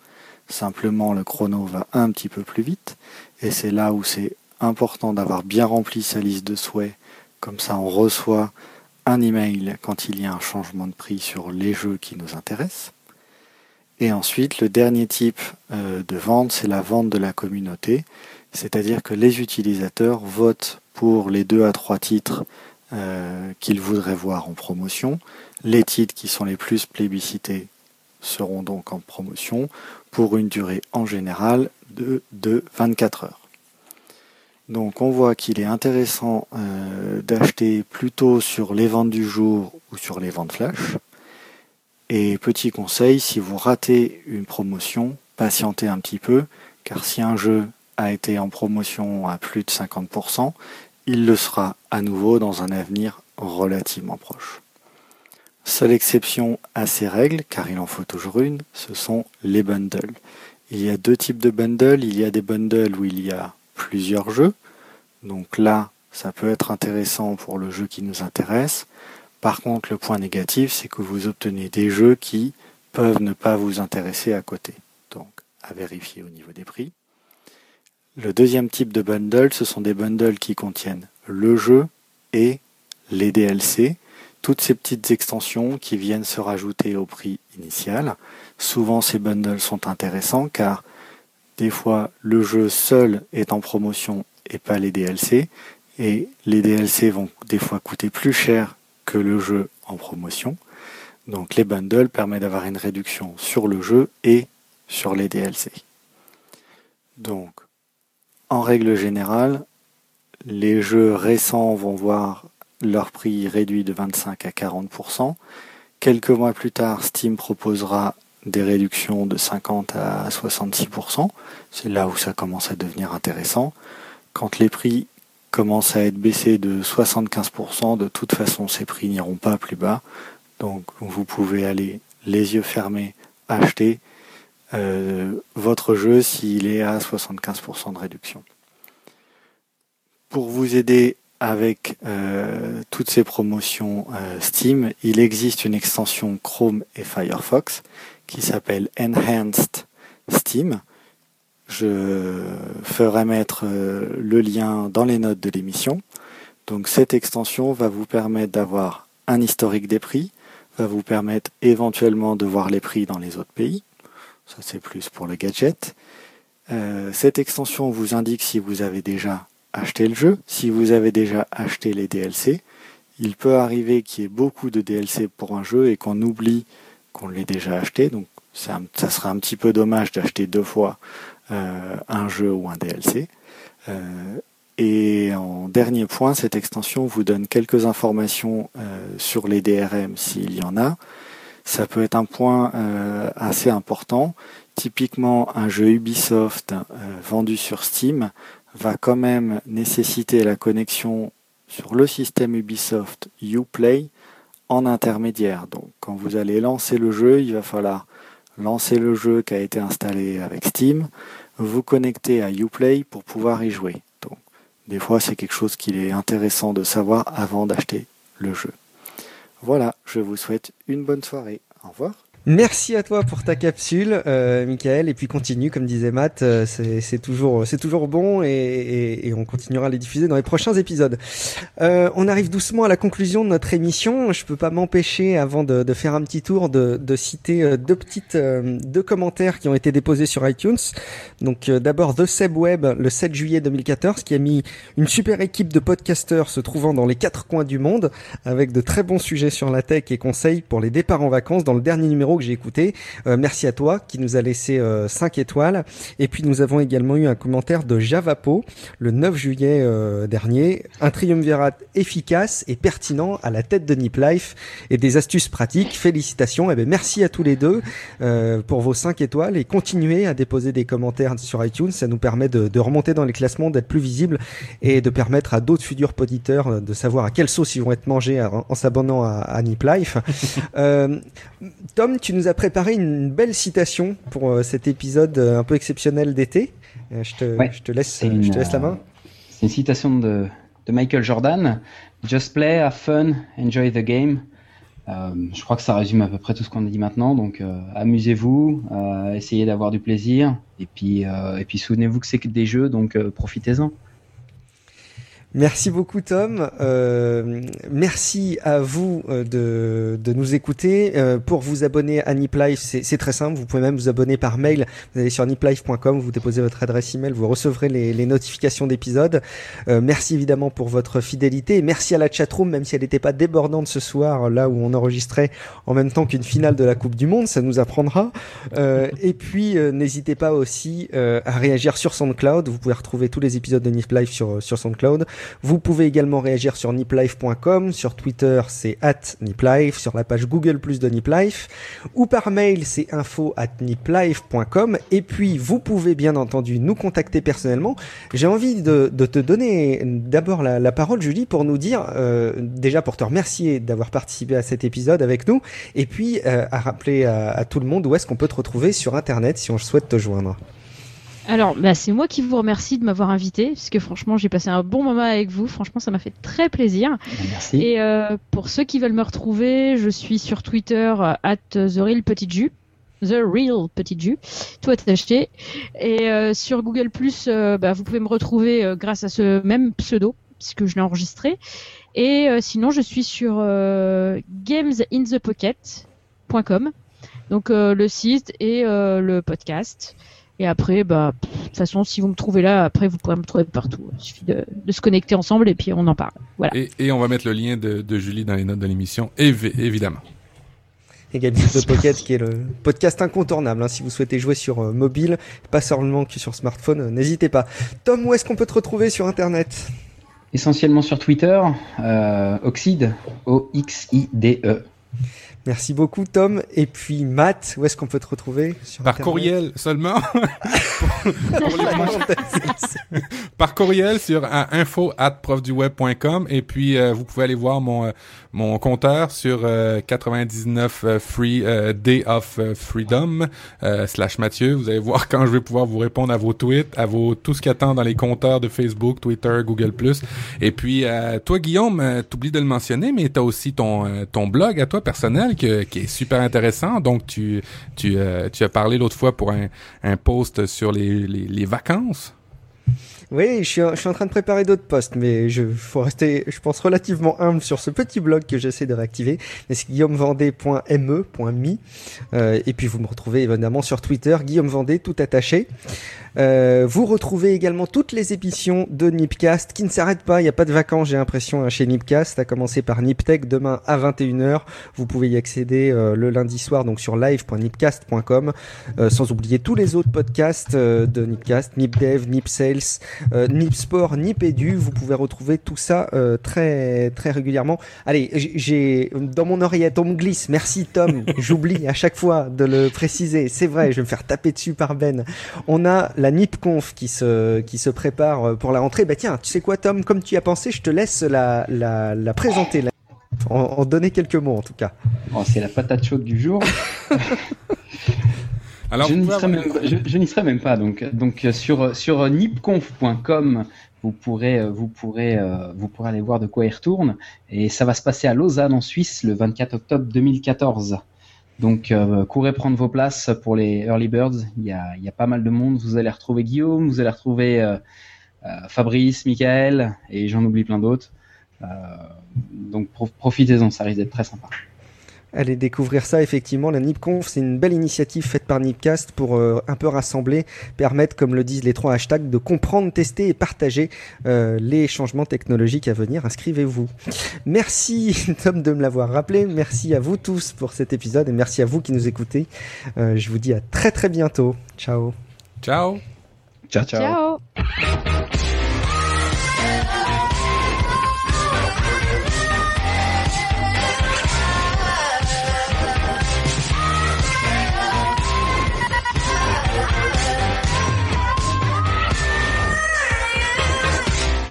Simplement, le chrono va un petit peu plus vite. Et c'est là où c'est important d'avoir bien rempli sa liste de souhaits. Comme ça, on reçoit un email quand il y a un changement de prix sur les jeux qui nous intéressent. Et ensuite, le dernier type euh, de vente, c'est la vente de la communauté, c'est-à-dire que les utilisateurs votent pour les deux à trois titres euh, qu'ils voudraient voir en promotion. Les titres qui sont les plus plébiscités seront donc en promotion pour une durée en général de, de 24 heures. Donc on voit qu'il est intéressant euh, d'acheter plutôt sur les ventes du jour ou sur les ventes flash. Et petit conseil, si vous ratez une promotion, patientez un petit peu, car si un jeu a été en promotion à plus de 50%, il le sera à nouveau dans un avenir relativement proche. Seule exception à ces règles, car il en faut toujours une, ce sont les bundles. Il y a deux types de bundles. Il y a des bundles où il y a plusieurs jeux. Donc là, ça peut être intéressant pour le jeu qui nous intéresse. Par contre, le point négatif, c'est que vous obtenez des jeux qui peuvent ne pas vous intéresser à côté. Donc, à vérifier au niveau des prix. Le deuxième type de bundle, ce sont des bundles qui contiennent le jeu et les DLC, toutes ces petites extensions qui viennent se rajouter au prix initial. Souvent, ces bundles sont intéressants car des fois, le jeu seul est en promotion et pas les DLC. Et les DLC vont des fois coûter plus cher que le jeu en promotion. Donc les bundles permettent d'avoir une réduction sur le jeu et sur les DLC. Donc, en règle générale, les jeux récents vont voir leur prix réduit de 25 à 40%. Quelques mois plus tard, Steam proposera des réductions de 50 à 66%. C'est là où ça commence à devenir intéressant. Quand les prix commencent à être baissés de 75%, de toute façon ces prix n'iront pas plus bas. Donc vous pouvez aller les yeux fermés acheter euh, votre jeu s'il est à 75% de réduction. Pour vous aider avec euh, toutes ces promotions euh, Steam, il existe une extension Chrome et Firefox qui s'appelle Enhanced Steam. Je ferai mettre le lien dans les notes de l'émission. Donc cette extension va vous permettre d'avoir un historique des prix, va vous permettre éventuellement de voir les prix dans les autres pays. Ça c'est plus pour le gadget. Euh, cette extension vous indique si vous avez déjà acheté le jeu, si vous avez déjà acheté les DLC. Il peut arriver qu'il y ait beaucoup de DLC pour un jeu et qu'on oublie qu'on l'ait déjà acheté. Donc ça, serait un petit peu dommage d'acheter deux fois euh, un jeu ou un DLC. Euh, et en dernier point, cette extension vous donne quelques informations sur les DRM s'il y en a. Ça peut être un point assez important. Typiquement, un jeu Ubisoft vendu sur Steam va quand même nécessiter la connexion sur le système Ubisoft Uplay en intermédiaire. Donc quand vous allez lancer le jeu, il va falloir lancer le jeu qui a été installé avec Steam, vous connecter à Uplay pour pouvoir y jouer. Donc des fois c'est quelque chose qu'il est intéressant de savoir avant d'acheter le jeu. Voilà, je vous souhaite une bonne soirée. Au revoir. Merci à toi pour ta capsule, euh, Michael, et puis continue, comme disait Matt, euh, c'est toujours, c'est toujours bon, et, et, et, on continuera à les diffuser dans les prochains épisodes. Euh, on arrive doucement à la conclusion de notre émission. Je peux pas m'empêcher, avant de, de, faire un petit tour, de, de citer euh, deux petites, euh, deux commentaires qui ont été déposés sur iTunes. Donc d'abord The Seb Web, le 7 juillet 2014, qui a mis une super équipe de podcasteurs se trouvant dans les quatre coins du monde, avec de très bons sujets sur la tech et conseils pour les départs en vacances dans le dernier numéro que j'ai écouté. Euh, merci à toi qui nous a laissé 5 étoiles. Et puis nous avons également eu un commentaire de Javapo le 9 juillet dernier. Un triumvirat efficace et pertinent à la tête de Nip Life et des astuces pratiques. Félicitations. Et eh ben, merci à tous les deux pour vos 5 étoiles et continuez à déposer des commentaires sur iTunes. Ça nous permet de, remonter dans les classements, d'être plus visible et de permettre à d'autres futurs auditeurs de savoir à quelle sauce ils vont être mangés en, s'abonnant à, à Nip Life. euh, Tom, tu nous as préparé une belle citation pour euh, cet épisode euh, un peu exceptionnel d'été. Euh, je, te, je, te laisse, je te laisse la main. C'est une citation de, de, Michael Jordan. Just play, have fun, enjoy the game. je crois que ça résume à peu près tout ce qu'on a dit maintenant. Donc, amusez-vous, essayez d'avoir du plaisir, et puis, et puis souvenez-vous que c'est que des jeux, donc profitez-en. Merci beaucoup Tom. Euh, merci à vous euh, de, de nous écouter. Euh, pour vous abonner à NipLife, c'est très simple. Vous pouvez même vous abonner par mail. Vous allez sur niplife.com, vous déposez votre adresse email, vous recevrez les, les notifications d'épisodes. Euh, merci évidemment pour votre fidélité. merci à la chatroom, même si elle n'était pas débordante ce soir, là où on enregistrait en même temps qu'une finale de la Coupe du Monde. Ça nous apprendra. Euh, et puis n'hésitez pas aussi à réagir sur SoundCloud. Vous pouvez retrouver tous les épisodes de NipLife sur, sur SoundCloud. Vous pouvez également réagir sur niplife.com, sur Twitter c'est at niplife, sur la page Google Plus de Niplife, ou par mail c'est info at niplife.com, et puis vous pouvez bien entendu nous contacter personnellement. J'ai envie de, te donner d'abord la, parole Julie pour nous dire, euh, déjà pour te remercier d'avoir participé à cet épisode avec nous, et puis euh, à rappeler à, à tout le monde où est-ce qu'on peut te retrouver sur Internet si on souhaite te joindre. Alors, bah, c'est moi qui vous remercie de m'avoir invité, parce que franchement, j'ai passé un bon moment avec vous. Franchement, ça m'a fait très plaisir. Merci. Et euh, pour ceux qui veulent me retrouver, je suis sur Twitter euh, at The Real Petit Jus. The Real Petit Jus, tout acheté. Et euh, sur Google bah, vous pouvez me retrouver grâce à ce même pseudo, puisque je l'ai enregistré. Et sinon, je suis sur gamesinthepocket.com, donc le site et le podcast. Et après, bah, de toute façon, si vous me trouvez là, après, vous pourrez me trouver partout. Il suffit de, de se connecter ensemble et puis on en parle. Voilà. Et, et on va mettre le lien de, de, Julie dans les notes de l'émission, évidemment. Et Games the Pocket, qui est le podcast incontournable. Hein, si vous souhaitez jouer sur euh, mobile, pas seulement que sur smartphone, euh, n'hésitez pas. Tom, où est-ce qu'on peut te retrouver sur Internet? Essentiellement sur Twitter, euh, Oxide, O-X-I-D-E. Merci beaucoup Tom. Et puis Matt, où est-ce qu'on peut te retrouver Par courriel seulement. Par courriel sur info at profduweb.com et puis euh, vous pouvez aller voir mon euh, mon compteur sur 99 euh, free day of freedom slash Mathieu. Vous allez voir quand je vais pouvoir vous répondre à vos tweets, à vos tout ce qui attend dans les compteurs de Facebook, Twitter, Google Et puis toi Guillaume, t'oublies de le mentionner, mais t'as aussi ton ton blog à toi personnel qui est super intéressant. Donc, tu, tu, euh, tu as parlé l'autre fois pour un, un post sur les, les vacances. Oui, je suis, en train de préparer d'autres posts, mais je faut rester, je pense, relativement humble sur ce petit blog que j'essaie de réactiver. C'est guillaumevendée.me.me. Euh, et puis vous me retrouvez évidemment sur Twitter, Guillaume Vendée, tout attaché. Euh, vous retrouvez également toutes les émissions de Nipcast qui ne s'arrêtent pas. Il n'y a pas de vacances, j'ai l'impression, hein, chez Nipcast. À commencer par Niptech demain à 21h. Vous pouvez y accéder euh, le lundi soir donc sur live.nipcast.com. Euh, sans oublier tous les autres podcasts de Nipcast, Nipdev, Nipsales, Nipsport, Nipedu. Vous pouvez retrouver tout ça très très régulièrement. Allez, j'ai dans mon oreillette, on me glisse. Merci Tom. J'oublie à chaque fois de le préciser. C'est vrai, je vais me faire taper dessus par Ben. On a la NipConf qui se, qui se prépare euh, pour la rentrée. Bah tiens, tu sais quoi Tom, comme tu y as pensé, je te laisse la, la, la présenter, en, donner quelques mots en tout cas. Oh, c'est la patate chaude du jour. Alors, je n'y serai, serai, même pas. Donc, donc sur, sur nipconf.com, vous pourrez, vous, pourrez, euh, vous pourrez aller voir de quoi il retourne. Et ça va se passer à Lausanne, en Suisse, le 24 octobre 2014. Donc euh, courez prendre vos places pour les early birds. Il y a, pas mal de monde. Vous allez retrouver Guillaume, vous allez retrouver euh, euh, Fabrice, Michael et j'en oublie plein d'autres. donc profitez-en, ça risque d'être très sympa. Allez découvrir ça effectivement. La NipConf, c'est une belle initiative faite par Nipcast pour euh, un peu rassembler, permettre, comme le disent les trois hashtags, de comprendre, tester et partager euh, les changements technologiques à venir. Inscrivez-vous. Merci Tom de me l'avoir rappelé. Merci à vous tous pour cet épisode et merci à vous qui nous écoutez. Euh, je vous dis à très très bientôt. Ciao. Ciao. Ciao, ciao. Ciao